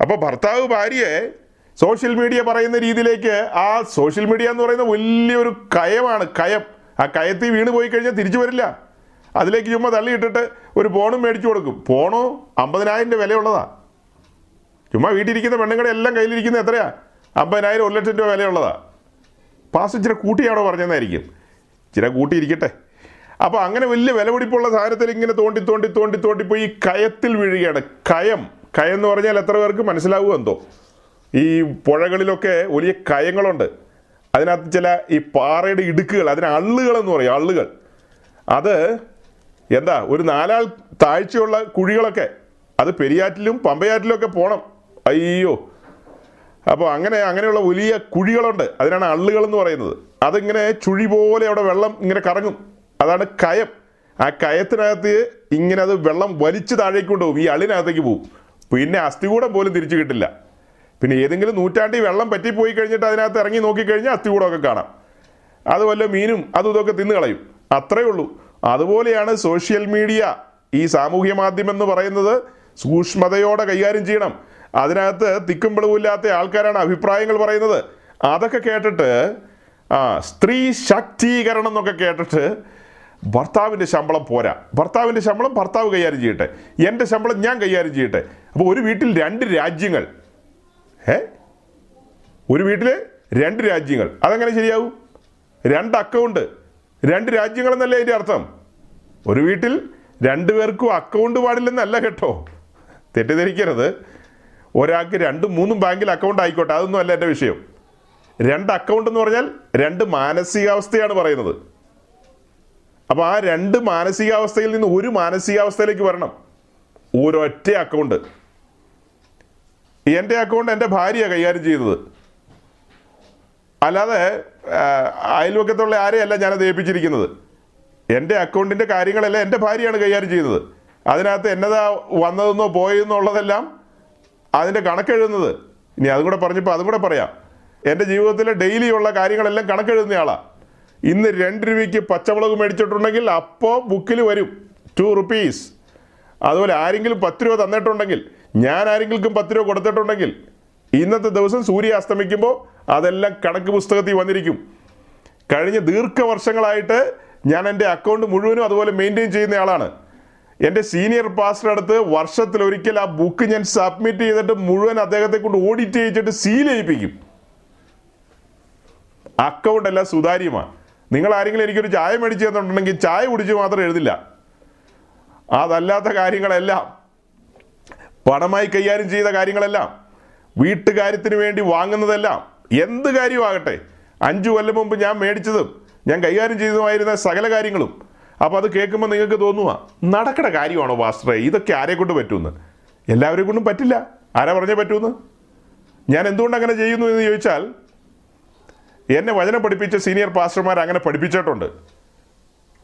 അപ്പോൾ ഭർത്താവ് ഭാര്യയെ സോഷ്യൽ മീഡിയ പറയുന്ന രീതിയിലേക്ക് ആ സോഷ്യൽ മീഡിയ എന്ന് പറയുന്ന വലിയൊരു കയമാണ് കയം. ആ കയത്തിൽ വീണ് പോയി കഴിഞ്ഞാൽ തിരിച്ചു വരില്ല. അതിലേക്ക് ചുമ്മാ തള്ളിയിട്ടിട്ട് ഒരു ഫോണും മേടിച്ചു കൊടുക്കും. ഫോണോ അമ്പതിനായിരം രൂപ വിലയുള്ളതാ. ചുമ്മാ വീട്ടിലിരിക്കുന്ന പെണ്ണുങ്ങളെ എല്ലാം കയ്യിലിരിക്കുന്നത് എത്രയാ? അമ്പതിനായിരം ഒരു ലക്ഷം രൂപ വിലയുള്ളതാ. പാസ് ഇച്ചിരി കൂട്ടിയാണോ പറഞ്ഞതായിരിക്കും ഇച്ചിരി കൂട്ടിയിരിക്കട്ടെ. അപ്പോൾ അങ്ങനെ വലിയ വിലപിടിപ്പുള്ള സാധനത്തിൽ ഇങ്ങനെ തോണ്ടി തോണ്ടി തോണ്ടി തോണ്ടി പോയി കയത്തിൽ വീഴുകയാണ്. കയം. കയം എന്ന് പറഞ്ഞാൽ എത്ര പേർക്ക് മനസ്സിലാവുക എന്തോ? ഈ പുഴകളിലൊക്കെ വലിയ കയങ്ങളുണ്ട്. അതിനകത്ത് ചില ഈ പാറയുടെ ഇടുക്കുകൾ അതിന് അള്ളുകൾ എന്ന് പറയും അള്ളുകൾ. അത് എന്താ ഒരു നാലാൾ താഴ്ചയുള്ള കുഴികളൊക്കെ. അത് പെരിയാറ്റിലും പമ്പയാറ്റിലും ഒക്കെ പോണം. അയ്യോ. അപ്പോൾ അങ്ങനെ അങ്ങനെയുള്ള വലിയ കുഴികളുണ്ട്. അതിനാണ് അള്ളുകൾ എന്ന് പറയുന്നത്. അതിങ്ങനെ ചുഴി പോലെ അവിടെ വെള്ളം ഇങ്ങനെ കറങ്ങും. അതാണ് കയം. ആ കയത്തിനകത്ത് ഇങ്ങനെ അത് വെള്ളം വലിച്ചു താഴേക്ക് കൊണ്ടുപോകും. ഈ അള്ളിനകത്തേക്ക് പോകും പിന്നെ അസ്ഥികൂടം പോലും തിരിച്ചു കിട്ടില്ല. പിന്നെ ഏതെങ്കിലും നൂറ്റാണ്ടി വെള്ളം പറ്റിപ്പോയി കഴിഞ്ഞിട്ട് അതിനകത്ത് ഇറങ്ങി നോക്കിക്കഴിഞ്ഞാൽ അസ്ഥികൂടമൊക്കെ കാണാം. അത് വല്ല മീനും അതും ഇതൊക്കെ തിന്നു കളയും. അത്രയേ ഉള്ളൂ. അതുപോലെയാണ് സോഷ്യൽ മീഡിയ. ഈ സാമൂഹ്യ മാധ്യമം എന്ന് പറയുന്നത് സൂക്ഷ്മതയോടെ കൈകാര്യം ചെയ്യണം. അതിനകത്ത് തിക്കും വെളിവില്ലാത്ത ആൾക്കാരാണ് അഭിപ്രായങ്ങൾ പറയുന്നത്. അതൊക്കെ കേട്ടിട്ട് ആ സ്ത്രീ ശാക്തീകരണം എന്നൊക്കെ കേട്ടിട്ട് ഭർത്താവിന്റെ ശമ്പളം പോരാ. ഭർത്താവിന്റെ ശമ്പളം ഭർത്താവ് കൈകാര്യം ചെയ്യട്ടെ. എന്റെ ശമ്പളം ഞാൻ കൈകാര്യം ചെയ്യട്ടെ. അപ്പോൾ ഒരു വീട്ടിൽ രണ്ട് രാജ്യങ്ങൾ. ഏ ഒരു വീട്ടിൽ രണ്ട് രാജ്യങ്ങൾ. അതെങ്ങനെ ശരിയാവും? രണ്ട് അക്കൗണ്ട്. രണ്ട് രാജ്യങ്ങളെന്നല്ലേ അതിന്റെ അർത്ഥം? ഒരു വീട്ടിൽ രണ്ടുപേർക്കും അക്കൗണ്ട് പാടില്ലെന്നല്ല കേട്ടോ. തെറ്റിദ്ധരിക്കരുത്. ഒരാൾക്ക് രണ്ടും മൂന്നും ബാങ്കിൽ അക്കൗണ്ട് ആയിക്കോട്ടെ അതൊന്നും അല്ല എന്റെ വിഷയം. രണ്ട് അക്കൗണ്ട് എന്ന് പറഞ്ഞാൽ രണ്ട് മാനസികാവസ്ഥയാണ് പറയുന്നത്. അപ്പോൾ ആ രണ്ട് മാനസികാവസ്ഥയിൽ നിന്ന് ഒരു മാനസികാവസ്ഥയിലേക്ക് വരണം. ഒരൊറ്റ അക്കൗണ്ട് എന്റെ അക്കൗണ്ട് എന്റെ ഭാര്യ കൈകാര്യം ചെയ്തത്. അല്ലാതെ അയൽവക്കത്തുള്ള ആരെയല്ല ഞാനത് ഏൽപ്പിച്ചിരിക്കുന്നത്. എന്റെ അക്കൗണ്ടിന്റെ കാര്യങ്ങളെല്ലാം എന്റെ ഭാര്യയാണ് കൈകാര്യം ചെയ്യുന്നത് അതിനകത്ത് എന്നതാ വന്നതെന്നോ അതിന്റെ കണക്കെഴുതുന്നത്. ഇനി അതും കൂടെ പറഞ്ഞപ്പോൾ അതും കൂടെ പറയാം. എന്റെ ജീവിതത്തിലെ ഡെയിലി ഉള്ള കാര്യങ്ങളെല്ലാം കണക്കെഴുതുന്നയാളാണ് ഇന്ന് രണ്ട് രൂപയ്ക്ക് പച്ചമുളക് മേടിച്ചിട്ടുണ്ടെങ്കിൽ അപ്പോൾ ബുക്കിൽ വരും. ടു റുപ്പീസ് അതുപോലെ ആരെങ്കിലും പത്ത് രൂപ തന്നിട്ടുണ്ടെങ്കിൽ ഞാൻ ആരെങ്കിലും പത്ത് രൂപ കൊടുത്തിട്ടുണ്ടെങ്കിൽ ഇന്നത്തെ ദിവസം സൂര്യ അസ്തമിക്കുമ്പോൾ അതെല്ലാം കണക്ക് പുസ്തകത്തിൽ വന്നിരിക്കും. കഴിഞ്ഞ ദീർഘവർഷങ്ങളായിട്ട് ഞാൻ എന്റെ അക്കൗണ്ട് മുഴുവനും അതുപോലെ മെയിന്റെയിൻ ചെയ്യുന്ന ആളാണ്. എന്റെ സീനിയർ പാസ്റ്റർ അടുത്ത് വർഷത്തിൽ ഒരിക്കൽ ആ ബുക്ക് ഞാൻ സബ്മിറ്റ് ചെയ്തിട്ട് മുഴുവൻ അദ്ദേഹത്തെ കൊണ്ട് ഓഡിറ്റ് ചെയ്യിച്ചിട്ട് സീൽ ചെയ്യിപ്പിക്കും. അക്കൗണ്ട് എല്ലാം സുതാര്യമാണ്. നിങ്ങൾ ആരെങ്കിലും എനിക്കൊരു ചായ മേടിച്ചു തന്നിട്ടുണ്ടെങ്കിൽ ചായ കുടിച്ച് മാത്രം എഴുതില്ല. അതല്ലാത്ത കാര്യങ്ങളെല്ലാം പണമായി കൈകാര്യം ചെയ്ത കാര്യങ്ങളെല്ലാം വീട്ടുകാര്യത്തിന് വേണ്ടി വാങ്ങുന്നതെല്ലാം എന്ത് കാര്യമാകട്ടെ അഞ്ചു കൊല്ലം മുമ്പ് ഞാൻ മേടിച്ചതും ഞാൻ കൈകാര്യം ചെയ്തതുമായിരുന്ന സകല കാര്യങ്ങളും അപ്പോൾ അത് കേൾക്കുമ്പോൾ നിങ്ങൾക്ക് തോന്നുക നടക്കണ കാര്യമാണോ പാസ്റ്ററെ ഇതൊക്കെ ആരെ കൊണ്ട് പറ്റുമെന്ന് എല്ലാവരെ കൊണ്ടും പറ്റില്ല. ആരാ പറഞ്ഞേ പറ്റുമെന്ന് ഞാൻ എന്തുകൊണ്ട് അങ്ങനെ ചെയ്യുന്നു എന്ന് ചോദിച്ചാൽ എന്നെ വചനം പഠിപ്പിച്ച സീനിയർ പാസ്റ്റർമാർ അങ്ങനെ പഠിപ്പിച്ചിട്ടുണ്ട്.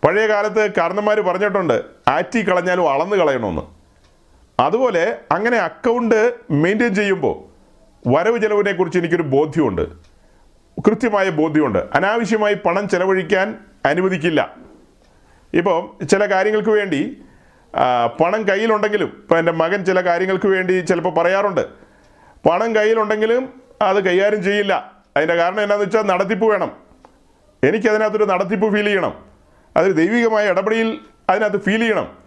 പഴയ കാലത്ത് കാരണന്മാർ പറഞ്ഞിട്ടുണ്ട് ആറ്റി കളഞ്ഞാലും അളന്ന് കളയണമെന്ന് അതുപോലെ അങ്ങനെ അക്കൗണ്ട് മെയിന്റെയിൻ ചെയ്യുമ്പോൾ വരവ് ചെലവിനെ കുറിച്ച് എനിക്കൊരു ബോധ്യമുണ്ട്. കൃത്യമായ ബോധ്യമുണ്ട്. അനാവശ്യമായി പണം ചെലവഴിക്കാൻ അനുവദിക്കില്ല. ഇപ്പോൾ ചില കാര്യങ്ങൾക്ക് വേണ്ടി പണം കയ്യിലുണ്ടെങ്കിലും ഇപ്പം എന്റെ മകൻ ചില കാര്യങ്ങൾക്ക് വേണ്ടി ചിലപ്പോൾ പറയാറുണ്ട്. പണം കയ്യിലുണ്ടെങ്കിലും അത് കൈകാര്യം ചെയ്യില്ല. അതിന്റെ കാരണം എന്താണെന്ന് വെച്ചാൽ നടത്തിപ്പ് വേണം. എനിക്കതിനകത്തൊരു നടത്തിപ്പ് ഫീൽ ചെയ്യണം. അതൊരു ദൈവികമായ ഇടപെടിയിൽ അതിനകത്ത് ഫീൽ ചെയ്യണം.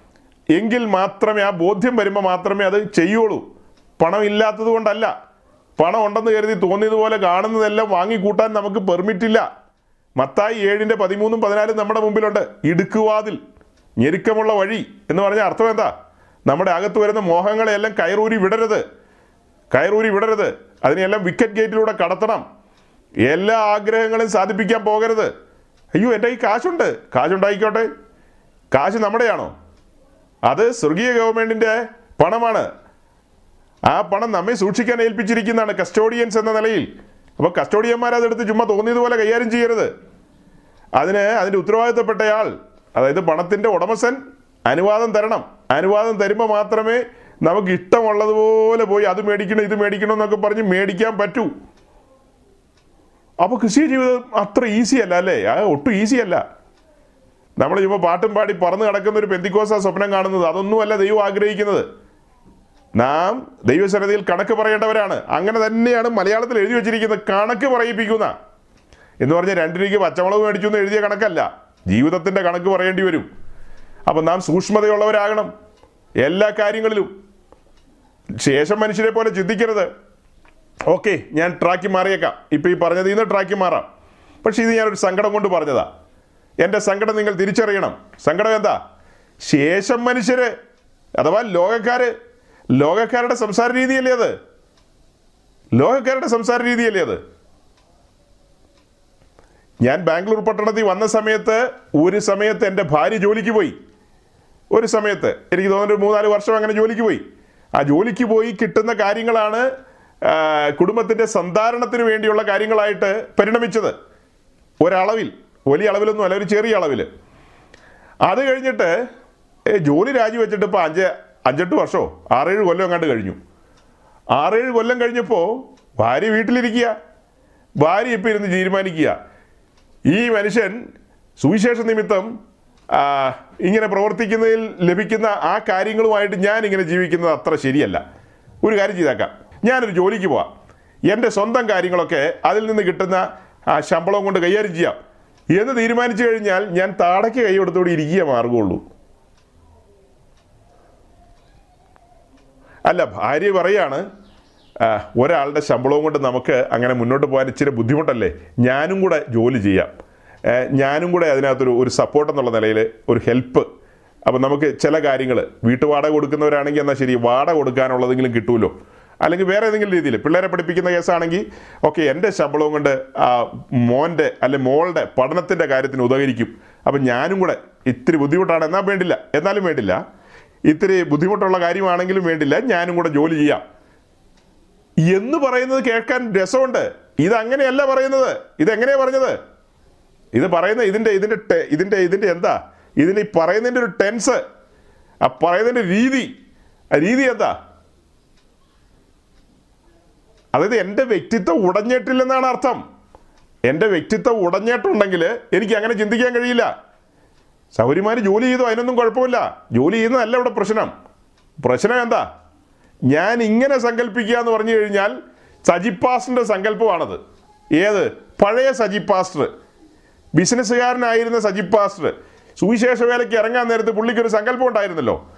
എങ്കിൽ മാത്രമേ ആ ബോധ്യം വരുമ്പോൾ മാത്രമേ അത് ചെയ്യുള്ളൂ. പണം ഇല്ലാത്തത് കൊണ്ടല്ല. പണം ഉണ്ടെന്ന് കരുതി തോന്നിയതുപോലെ കാണുന്നതെല്ലാം വാങ്ങിക്കൂട്ടാൻ നമുക്ക് പെർമിറ്റ് ഇല്ല. മത്തായി ഏഴിന്റെ പതിമൂന്നും പതിനാലും നമ്മുടെ മുമ്പിലുണ്ട്. ഇടുക്കുവാതിൽ. ഞെരുക്കമുള്ള വഴി എന്ന് പറഞ്ഞ അർത്ഥം എന്താ? നമ്മുടെ അകത്ത് വരുന്ന മോഹങ്ങളെയെല്ലാം കയറൂരി വിടരുത്. കയറൂരി വിടരുത്. അതിനെല്ലാം വിക്കറ്റ് ഗേറ്റിലൂടെ കടത്തണം. എല്ലാ ആഗ്രഹങ്ങളും സാധിപ്പിക്കാൻ പോകരുത്. അയ്യോ എന്റെ ഈ കാശുണ്ട്. കാശുണ്ടായിക്കോട്ടെ. കാശ് നമ്മുടെയാണോ? അത് സ്വർഗീയ ഗവൺമെന്റിന്റെ പണമാണ്. ആ പണം നമ്മെ സൂക്ഷിക്കാൻ ഏൽപ്പിച്ചിരിക്കുന്നതാണ് കസ്റ്റോഡിയൻസ് എന്ന നിലയിൽ. അപ്പോൾ കസ്റ്റോഡിയന്മാർ അതെടുത്ത് ചുമ്മാ തോന്നിയതുപോലെ കൈകാര്യം ചെയ്യരുത്. അതിന് അതിന്റെ ഉത്തരവാദിത്തപ്പെട്ടയാൾ അതായത് പണത്തിന്റെ ഉടമസ്ഥൻ അനുവാദം തരണം. അനുവാദം തരുമ്പോൾ മാത്രമേ നമുക്ക് ഇഷ്ടമുള്ളതുപോലെ പോയി അത് മേടിക്കണം ഇത് മേടിക്കണം എന്നൊക്കെ പറഞ്ഞ് മേടിക്കാൻ പറ്റൂ. അപ്പോൾ കൃഷി ജീവിതം അത്ര ഈസി അല്ല അല്ലേ? അത് ഒട്ടും ഈസി അല്ല. നമ്മൾ ചുമ്മാ പാട്ടും പാടി പറന്ന് കിടക്കുന്ന ഒരു പെന്തിക്കോസ സ്വപ്നം കാണുന്നത്. അതൊന്നുമല്ല ദൈവം ആഗ്രഹിക്കുന്നത്. നാം ദൈവസന്നിധിയിൽ കണക്ക് പറയേണ്ടവരാണ്. അങ്ങനെ തന്നെയാണ് മലയാളത്തിൽ എഴുതി വെച്ചിരിക്കുന്നത് കണക്ക് പറയിപ്പിക്കുന്ന. എന്ന് പറഞ്ഞാൽ രണ്ട് രൂപയ്ക്ക് പച്ചമുളക് മേടിച്ചു എന്ന് എഴുതിയ കണക്കല്ല. ജീവിതത്തിന്റെ കണക്ക് പറയേണ്ടി വരും. അപ്പം നാം സൂക്ഷ്മതയുള്ളവരാകണം. എല്ലാ കാര്യങ്ങളിലും. ശേഷം മനുഷ്യരെ പോലെ ചിന്തിക്കരുത്. ഓക്കെ ഞാൻ ട്രാക്കി മാറിയേക്കാം. ഇപ്പം ഈ പറഞ്ഞത് ഇന്ന് ട്രാക്കി മാറാം. പക്ഷേ ഇത് ഞാനൊരു സങ്കടം കൊണ്ട് പറഞ്ഞതാ. എന്റെ സങ്കടം നിങ്ങൾ തിരിച്ചറിയണം. സങ്കടം എന്താ? ശേഷം മനുഷ്യർ അഥവാ ലോകക്കാര് ലോകക്കാരുടെ സംസാര രീതിയല്ലേ അത്? ലോകക്കാരുടെ സംസാര രീതിയല്ലേ അത്? ഞാൻ ബാംഗ്ലൂർ പട്ടണത്തിൽ വന്ന സമയത്ത് ഒരു സമയത്ത് എന്റെ ഭാര്യ ജോലിക്ക് പോയി. ഒരു സമയത്ത് എനിക്ക് തോന്നുന്നു ഒരു മൂന്നാൽ വർഷം അങ്ങനെ ജോലിക്ക് പോയി. ആ ജോലിക്ക് പോയി കിട്ടുന്ന കാര്യങ്ങളാണ് കുടുംബത്തിന്റെ സന്ധാരണത്തിന് വേണ്ടിയുള്ള കാര്യങ്ങളായിട്ട് പരിണമിച്ചത്. ഒരളവിൽ വലിയ അളവിലൊന്നും അല്ല ഒരു ചെറിയ അളവിൽ അത് കഴിഞ്ഞിട്ട് ജോലി രാജിവെച്ചിട്ട് ഇപ്പോൾ അഞ്ച് അഞ്ചെട്ട് വർഷമോ ആറേഴ് കൊല്ലം എങ്ങാണ്ട് കഴിഞ്ഞു. ആറേഴ് കൊല്ലം കഴിഞ്ഞപ്പോൾ ഭാര്യ വീട്ടിലിരിക്കുക. ഭാര്യ ഇപ്പം ഇരുന്ന് തീരുമാനിക്കുക. ഈ മനുഷ്യൻ സുവിശേഷ നിമിത്തം ഇങ്ങനെ പ്രവർത്തിക്കുന്നതിൽ ലഭിക്കുന്ന ആ കാര്യങ്ങളുമായിട്ട് ഞാൻ ഇങ്ങനെ ജീവിക്കുന്നത് അത്ര ശരിയല്ല. ഒരു കാര്യം ചെയ്തേക്കാം. ഞാനൊരു ജോലിക്ക് പോവാം. എന്റെ സ്വന്തം കാര്യങ്ങളൊക്കെ അതിൽ നിന്ന് കിട്ടുന്ന ആ ശമ്പളം കൊണ്ട് കൈകാര്യം ചെയ്യാം. എന്ന് തീരുമാനിച്ചു കഴിഞ്ഞാൽ ഞാൻ താടയ്ക്ക് കൈ കൊടുത്തോടെ ഇരിക്കുക മാർഗമുള്ളൂ അല്ല ഭാര്യ പറയാണ് ഒരാളുടെ ശമ്പളവും കൊണ്ട് നമുക്ക് അങ്ങനെ മുന്നോട്ട് പോകാൻ ഇച്ചിരി ബുദ്ധിമുട്ടല്ലേ? ഞാനും കൂടെ ജോലി ചെയ്യാം. ഞാനും കൂടെ അതിനകത്തൊരു ഒരു സപ്പോർട്ട് എന്നുള്ള നിലയിൽ ഒരു ഹെൽപ്പ് അപ്പം നമുക്ക് ചില കാര്യങ്ങൾ വീട്ടുവാടക കൊടുക്കുന്നവരാണെങ്കിൽ എന്നാൽ ശരി വാടക കൊടുക്കാനുള്ളതെങ്കിലും കിട്ടുമല്ലോ അല്ലെങ്കിൽ വേറെ ഏതെങ്കിലും രീതിയിൽ പിള്ളേരെ പഠിപ്പിക്കുന്ന കേസാണെങ്കിൽ ഓക്കെ എന്റെ ശമ്പളവും കൊണ്ട് മോന്റെ അല്ലെ മോളുടെ പഠനത്തിന്റെ കാര്യത്തിന് ഉദകരിക്കും അപ്പം ഞാനും കൂടെ ഇത്തിരി ബുദ്ധിമുട്ടാണ് എന്നാൽ വേണ്ടില്ല. എന്നാലും വേണ്ടില്ല. ഇത്തിരി ബുദ്ധിമുട്ടുള്ള കാര്യമാണെങ്കിലും വേണ്ടില്ല ഞാനും കൂടെ ജോലി ചെയ്യാം. എന്ന് പറയുന്നത് കേൾക്കാൻ രസമുണ്ട്. ഇത് അങ്ങനെയല്ല പറയുന്നത്. ഇതെങ്ങനെയാ പറഞ്ഞത്? ഇത് പറയുന്ന ഇതിന്റെ ഇതിന്റെ ഇതിന്റെ ഇതിന്റെ എന്താ? ഇതിന് ഈ പറയുന്നതിന്റെ ഒരു ടെൻസ് ആ പറയുന്നതിന്റെ രീതി ആ രീതി എന്താ? അതായത് എന്റെ വ്യക്തിത്വം ഉടഞ്ഞിട്ടില്ലെന്നാണ് അർത്ഥം. എന്റെ വ്യക്തിത്വം ഉടഞ്ഞിട്ടുണ്ടെങ്കിൽ എനിക്ക് അങ്ങനെ ചിന്തിക്കാൻ കഴിയില്ല. സൗരിമാർ ജോലി ചെയ്തു അതിനൊന്നും കുഴപ്പമില്ല. ജോലി ചെയ്യുന്നതല്ല ഇവിടെ പ്രശ്നം. പ്രശ്നം എന്താ? ഞാൻ ഇങ്ങനെ സങ്കല്പിക്കുക എന്ന് പറഞ്ഞു കഴിഞ്ഞാൽ സജിപ്പാസ്റ്ററിന്റെ സങ്കല്പമാണത്. ഏത്? പഴയ സജിപ്പാസ്റ്റർ ബിസിനസ്സുകാരനായിരുന്ന സജിപ്പാസ്റ്റർ സുവിശേഷ വേലയ്ക്ക് ഇറങ്ങാൻ നേരത്ത് പുള്ളിക്കൊരു സങ്കല്പം ഉണ്ടായിരുന്നല്ലോ.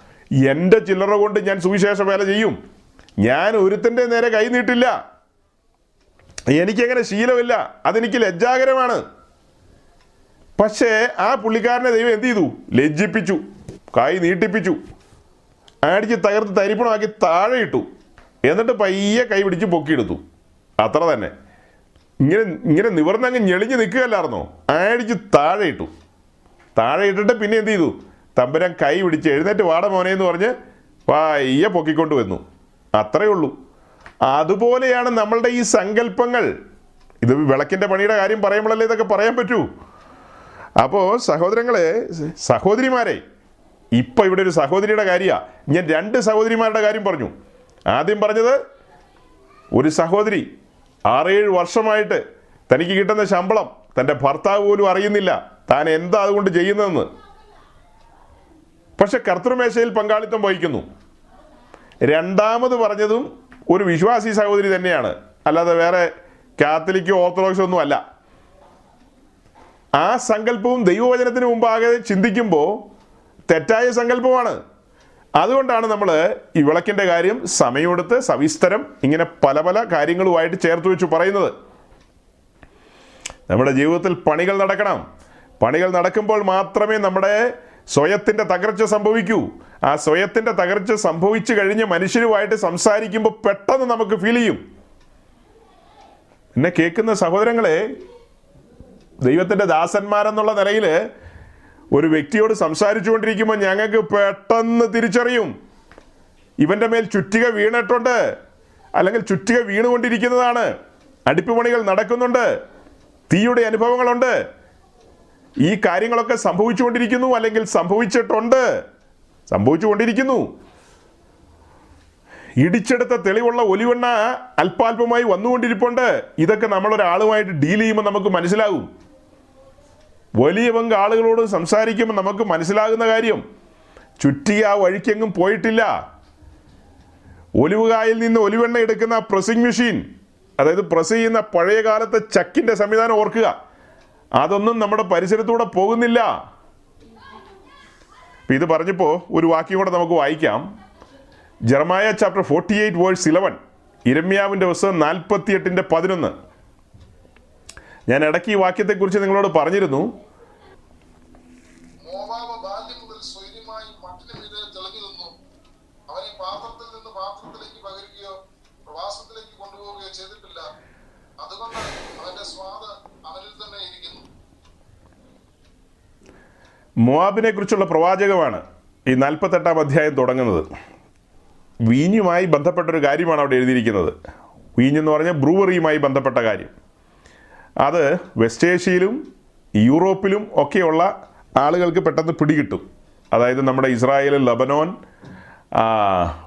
എന്റെ ചില്ലറ കൊണ്ട് ഞാൻ സുവിശേഷ വേല ചെയ്യും. ഞാൻ ഒരുത്തന്റെ നേരെ കൈ നീട്ടില്ല. എനിക്കങ്ങനെ ശീലമില്ല. അതെനിക്ക് ലജ്ജാകരമാണ്. പക്ഷേ ആ പുള്ളിക്കാരനെ ദൈവം എന്ത് ചെയ്തു? ലജ്ജിപ്പിച്ചു. കൈ നീട്ടിപ്പിച്ചു. അടിച്ച് തകർത്ത് തരിപ്പണമാക്കി താഴെ ഇട്ടു. എന്നിട്ട് പയ്യെ കൈ പിടിച്ച് പൊക്കിയെടുത്തു. അത്ര തന്നെ. ഇങ്ങനെ ഇങ്ങനെ നിവർന്നങ്ങ് ഞെളിഞ്ഞ് നിൽക്കുകയല്ലായിരുന്നോ? അടിച്ച് താഴെ ഇട്ടു. താഴെ ഇട്ടിട്ട് പിന്നെ എന്ത് ചെയ്തു? തമ്പുരാൻ കൈ പിടിച്ച് എഴുന്നേറ്റ് വാട മോനെ എന്ന് പറഞ്ഞ് പയ്യെ പൊക്കിക്കൊണ്ട് വന്നു. അത്രയേ ഉള്ളൂ. അതുപോലെയാണ് നമ്മളുടെ ഈ സങ്കല്പങ്ങൾ. ഇത് വിളക്കിന്റെ പണിയുടെ കാര്യം പറയുമ്പോഴല്ലേ ഇതൊക്കെ പറയാൻ പറ്റൂ? അപ്പോൾ സഹോദരങ്ങളെ സഹോദരിമാരെ ഇപ്പൊ ഇവിടെ ഒരു സഹോദരിയുടെ കാര്യമാണ് ഞാൻ രണ്ട് സഹോദരിമാരുടെ കാര്യം പറഞ്ഞു. ആദ്യം പറഞ്ഞത് ഒരു സഹോദരി ആറേഴ് വർഷമായിട്ട് തനിക്ക് കിട്ടുന്ന ശമ്പളം തന്റെ ഭർത്താവ് പോലും അറിയുന്നില്ല. താൻ എന്താ അതുകൊണ്ട് ചെയ്യുന്നതെന്ന്. പക്ഷെ കർത്തൃമേശയിൽ പങ്കാളിത്തം വഹിക്കുന്നു. രണ്ടാമത് പറഞ്ഞതും ഒരു വിശ്വാസി സഹോദരി തന്നെയാണ്. അല്ലാതെ വേറെ കാത്തലിക്കോ ഓർത്തഡോക്സോ ഒന്നും അല്ല. ആ സങ്കല്പവും ദൈവവചനത്തിന് മുമ്പാകെ ചിന്തിക്കുമ്പോൾ തെറ്റായ സങ്കല്പമാണ്. അതുകൊണ്ടാണ് നമ്മൾ ഈ വിളക്കിന്റെ കാര്യം സമയമെടുത്ത് സവിസ്തരം ഇങ്ങനെ പല പല കാര്യങ്ങളുമായിട്ട് ചേർത്ത് വെച്ച് പറയുന്നത്. നമ്മുടെ ജീവിതത്തിൽ പണികൾ നടക്കണം. പണികൾ നടക്കുമ്പോൾ മാത്രമേ നമ്മുടെ സ്വയത്തിന്റെ തകർച്ച സംഭവിക്കൂ. ആ സ്വയത്തിന്റെ തകർച്ച സംഭവിച്ചു കഴിഞ്ഞ് മനുഷ്യരുമായിട്ട് സംസാരിക്കുമ്പോൾ പെട്ടെന്ന് നമുക്ക് ഫീൽ ചെയ്യും. എന്നെ കേൾക്കുന്ന സഹോദരങ്ങളെ ദൈവത്തിന്റെ ദാസന്മാരെന്നുള്ള നിലയിൽ ഒരു വ്യക്തിയോട് സംസാരിച്ചു കൊണ്ടിരിക്കുമ്പോൾ ഞങ്ങൾക്ക് പെട്ടെന്ന് തിരിച്ചറിയും. ഇവന്റെ മേൽ ചുറ്റിക വീണിട്ടുണ്ട്. അല്ലെങ്കിൽ ചുറ്റിക വീണുകൊണ്ടിരിക്കുന്നതാണ്. അടിപ്പുപണികൾ നടക്കുന്നുണ്ട്. തീയുടെ അനുഭവങ്ങളുണ്ട്. ഈ കാര്യങ്ങളൊക്കെ സംഭവിച്ചുകൊണ്ടിരിക്കുന്നു അല്ലെങ്കിൽ സംഭവിച്ചിട്ടുണ്ട്. സംഭവിച്ചുകൊണ്ടിരിക്കുന്നു. ഇടിച്ചെടുത്ത തെളിവുള്ള ഒലിവെണ്ണ അല്പാൽപമായി വന്നുകൊണ്ടിരിപ്പുണ്ട്. ഇതൊക്കെ നമ്മളൊരാളുമായിട്ട് ഡീൽ ചെയ്യുമ്പോൾ നമുക്ക് മനസ്സിലാകും. വലിയ പങ്ക് ആളുകളോട് സംസാരിക്കുമ്പോൾ നമുക്ക് മനസ്സിലാകുന്ന കാര്യം ചുറ്റി ആ വഴിക്കെങ്ങും പോയിട്ടില്ല. ഒലിവുകായിൽ നിന്ന് ഒലിവെണ്ണ എടുക്കുന്ന പ്രസിംഗ് മെഷീൻ അതായത് പ്രസ് ചെയ്യുന്ന പഴയ കാലത്തെ ചക്കിന്റെ സംവിധാനം ഓർക്കുക. അതൊന്നും നമ്മുടെ പരിസരത്തൂടെ പോകുന്നില്ല. ഇത് പറഞ്ഞപ്പോൾ ഒരു വാക്യം കൂടെ നമുക്ക് വായിക്കാം. Jeremiah chapter forty eight verse eleven ഇരമ്യാവിന്റെ പുസ്തകം നാൽപ്പത്തി എട്ടിന്റെ പതിനൊന്ന്. ഞാൻ ഇടയ്ക്ക് ഈ വാക്യത്തെക്കുറിച്ച് നിങ്ങളോട് പറഞ്ഞിരുന്നു. മോവാബിനെ കുറിച്ചുള്ള പ്രവാചകമാണ് ഈ നാൽപ്പത്തെട്ടാം അധ്യായം തുടങ്ങുന്നത്. വീഞ്ഞുമായി ബന്ധപ്പെട്ടൊരു കാര്യമാണ് അവിടെ എഴുതിയിരിക്കുന്നത്. വീഞ്ഞെന്ന് പറഞ്ഞാൽ ബ്രൂവറിയുമായി ബന്ധപ്പെട്ട കാര്യം. അത് വെസ്റ്റ് ഏഷ്യയിലും യൂറോപ്പിലും ഒക്കെയുള്ള ആളുകൾക്ക് പെട്ടെന്ന് പിടികിട്ടും. അതായത് നമ്മുടെ ഇസ്രായേൽ ലബനോൻ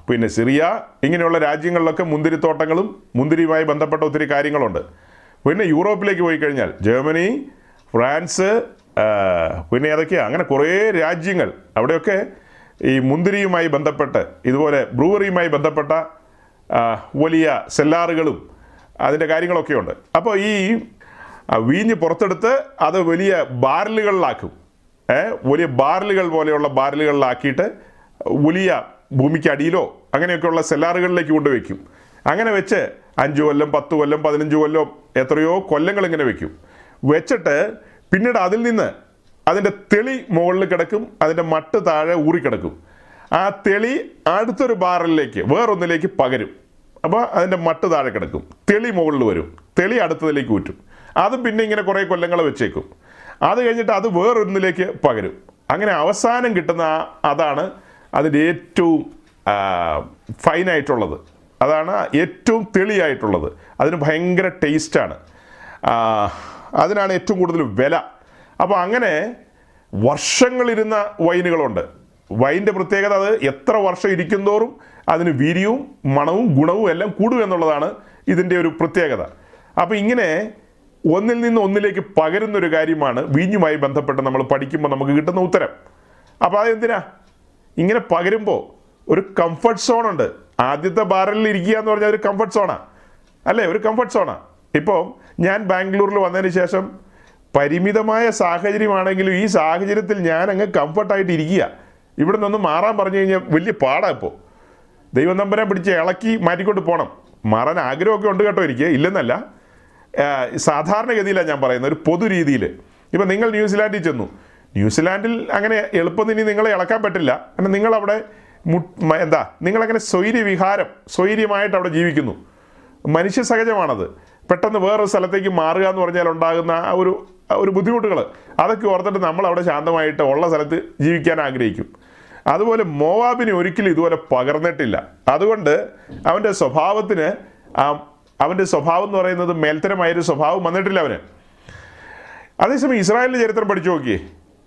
പിന്നെ സിറിയ ഇങ്ങനെയുള്ള രാജ്യങ്ങളിലൊക്കെ മുന്തിരിത്തോട്ടങ്ങളും മുന്തിരിയുമായി ബന്ധപ്പെട്ട ഒത്തിരി കാര്യങ്ങളുണ്ട്. പിന്നെ യൂറോപ്പിലേക്ക് പോയി കഴിഞ്ഞാൽ ജർമ്മനി ഫ്രാൻസ് പിന്നെ ഏതൊക്കെയാണ് അങ്ങനെ കുറേ രാജ്യങ്ങൾ. അവിടെയൊക്കെ ഈ മുന്തിരിയുമായി ബന്ധപ്പെട്ട് ഇതുപോലെ ബ്രൂവറിയുമായി ബന്ധപ്പെട്ട വലിയ സെല്ലാറുകളും അതിന്റെ കാര്യങ്ങളൊക്കെയുണ്ട്. അപ്പോൾ ഈ വീഞ്ഞ് പുറത്തെടുത്ത് അത് വലിയ ബാരലുകളിലാക്കും. വലിയ ബാരലുകൾ പോലെയുള്ള ബാരലുകളിലാക്കിയിട്ട് വലിയ ഭൂമിക്കടിയിലോ അങ്ങനെയൊക്കെയുള്ള സെല്ലാറുകളിലേക്ക് കൊണ്ടുവയ്ക്കും അങ്ങനെ വെച്ച് അഞ്ച് കൊല്ലം പത്ത് കൊല്ലം പതിനഞ്ച് കൊല്ലം എത്രയോ കൊല്ലങ്ങൾ ഇങ്ങനെ വെക്കും. വെച്ചിട്ട് പിന്നീട് അതിൽ നിന്ന് അതിന്റെ തെളി മുകളിൽ കിടക്കും അതിന്റെ മട്ട് താഴെ ഊറിക്കിടക്കും ആ തെളി അടുത്തൊരു ബാരലിലേക്ക് വേറൊന്നിലേക്ക് പകരും. അപ്പോൾ അതിന്റെ മട്ട് താഴെ കിടക്കും. തെളി മുകളിൽ വരും. തെളി അടുത്തതിലേക്ക് ഊറ്റും. അതും പിന്നെ ഇങ്ങനെ കുറേ കൊല്ലങ്ങൾ വെച്ചേക്കും. അത് കഴിഞ്ഞിട്ട് അത് വേറൊന്നിലേക്ക് പകരും. അങ്ങനെ അവസാനം കിട്ടുന്ന അതാണ് അതിന്റെ ഏറ്റവും ഫൈനായിട്ടുള്ളത്. അതാണ് ഏറ്റവും തെളിയായിട്ടുള്ളത്. അതിന് ഭയങ്കര ടേസ്റ്റാണ്. അതിനാണ് ഏറ്റവും കൂടുതൽ വില. അപ്പോൾ അങ്ങനെ വർഷങ്ങളിരുന്ന വൈനുകളുണ്ട്. വൈന്റെ പ്രത്യേകത അത് എത്ര വർഷം ഇരിക്കുന്തോറും അതിന് വീര്യവും മണവും ഗുണവും എല്ലാം കൂടും എന്നുള്ളതാണ് ഇതിന്റെ ഒരു പ്രത്യേകത. അപ്പോൾ ഇങ്ങനെ ഒന്നിൽ നിന്ന് ഒന്നിലേക്ക് പകരുന്ന ഒരു കാര്യമാണ് വീഞ്ഞുമായി ബന്ധപ്പെട്ട് നമ്മൾ പഠിക്കുമ്പോൾ നമുക്ക് കിട്ടുന്ന ഉത്തരം. അപ്പോൾ അതെന്തിനാ? ഇങ്ങനെ പകരുമ്പോൾ ഒരു കംഫർട്ട് സോൺ ഉണ്ട്. ആദ്യത്തെ ബാരലിൽ ഇരിക്കുക എന്ന് പറഞ്ഞാൽ ഒരു കംഫർട്ട് സോണാ അല്ലേ? ഒരു കംഫർട്ട് സോണാ ഇപ്പോൾ ഞാൻ ബാംഗ്ലൂരിൽ വന്നതിന് ശേഷം പരിമിതമായ സാഹചര്യമാണെങ്കിലും ഈ സാഹചര്യത്തിൽ ഞാൻ അങ്ങ് കംഫർട്ടായിട്ട് ഇരിക്കുക. ഇവിടെ നിന്ന് മാറാൻ പറഞ്ഞു കഴിഞ്ഞാൽ വലിയ പാടാണ് ഇപ്പോൾ ദൈവം നമ്പരെ പിടിച്ച് ഇളക്കി മാറ്റിക്കൊണ്ട് പോകണം മാറാൻ ആഗ്രഹമൊക്കെ ഉണ്ട് കേട്ടോ എനിക്ക്. ഇല്ലെന്നല്ല. സാധാരണഗതിയിലാണ് ഞാൻ പറയുന്നത് ഒരു പൊതു രീതിയിൽ ഇപ്പം നിങ്ങൾ ന്യൂസിലാൻഡിൽ ചെന്നു. ന്യൂസിലാൻഡിൽ അങ്ങനെ എളുപ്പം ഇനി നിങ്ങളെ ഇളക്കാൻ പറ്റില്ല. കാരണം നിങ്ങളവിടെ മു- എന്താ നിങ്ങളങ്ങനെ സ്വൈര്യവിഹാരം സ്വൈര്യമായിട്ട് അവിടെ ജീവിക്കുന്നു. മനുഷ്യ സഹജമാണത്. പെട്ടെന്ന് വേറൊരു സ്ഥലത്തേക്ക് മാറുക എന്ന് പറഞ്ഞാൽ ഉണ്ടാകുന്ന ആ ഒരു ഒരു ബുദ്ധിമുട്ടുകൾ അതൊക്കെ ഓർത്തിട്ട് നമ്മൾ അവിടെ ശാന്തമായിട്ട് ഉള്ള സ്ഥലത്ത് ജീവിക്കാൻ ആഗ്രഹിക്കും. അതുപോലെ മോവാബിനെ ഒരിക്കലും ഇതുപോലെ പകർന്നിട്ടില്ല. അതുകൊണ്ട് അവന്റെ സ്വഭാവത്തിന് ആ അവന്റെ സ്വഭാവം എന്ന് പറയുന്നത് മേൽത്തരമായൊരു സ്വഭാവം വന്നിട്ടില്ല അവന്. അതേസമയം ഇസ്രായേലിന്റെ ചരിത്രം പഠിച്ചു നോക്കിയേ.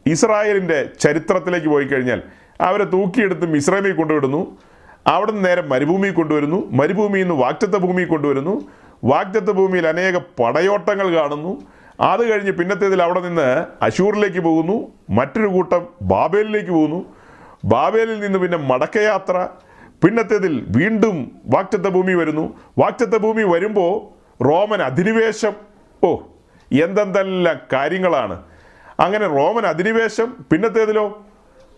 ഇസ്രായേലിന്റെ ചരിത്രത്തിലേക്ക് പോയി കഴിഞ്ഞാൽ അവരെ തൂക്കിയെടുത്ത് മിസ്രൈമിൽ കൊണ്ടുവിടുന്നു. അവിടെ നിന്ന് നേരെ മരുഭൂമിയിൽ കൊണ്ടുവരുന്നു. മരുഭൂമിയിൽ നിന്ന് വാക്റ്റത്ത ഭൂമിയിൽ കൊണ്ടുവരുന്നു. വാക്റ്റത്ത ഭൂമിയിൽ അനേക പടയോട്ടങ്ങൾ കാണുന്നു. അത് കഴിഞ്ഞ് പിന്നത്തേതിൽ അവിടെ നിന്ന് അശൂറിലേക്ക് പോകുന്നു. മറ്റൊരു കൂട്ടം ബാബേലിലേക്ക് പോകുന്നു. ബാബേലിൽ നിന്ന് പിന്നെ മടക്കയാത്ര. പിന്നത്തേതിൽ വീണ്ടും വാക്റ്റത്ത ഭൂമി വരുന്നു. വാക്റ്റത്ത ഭൂമി വരുമ്പോൾ റോമൻ അധിനിവേശം ഓ എന്തെന്തെല്ലാം കാര്യങ്ങളാണ്. അങ്ങനെ റോമൻ അധിനിവേശം പിന്നത്തേതിലോ?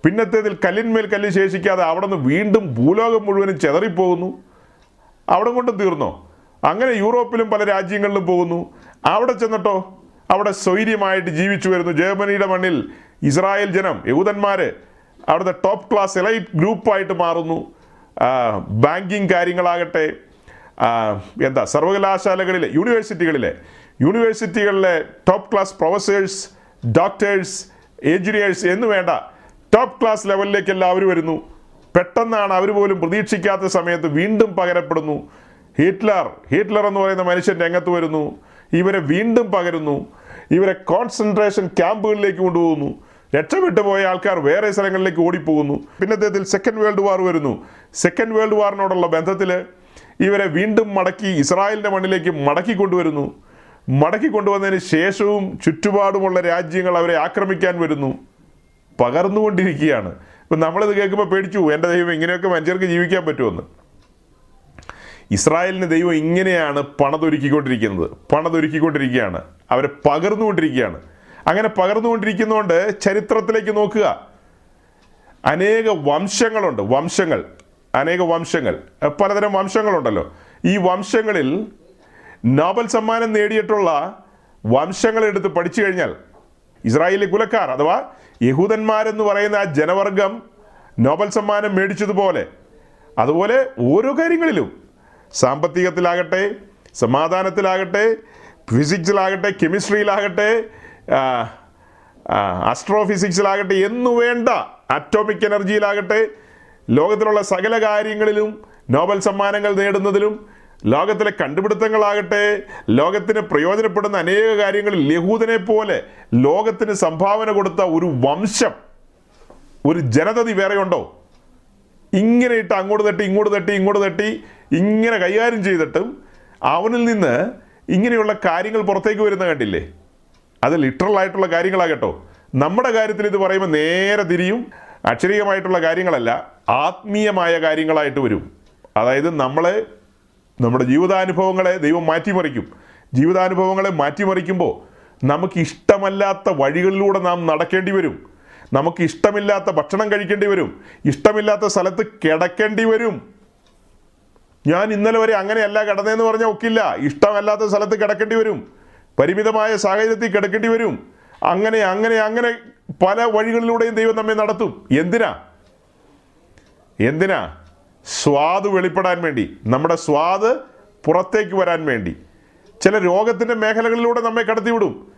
പിന്നത്തേതിൽ കല്ലിന്മേൽ കല്ല് ശേഷിക്കാതെ അവിടെ നിന്ന് വീണ്ടും ഭൂലോകം മുഴുവനും ചെതറിപ്പോകുന്നു. അവിടെ കൊണ്ടും തീർന്നോ? അങ്ങനെ യൂറോപ്പിലും പല രാജ്യങ്ങളിലും പോകുന്നു. അവിടെ ചെന്നിട്ടോ? അവിടെ സ്വൈര്യമായിട്ട് ജീവിച്ചു വരുന്നു. ജർമ്മനിയുടെ മണ്ണിൽ ഇസ്രായേൽ ജനം യഹൂദന്മാർ അവിടുത്തെ ടോപ്പ് ക്ലാസ് എലൈറ്റ് ഗ്രൂപ്പായിട്ട് മാറുന്നു. ബാങ്കിങ് കാര്യങ്ങളാകട്ടെ എന്താ സർവകലാശാലകളിലെ യൂണിവേഴ്സിറ്റികളിലെ യൂണിവേഴ്സിറ്റികളിലെ top class professors doctors engineers എന്ന് വേണ്ട ടോപ്പ് ക്ലാസ് ലെവലിലേക്ക് എല്ലാവരും വരുന്നു. പെട്ടെന്നാണ് അവർ പോലും പ്രതീക്ഷിക്കാത്ത സമയത്ത് വീണ്ടും പകരപ്പെടുന്നു. ഹിറ്റ്ലർ ഹിറ്റ്ലർ എന്ന് പറയുന്ന മനുഷ്യൻ രംഗത്ത് വരുന്നു. ഇവരെ വീണ്ടും പകരുന്നു. ഇവരെ കോൺസെൻട്രേഷൻ ക്യാമ്പുകളിലേക്ക് കൊണ്ടുപോകുന്നു. രക്ഷപ്പെട്ടു പോയ ആൾക്കാർ വേറെ സ്ഥലങ്ങളിലേക്ക് ഓടിപ്പോകുന്നു. പിന്നെ അദ്ദേഹത്തിൽ സെക്കൻഡ് വേൾഡ് വാർ വരുന്നു. സെക്കൻഡ് വേൾഡ് വാറിനോടുള്ള ബന്ധത്തിൽ ഇവരെ വീണ്ടും മടക്കി ഇസ്രായേലിന്റെ മണ്ണിലേക്ക് മടക്കി കൊണ്ടുവരുന്നു. മടക്കി കൊണ്ടുവന്നതിന് ശേഷവും ചുറ്റുപാടുമുള്ള രാജ്യങ്ങൾ അവരെ ആക്രമിക്കാൻ വരുന്നു. പകർന്നുകൊണ്ടിരിക്കുകയാണ്. ഇപ്പം നമ്മളിത് കേൾക്കുമ്പോൾ പേടിച്ചു. എന്റെ ദൈവം ഇങ്ങനെയൊക്കെ മനുഷ്യർക്ക് ജീവിക്കാൻ പറ്റുമെന്ന്. ഇസ്രായേലിന് ദൈവം ഇങ്ങനെയാണ് പണതൊരുക്കിക്കൊണ്ടിരിക്കുന്നത്. പണതൊരുക്കിക്കൊണ്ടിരിക്കുകയാണ്. അവരെ പകർന്നുകൊണ്ടിരിക്കുകയാണ്. അങ്ങനെ പകർന്നുകൊണ്ടിരിക്കുന്നതുകൊണ്ട് ചരിത്രത്തിലേക്ക് നോക്കുക. അനേക വംശങ്ങളുണ്ട്. വംശങ്ങൾ. അനേക വംശങ്ങൾ. പലതരം വംശങ്ങളുണ്ടല്ലോ. ഈ വംശങ്ങളിൽ നോബൽ സമ്മാനം നേടിയിട്ടുള്ള വംശങ്ങൾ എടുത്ത് പഠിച്ചു കഴിഞ്ഞാൽ ഇസ്രായേലി കുലക്കാർ അഥവാ യഹൂദന്മാരെന്ന് പറയുന്ന ആ ജനവർഗം നോബൽ സമ്മാനം മേടിച്ചതുപോലെ അതുപോലെ ഓരോ കാര്യങ്ങളിലും സാമ്പത്തികത്തിലാകട്ടെ സമാധാനത്തിലാകട്ടെ ഫിസിക്സിലാകട്ടെ കെമിസ്ട്രിയിലാകട്ടെ ആസ്ട്രോഫിസിക്സിലാകട്ടെ എന്നു വേണ്ട അറ്റോമിക് എനർജിയിലാകട്ടെ ലോകത്തിലുള്ള സകല കാര്യങ്ങളിലും നോബൽ സമ്മാനങ്ങൾ നേടുന്നതിലും ലോകത്തിലെ കണ്ടുപിടുത്തങ്ങളാകട്ടെ ലോകത്തിന് പ്രയോജനപ്പെടുന്ന അനേക കാര്യങ്ങളിൽ യഹൂദനെ പോലെ ലോകത്തിന് സംഭാവന കൊടുത്ത ഒരു വംശം ഒരു ജനതതി വേറെയുണ്ടോ? ഇങ്ങനെ ഇട്ട് അങ്ങോട്ട് തട്ടി ഇങ്ങോട്ട് തട്ടി ഇങ്ങോട്ട് തട്ടി ഇങ്ങനെ കൈകാര്യം ചെയ്തിട്ടും അവനിൽ നിന്ന് ഇങ്ങനെയുള്ള കാര്യങ്ങൾ പുറത്തേക്ക് വരുന്ന കണ്ടില്ലേ? അത് ലിറ്ററൽ ആയിട്ടുള്ള കാര്യങ്ങളാ കേട്ടോ. നമ്മുടെ കാര്യത്തിൽ ഇത് പറയുമ്പോൾ നേരെ തിരിയും. അക്ഷരീയമായിട്ടുള്ള കാര്യങ്ങളല്ല ആത്മീയമായ കാര്യങ്ങളായിട്ട് വരും. അതായത് നമ്മളെ നമ്മുടെ ജീവിതാനുഭവങ്ങളെ ദൈവം മാറ്റിമറിക്കും. ജീവിതാനുഭവങ്ങളെ മാറ്റിമറിക്കുമ്പോൾ നമുക്ക് ഇഷ്ടമല്ലാത്ത വഴികളിലൂടെ നാം നടക്കേണ്ടി വരും. നമുക്ക് ഇഷ്ടമില്ലാത്ത ഭക്ഷണം കഴിക്കേണ്ടി വരും. ഇഷ്ടമില്ലാത്ത സ്ഥലത്ത് കിടക്കേണ്ടി വരും. ഞാൻ ഇന്നലെ വരെ അങ്ങനെയല്ല കിടന്നതെന്ന് പറഞ്ഞാൽ ഒക്കില്ല. ഇഷ്ടമല്ലാത്ത സ്ഥലത്ത് കിടക്കേണ്ടി വരും. പരിമിതമായ സാഹചര്യത്തിൽ കിടക്കേണ്ടി വരും. അങ്ങനെ അങ്ങനെ അങ്ങനെ പല വഴികളിലൂടെയും ദൈവം നമ്മെ നടത്തും. എന്തിനാ? എന്തിനാ? സ്വാദ് വെളിപ്പെടാൻ വേണ്ടി. നമ്മുടെ സ്വാദ് പുറത്തേക്ക് വരാൻ വേണ്ടി. ചില രോഗത്തിന്റെ മേഖലകളിലൂടെ നമ്മെ കടത്തിവിടും.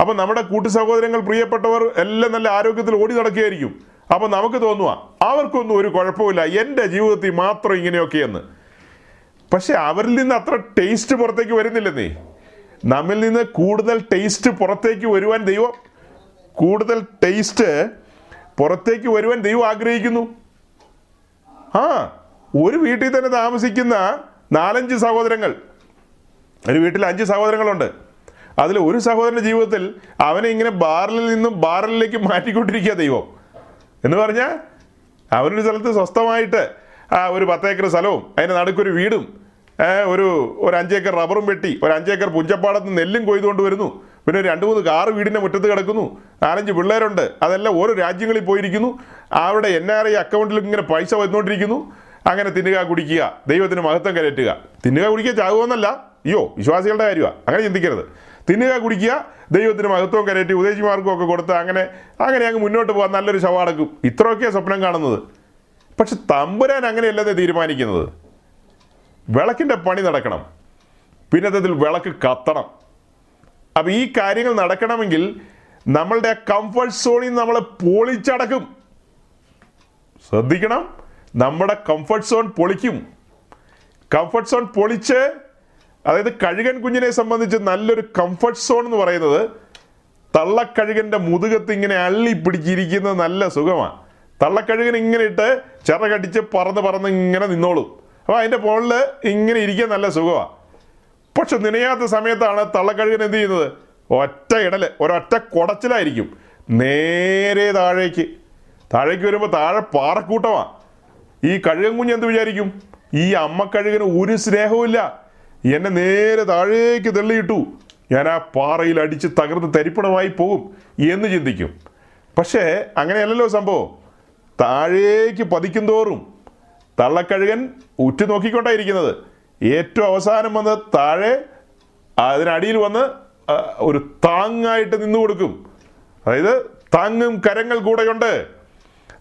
അപ്പം നമ്മുടെ കൂട്ടു സഹോദരങ്ങൾ പ്രിയപ്പെട്ടവർ എല്ലാം നല്ല ആരോഗ്യത്തിൽ ഓടി നടക്കുകയായിരിക്കും. അപ്പം നമുക്ക് തോന്നുക അവർക്കൊന്നും ഒരു കുഴപ്പമില്ല. എന്റെ ജീവിതത്തിൽ മാത്രം ഇങ്ങനെയൊക്കെയെന്ന്. പക്ഷെ അവരിൽ നിന്ന് അത്ര ടേസ്റ്റ് പുറത്തേക്ക് വരുന്നില്ലെന്നേ. നമ്മിൽ നിന്ന് കൂടുതൽ ടേസ്റ്റ് പുറത്തേക്ക് വരുവാൻ ദൈവം കൂടുതൽ ടേസ്റ്റ് പുറത്തേക്ക് വരുവാൻ ദൈവം ആഗ്രഹിക്കുന്നു. ആ ഒരു വീട്ടിൽ തന്നെ താമസിക്കുന്ന നാലഞ്ച് സഹോദരങ്ങൾ ഒരു വീട്ടിൽ അഞ്ച് സഹോദരങ്ങളുണ്ട്. അതിൽ ഒരു സഹോദരന്റെ ജീവിതത്തിൽ അവനെ ഇങ്ങനെ ബാറിൽ നിന്നും ബാറിലേക്ക് മാറ്റിക്കൊണ്ടിരിക്കുക ദൈവം. എന്ന് പറഞ്ഞാൽ അവനൊരു സ്ഥലത്ത് സ്വസ്ഥമായിട്ട് ഒരു പത്തേക്കർ സ്ഥലവും അതിന്റെ നടുക്കൊരു വീടും ഒരു ഒരു അഞ്ചേക്കർ റബ്ബറും വെട്ടി ഒരു അഞ്ചേക്കർ പുഞ്ചപ്പാടത്ത് നെല്ലും കൊയ്തുകൊണ്ട് വരുന്നു. പിന്നെ രണ്ട് മൂന്ന് കാറ് വീടിന്റെ മുറ്റത്ത് കിടക്കുന്നു. നാലഞ്ച് പിള്ളേരുണ്ട്. അതെല്ലാം ഓരോ രാജ്യങ്ങളിൽ പോയിരിക്കുന്നു. അവരുടെ എൻ ആർ ഐ അക്കൗണ്ടിൽ ഇങ്ങനെ പൈസ വന്നുകൊണ്ടിരിക്കുന്നു. അങ്ങനെ തിന്നുക കുടിക്കുക. ദൈവത്തിന് മഹത്വം കരയറ്റുക. തിന്നുക കുടിക്കുക ചാകുമെന്നല്ല. അയ്യോ വിശ്വാസികളുടെ കാര്യമാണ് അങ്ങനെ ചിന്തിക്കരുത്. തിന്നുക കുടിക്കുക ദൈവത്തിന് മഹത്വം കരയറ്റി ഉദ്ദേശിമാർക്കും ഒക്കെ കൊടുത്ത് അങ്ങനെ അങ്ങനെ അങ്ങ് മുന്നോട്ട് പോകാൻ നല്ലൊരു ശവാടക്കും. ഇത്രയൊക്കെയാണ് സ്വപ്നം കാണുന്നത്. പക്ഷെ തമ്പുരാൻ അങ്ങനെയല്ലെന്നേ തീരുമാനിക്കുന്നത്. വിളക്കിന്റെ പണി നടക്കണം. പിന്നത്തതിൽ വിളക്ക് കത്തണം. അപ്പം ഈ കാര്യങ്ങൾ നടക്കണമെങ്കിൽ നമ്മളുടെ കംഫർട്ട് സോണിൽ നമ്മൾ പൊളിച്ചടക്കും. ശ്രദ്ധിക്കണം. നമ്മുടെ കംഫർട്ട് സോൺ പൊളിക്കും. കംഫർട്ട് സോൺ പൊളിച്ച് അതായത് കഴുകൻ കുഞ്ഞിനെ സംബന്ധിച്ച് നല്ലൊരു കംഫർട്ട് സോൺ എന്ന് പറയുന്നത് തള്ളക്കഴുകന്റെ മുതുകത്ത് ഇങ്ങനെ അള്ളി പിടിച്ചിരിക്കുന്നത് നല്ല സുഖമാണ് തള്ളക്കഴുകൻ ഇങ്ങനെ ഇട്ട് ചിറകടിച്ച് പറന്ന് പറന്ന് ഇങ്ങനെ നിന്നോളും. അപ്പോൾ അതിന്റെ മുകളിൽ ഇങ്ങനെ ഇരിക്കാൻ നല്ല സുഖമാണ് പക്ഷെ നനയാത്ത സമയത്താണ് തള്ളക്കഴുകൻ എന്ത് ചെയ്യുന്നത്? ഒറ്റ ഇടൽ ഒരൊറ്റ കുടച്ചിലായിരിക്കും. നേരെ താഴേക്ക്. താഴേക്ക് വരുമ്പോൾ താഴെ പാറക്കൂട്ടമാണ് ഈ കഴുകൻ കുഞ്ഞ് എന്ത് വിചാരിക്കും? ഈ അമ്മക്കഴുകന് ഒരു സ്നേഹവുമില്ല എന്നെ നേരെ താഴേക്ക് തള്ളിയിട്ടു. ഞാൻ ആ പാറയിൽ അടിച്ച് തകർന്ന് തരിപ്പണമായി പോകും എന്ന് ചിന്തിക്കും. പക്ഷേ അങ്ങനെയല്ലല്ലോ സംഭവം. താഴേക്ക് പതിക്കും തോറും തള്ളക്കഴുകൻ ഉറ്റു നോക്കിക്കൊണ്ടായിരിക്കുന്നത് ഏറ്റവും അവസാനം വന്ന് താഴെ അതിനടിയിൽ വന്ന് ഒരു താങ്ങായിട്ട് നിന്നു കൊടുക്കും. അതായത് താങ്ങും കരങ്ങൾ കൂടെയുണ്ട്.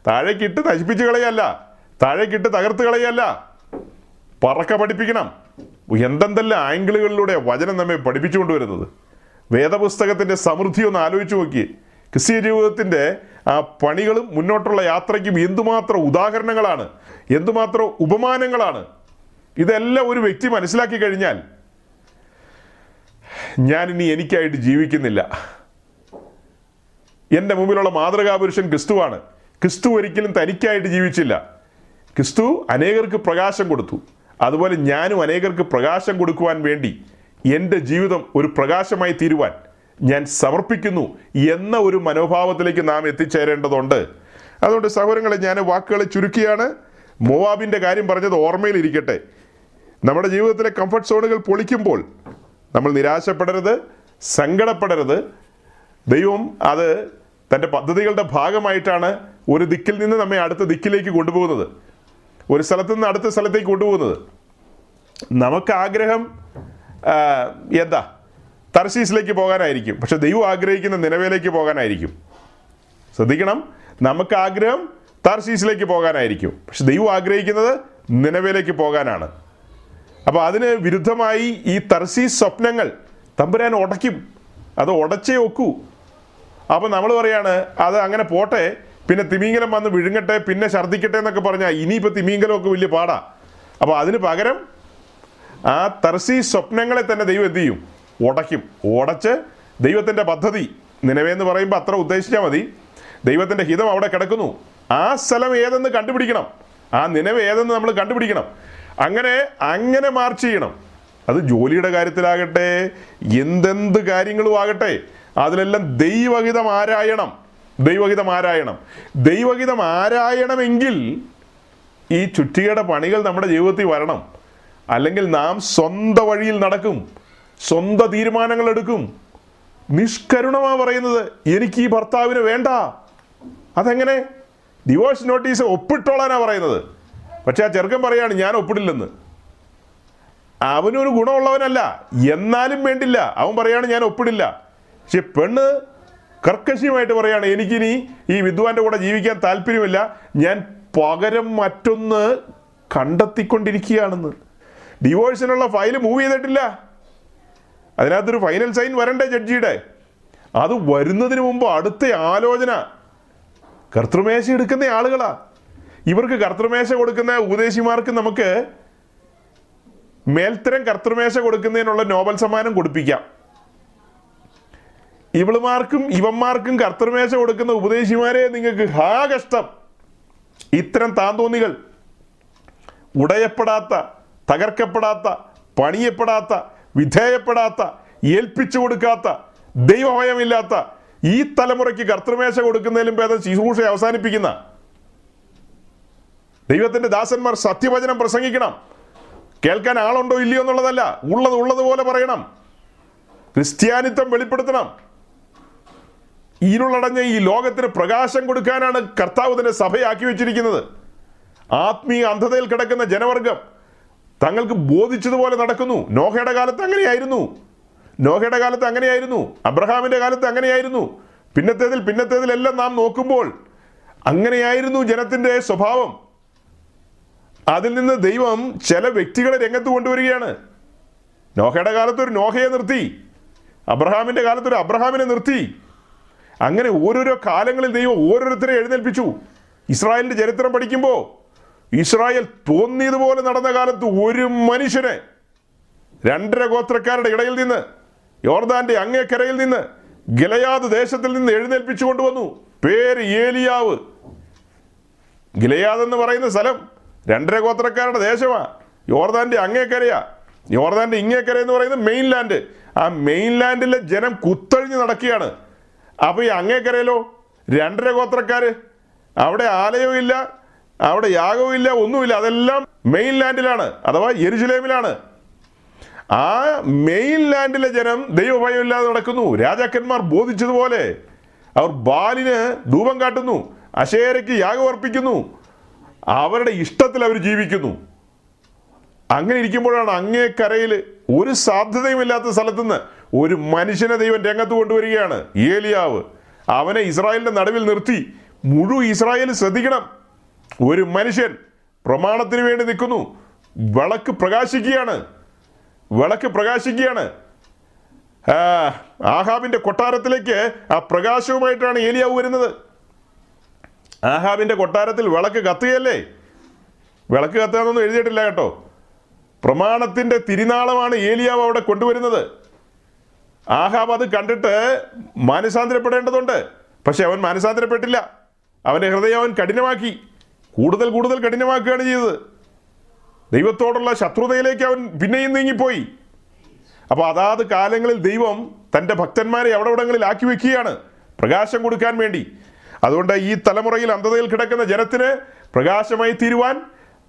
താഴേക്കിട്ട് നശിപ്പിച്ച് കളയല്ല. താഴേക്കിട്ട് തകർത്ത് കളയല്ല. പറക്ക പഠിപ്പിക്കണം. എന്തെന്തെല്ലാം ആംഗിളുകളിലൂടെ വചനം നമ്മെ പഠിപ്പിച്ചുകൊണ്ടുവരുന്നത്. വേദപുസ്തകത്തിന്റെ സമൃദ്ധി ഒന്ന് ആലോചിച്ച് നോക്കി ക്രിസ്തീയ ജീവിതത്തിന്റെ ആ പണികളും മുന്നോട്ടുള്ള യാത്രയ്ക്കും എന്തുമാത്രം ഉദാഹരണങ്ങളാണ് എന്തുമാത്രം ഉപമാനങ്ങളാണ് ഇതെല്ലാം ഒരു വ്യക്തി മനസ്സിലാക്കി കഴിഞ്ഞാൽ ഞാൻ ഇനി എനിക്കായിട്ട് ജീവിക്കുന്നില്ല. എന്റെ മുമ്പിലുള്ള മാതൃകാപുരുഷൻ ക്രിസ്തുവാണ്. ക്രിസ്തു ഒരിക്കലും തനിക്കായിട്ട് ജീവിച്ചില്ല. ക്രിസ്തു അനേകർക്ക് പ്രകാശം കൊടുത്തു. അതുപോലെ ഞാനും അനേകർക്ക് പ്രകാശം കൊടുക്കുവാൻ വേണ്ടി എന്റെ ജീവിതം ഒരു പ്രകാശമായി തീരുവാൻ ഞാൻ സമർപ്പിക്കുന്നു എന്ന ഒരു മനോഭാവത്തിലേക്ക് നാം എത്തിച്ചേരേണ്ടതുണ്ട്. അതുകൊണ്ട് സഹോദരങ്ങളെ ഞാൻ വാക്കുകളെ ചുരുക്കിയാണ്. മോവാബിന്റെ കാര്യം പറഞ്ഞത് ഓർമ്മയിലിരിക്കട്ടെ. നമ്മുടെ ജീവിതത്തിലെ കംഫർട്ട് സോണുകൾ പൊളിക്കുമ്പോൾ നമ്മൾ നിരാശപ്പെടരുത് സങ്കടപ്പെടരുത്. ദൈവം അത് തന്റെ പദ്ധതികളുടെ ഭാഗമായിട്ടാണ് ഒരു ദിക്കിൽ നിന്ന് നമ്മെ അടുത്ത ദിക്കിലേക്ക് കൊണ്ടുപോകുന്നത്. ഒരു സ്ഥലത്തു നിന്ന് അടുത്ത സ്ഥലത്തേക്ക് കൊണ്ടുപോകുന്നത്. നമുക്ക് ആഗ്രഹം എന്താ? തർശീസിലേക്ക് പോകാനായിരിക്കും. പക്ഷെ ദൈവം ആഗ്രഹിക്കുന്ന നിലവിലേക്ക് പോകാനായിരിക്കും. ശ്രദ്ധിക്കണം. നമുക്ക് ആഗ്രഹം തർശീസിലേക്ക് പോകാനായിരിക്കും. പക്ഷെ ദൈവം ആഗ്രഹിക്കുന്നത് നിലവിലേക്ക് പോകാനാണ്. അപ്പോൾ അതിന് വിരുദ്ധമായി ഈ തർശീസ് സ്വപ്നങ്ങൾ തമ്പുരാൻ ഉടയ്ക്കും. അത് ഉടച്ചേ ഒക്കൂ. അപ്പോൾ നമ്മൾ പറയാണ് അത് അങ്ങനെ പോട്ടെ. പിന്നെ തിമീങ്കലം വന്ന് വിഴുങ്ങട്ടെ. പിന്നെ ഛർദ്ദിക്കട്ടെ എന്നൊക്കെ പറഞ്ഞാൽ ഇനിയിപ്പോൾ തിമീങ്കലമൊക്കെ വലിയ പാടാ. അപ്പോൾ അതിന് പകരം ആ തർസീ സ്വപ്നങ്ങളെ തന്നെ ദൈവം എന്ത് ചെയ്യും? ഉടയ്ക്കും. ഉടച്ച് ദൈവത്തിന്റെ പദ്ധതി. നിലവേന്ന് പറയുമ്പോൾ അത്ര ഉദ്ദേശിച്ചാൽ മതി. ദൈവത്തിന്റെ ഹിതം അവിടെ കിടക്കുന്നു. ആ സ്ഥലം ഏതെന്ന് കണ്ടുപിടിക്കണം. ആ നിലവ് ഏതെന്ന് നമ്മൾ കണ്ടുപിടിക്കണം. അങ്ങനെ അങ്ങനെ മാർച്ച് ചെയ്യണം. അത് ജോലിയുടെ കാര്യത്തിലാകട്ടെ എന്തെന്ത് കാര്യങ്ങളും ആകട്ടെ അതിലെല്ലാം ദൈവഹിതം ആരായണം. ദൈവഹിതം ആരായണം. ദൈവഹിതം ആരായണമെങ്കിൽ ഈ ചുറ്റികയുടെ പണികൾ നമ്മുടെ ജീവിതത്തിൽ വരണം. അല്ലെങ്കിൽ നാം സ്വന്തം വഴിയിൽ നടക്കും. സ്വന്തം തീരുമാനങ്ങൾ എടുക്കും. നിഷ്കരുണമാ പറയുന്നത് എനിക്ക് ഈ ഭർത്താവിന് വേണ്ട. അതെങ്ങനെ? ഡിവോഴ്സ് നോട്ടീസ് ഒപ്പിട്ടോളാനാ പറയുന്നത്. പക്ഷെ ആ ചെറുക്കൻ പറയാണ് ഞാൻ ഒപ്പിടില്ലെന്ന്. അവനൊരു ഗുണമുള്ളവനല്ല എന്നാലും വേണ്ടില്ല. അവൻ പറയാണ് ഞാൻ ഒപ്പിടില്ല. പക്ഷെ പെണ്ണ് കർക്കശിയുമായിട്ട് പറയാണ് എനിക്കിനി ഈ വിദ്വാന്റെ കൂടെ ജീവിക്കാൻ താല്പര്യമില്ല. ഞാൻ പകരം മറ്റൊന്ന് കണ്ടെത്തിക്കൊണ്ടിരിക്കുകയാണെന്ന്. ഡിവോഴ്സിനുള്ള ഫയൽ മൂവ് ചെയ്തിട്ടില്ല. അതിനകത്തൊരു ഫൈനൽ സൈൻ വരണ്ടേ ജഡ്ജിയുടെ? അത് വരുന്നതിന് മുമ്പ് അടുത്ത ആലോചന. കർത്തൃമേശ എടുക്കുന്ന ആളുകളാ. ഇവർക്ക് കർത്തൃമേശ കൊടുക്കുന്ന ഉപദേശിമാർക്ക് നമുക്ക് മേൽത്തരം കർത്തൃമേശ കൊടുക്കുന്നതിനുള്ള നോബൽ സമ്മാനം കൊടുപ്പിക്കാം. ഇവളുമാർക്കും ഇവന്മാർക്കും കർത്തൃമേശ കൊടുക്കുന്ന ഉപദേശിമാരെ നിങ്ങൾക്ക് ഹാ കഷ്ടം ഇത്തരം താന്തോന്നികൾ. ഉടയപ്പെടാത്ത തകർക്കപ്പെടാത്ത പണിയപ്പെടാത്ത വിധേയപ്പെടാത്ത ഏൽപ്പിച്ചു കൊടുക്കാത്ത ദൈവഭയമില്ലാത്ത ഈ തലമുറയ്ക്ക് കർത്തൃമേശ കൊടുക്കുന്നതിലും ഭേദം ശുശ്രൂഷ അവസാനിപ്പിക്കുന്ന ദൈവത്തിന്റെ ദാസന്മാർ സത്യവചനം പ്രസംഗിക്കണം. കേൾക്കാൻ ആളുണ്ടോ ഇല്ലയോ എന്നുള്ളതല്ല ഉള്ളത് ഉള്ളതുപോലെ പറയണം. ക്രിസ്ത്യാനിത്വം വെളിപ്പെടുത്തണം. ഇരുളടഞ്ഞ ഈ ലോകത്തിന് പ്രകാശം കൊടുക്കാനാണ് കർത്താവ് തന്നെ സഭയാക്കി വെച്ചിരിക്കുന്നത്. ആത്മീയ അന്ധതയിൽ കിടക്കുന്ന ജനവർഗം തങ്ങൾക്ക് ബോധിച്ചതുപോലെ നടക്കുന്നു. നോഹയുടെ കാലത്ത് അങ്ങനെയായിരുന്നു. നോഹയുടെ കാലത്ത് അങ്ങനെയായിരുന്നു. അബ്രഹാമിന്റെ കാലത്ത് അങ്ങനെയായിരുന്നു. പിന്നത്തേതിൽ പിന്നത്തേതിലെല്ലാം നാം നോക്കുമ്പോൾ അങ്ങനെയായിരുന്നു ജനത്തിന്റെ സ്വഭാവം. അതിൽ നിന്ന് ദൈവം ചില വ്യക്തികളെ രംഗത്ത് കൊണ്ടുവരികയാണ്. നോഹയുടെ കാലത്ത് ഒരു നോഹയെ നിർത്തി. അബ്രഹാമിന്റെ കാലത്ത് ഒരു അബ്രഹാമിനെ നിർത്തി. അങ്ങനെ ഓരോരോ കാലങ്ങളിൽ ദൈവം ഓരോരുത്തരെ എഴുന്നേൽപ്പിച്ചു. ഇസ്രായേലിന്റെ ചരിത്രം പഠിക്കുമ്പോൾ ഇസ്രായേൽ തോന്നിയതുപോലെ നടന്ന കാലത്ത് ഒരു മനുഷ്യനെ രണ്ടര ഗോത്രക്കാരുടെ ഇടയിൽ നിന്ന് യോർദാന്റെ അങ്ങേക്കരയിൽ നിന്ന് ഗിലയാദ് ദേശത്തിൽ നിന്ന് എഴുന്നേൽപ്പിച്ചു കൊണ്ടുവന്നു. പേര് ഏലിയാവ്. ഗിലയാദ് എന്ന് പറയുന്ന സ്ഥലം രണ്ടര ഗോത്രക്കാരുടെ ദേശമാ. യോർദാന്റെ അങ്ങേക്കരയാ. യോർദാന്റെ ഇങ്ങേക്കര എന്ന് പറയുന്നത് മെയിൻലാൻഡ്. ആ മെയിൻലാൻഡിലെ ജനം കുത്തഴിഞ്ഞ് നടക്കുകയാണ്. അപ്പോൾ ഈ അങ്ങേക്കരയിലോ രണ്ടര ഗോത്രക്കാര് അവിടെ ആലയവും ഇല്ല അവിടെ യാഗവും ഇല്ല ഒന്നുമില്ല. അതെല്ലാം മെയിൻ ലാൻഡിലാണ് അഥവാ യെരുജലേമിലാണ് ആ മെയിൻ ലാൻഡിലെ ജനം ദൈവഭയമില്ലാതെ നടക്കുന്നു. രാജാക്കന്മാർ ബോധിച്ചതുപോലെ അവർ ബാലിന് ധൂപം കാട്ടുന്നു അശേരയ്ക്ക് യാഗം അർപ്പിക്കുന്നു. അവരുടെ ഇഷ്ടത്തിൽ അവർ ജീവിക്കുന്നു. അങ്ങനെ ഇരിക്കുമ്പോഴാണ് അങ്ങേക്കരയിൽ ഒരു സാധ്യതയുമില്ലാത്ത സ്ഥലത്തുനിന്ന് ഒരു മനുഷ്യനെ ദൈവം രംഗത്ത് കൊണ്ടുവരികയാണ്. ഏലിയാവ് അവനെ ഇസ്രായേലിന്റെ നടുവിൽ നിർത്തി. മുഴുവൻ ഇസ്രായേൽ ശ്രദ്ധിക്കണം. ഒരു മനുഷ്യൻ പ്രമാണത്തിന് വേണ്ടി നിൽക്കുന്നു. വിളക്ക് പ്രകാശിക്കുകയാണ്. വിളക്ക് പ്രകാശിക്കുകയാണ്. ആഹാബിന്റെ കൊട്ടാരത്തിലേക്ക് ആ പ്രകാശവുമായിട്ടാണ് ഏലിയാവ് വരുന്നത്. ആഹാബിന്റെ കൊട്ടാരത്തിൽ വിളക്ക് കത്തുകയല്ലേ? വിളക്ക് കത്തുകയെന്നൊന്നും എഴുതിയിട്ടില്ല കേട്ടോ. പ്രമാണത്തിന്റെ തിരുനാളമാണ് ഏലിയാവ് അവിടെ കൊണ്ടുവരുന്നത്. ആഹാബ് അത് കണ്ടിട്ട് മാനസാന്തരപ്പെടേണ്ടതുണ്ട്. പക്ഷെ അവൻ മാനസാന്തരപ്പെട്ടില്ല. അവന്റെ ഹൃദയം അവൻ കഠിനമാക്കി. കൂടുതൽ കൂടുതൽ കഠിനമാക്കുകയാണ് ചെയ്തത്. ദൈവത്തോടുള്ള ശത്രുതയിലേക്ക് അവൻ പിന്നെയും നീങ്ങിപ്പോയി. അപ്പോൾ അതാത് കാലങ്ങളിൽ ദൈവം തന്റെ ഭക്തന്മാരെ അവിടെവിടങ്ങളിൽ ആക്കി വെക്കുകയാണ് പ്രകാശം കൊടുക്കാൻ വേണ്ടി. അതുകൊണ്ട് ഈ തലമുറയിൽ അന്ധതയിൽ കിടക്കുന്ന ജനത്തിന് പ്രകാശമായി തീരുവാൻ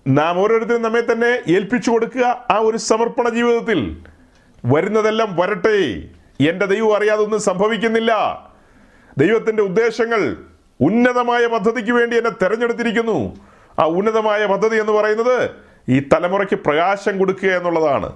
നാം ഓരോരുത്തരും നമ്മെ തന്നെ ഏൽപ്പിച്ചു കൊടുക്കുക ആ ഒരു സമർപ്പണ ജീവിതത്തിൽ. വരുന്നതെല്ലാം വരട്ടെ. എന്റെ ദൈവം അറിയാതെ ഒന്നും സംഭവിക്കുന്നില്ല. ദൈവത്തിന്റെ ഉദ്ദേശങ്ങൾ ഉന്നതമായ പദ്ധതിക്ക് വേണ്ടി എന്നെ തെരഞ്ഞെടുത്തിരിക്കുന്നു. ആ ഉന്നതമായ പദ്ധതി എന്ന് പറയുന്നത് ഈ തലമുറയ്ക്ക് പ്രകാശം കൊടുക്കുക എന്നുള്ളതാണ്.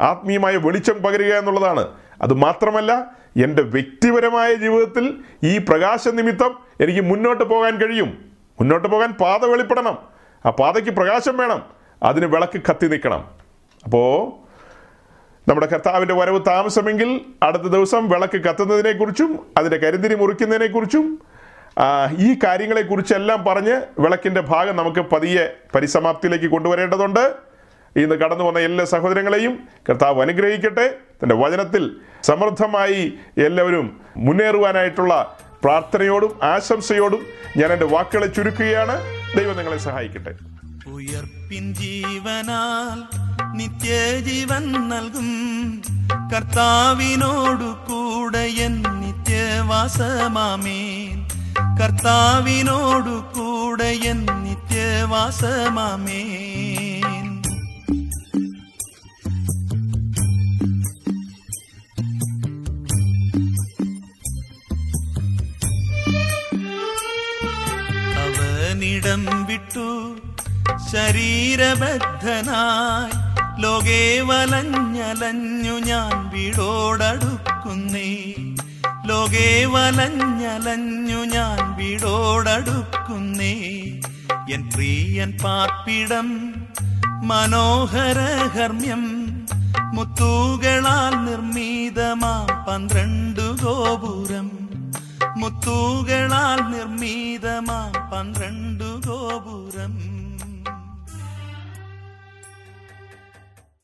ആത്മീയമായ വെളിച്ചം പകരുക എന്നുള്ളതാണ്. അത് മാത്രമല്ല എന്റെ വ്യക്തിപരമായ ജീവിതത്തിൽ ഈ പ്രകാശ നിമിത്തം എനിക്ക് മുന്നോട്ട് പോകാൻ കഴിയും. മുന്നോട്ട് പോകാൻ പാത വെളിപ്പെടണം. ആ പാതയ്ക്ക് പ്രകാശം വേണം. അതിന് വിളക്ക് കത്തി നിൽക്കണം. അപ്പോൾ നമ്മുടെ കർത്താവിന്റെ വരവ് താമസമെങ്കിൽ അടുത്ത ദിവസം വിളക്ക് കത്തുന്നതിനെക്കുറിച്ചും അതിന്റെ കരിന്തിരി മുറിക്കുന്നതിനെക്കുറിച്ചും ഈ കാര്യങ്ങളെക്കുറിച്ചെല്ലാം പറഞ്ഞ് വിളക്കിന്റെ ഭാഗം നമുക്ക് പതിയെ പരിസമാപ്തിയിലേക്ക് കൊണ്ടുവരേണ്ടതുണ്ട്. ഇന്ന് കടന്നു വന്ന എല്ലാ സഹോദരങ്ങളെയും കർത്താവ് അനുഗ്രഹിക്കട്ടെ. തന്റെ വചനത്തിൽ സമൃദ്ധമായി എല്ലാവരും മുന്നേറുവാനായിട്ടുള്ള പ്രാർത്ഥനയോടും ആശംസയോടും ഞാൻ എന്റെ വാക്കുകളെ ചുരുക്കുകയാണ്. ദൈവം നിങ്ങളെ സഹായിക്കട്ടെ. ഉയർപ്പിൻ ജീവനാൽ നിത്യജീവൻ നൽകും. കർത്താവിനോടു കൂടെ എൻ നിത്യവാസമാമേൻ. കർത്താവിനോടു കൂടെ എൻ നിത്യവാസമാമേ അവനിടം വിട്ടു ശരീരബദ്ധനായി ലോകേ വലഞ്ഞലഞ്ഞു ഞാൻ വീടോടടുക്കുന്നേ. ലോകേ വലഞ്ഞലഞ്ഞു ഞാൻ വീടോടടുക്കുന്നേ. എൻ പ്രിയൻ പാർപ്പിടം മനോഹരഹർമ്മ്യം മുത്തൂകളാൽ നിർമ്മിതമാ പന്ത്രണ്ടു ഗോപുരം. മുത്തൂകളാൽ നിർമ്മിതമാ പന്ത്രണ്ടു ഗോപുരം.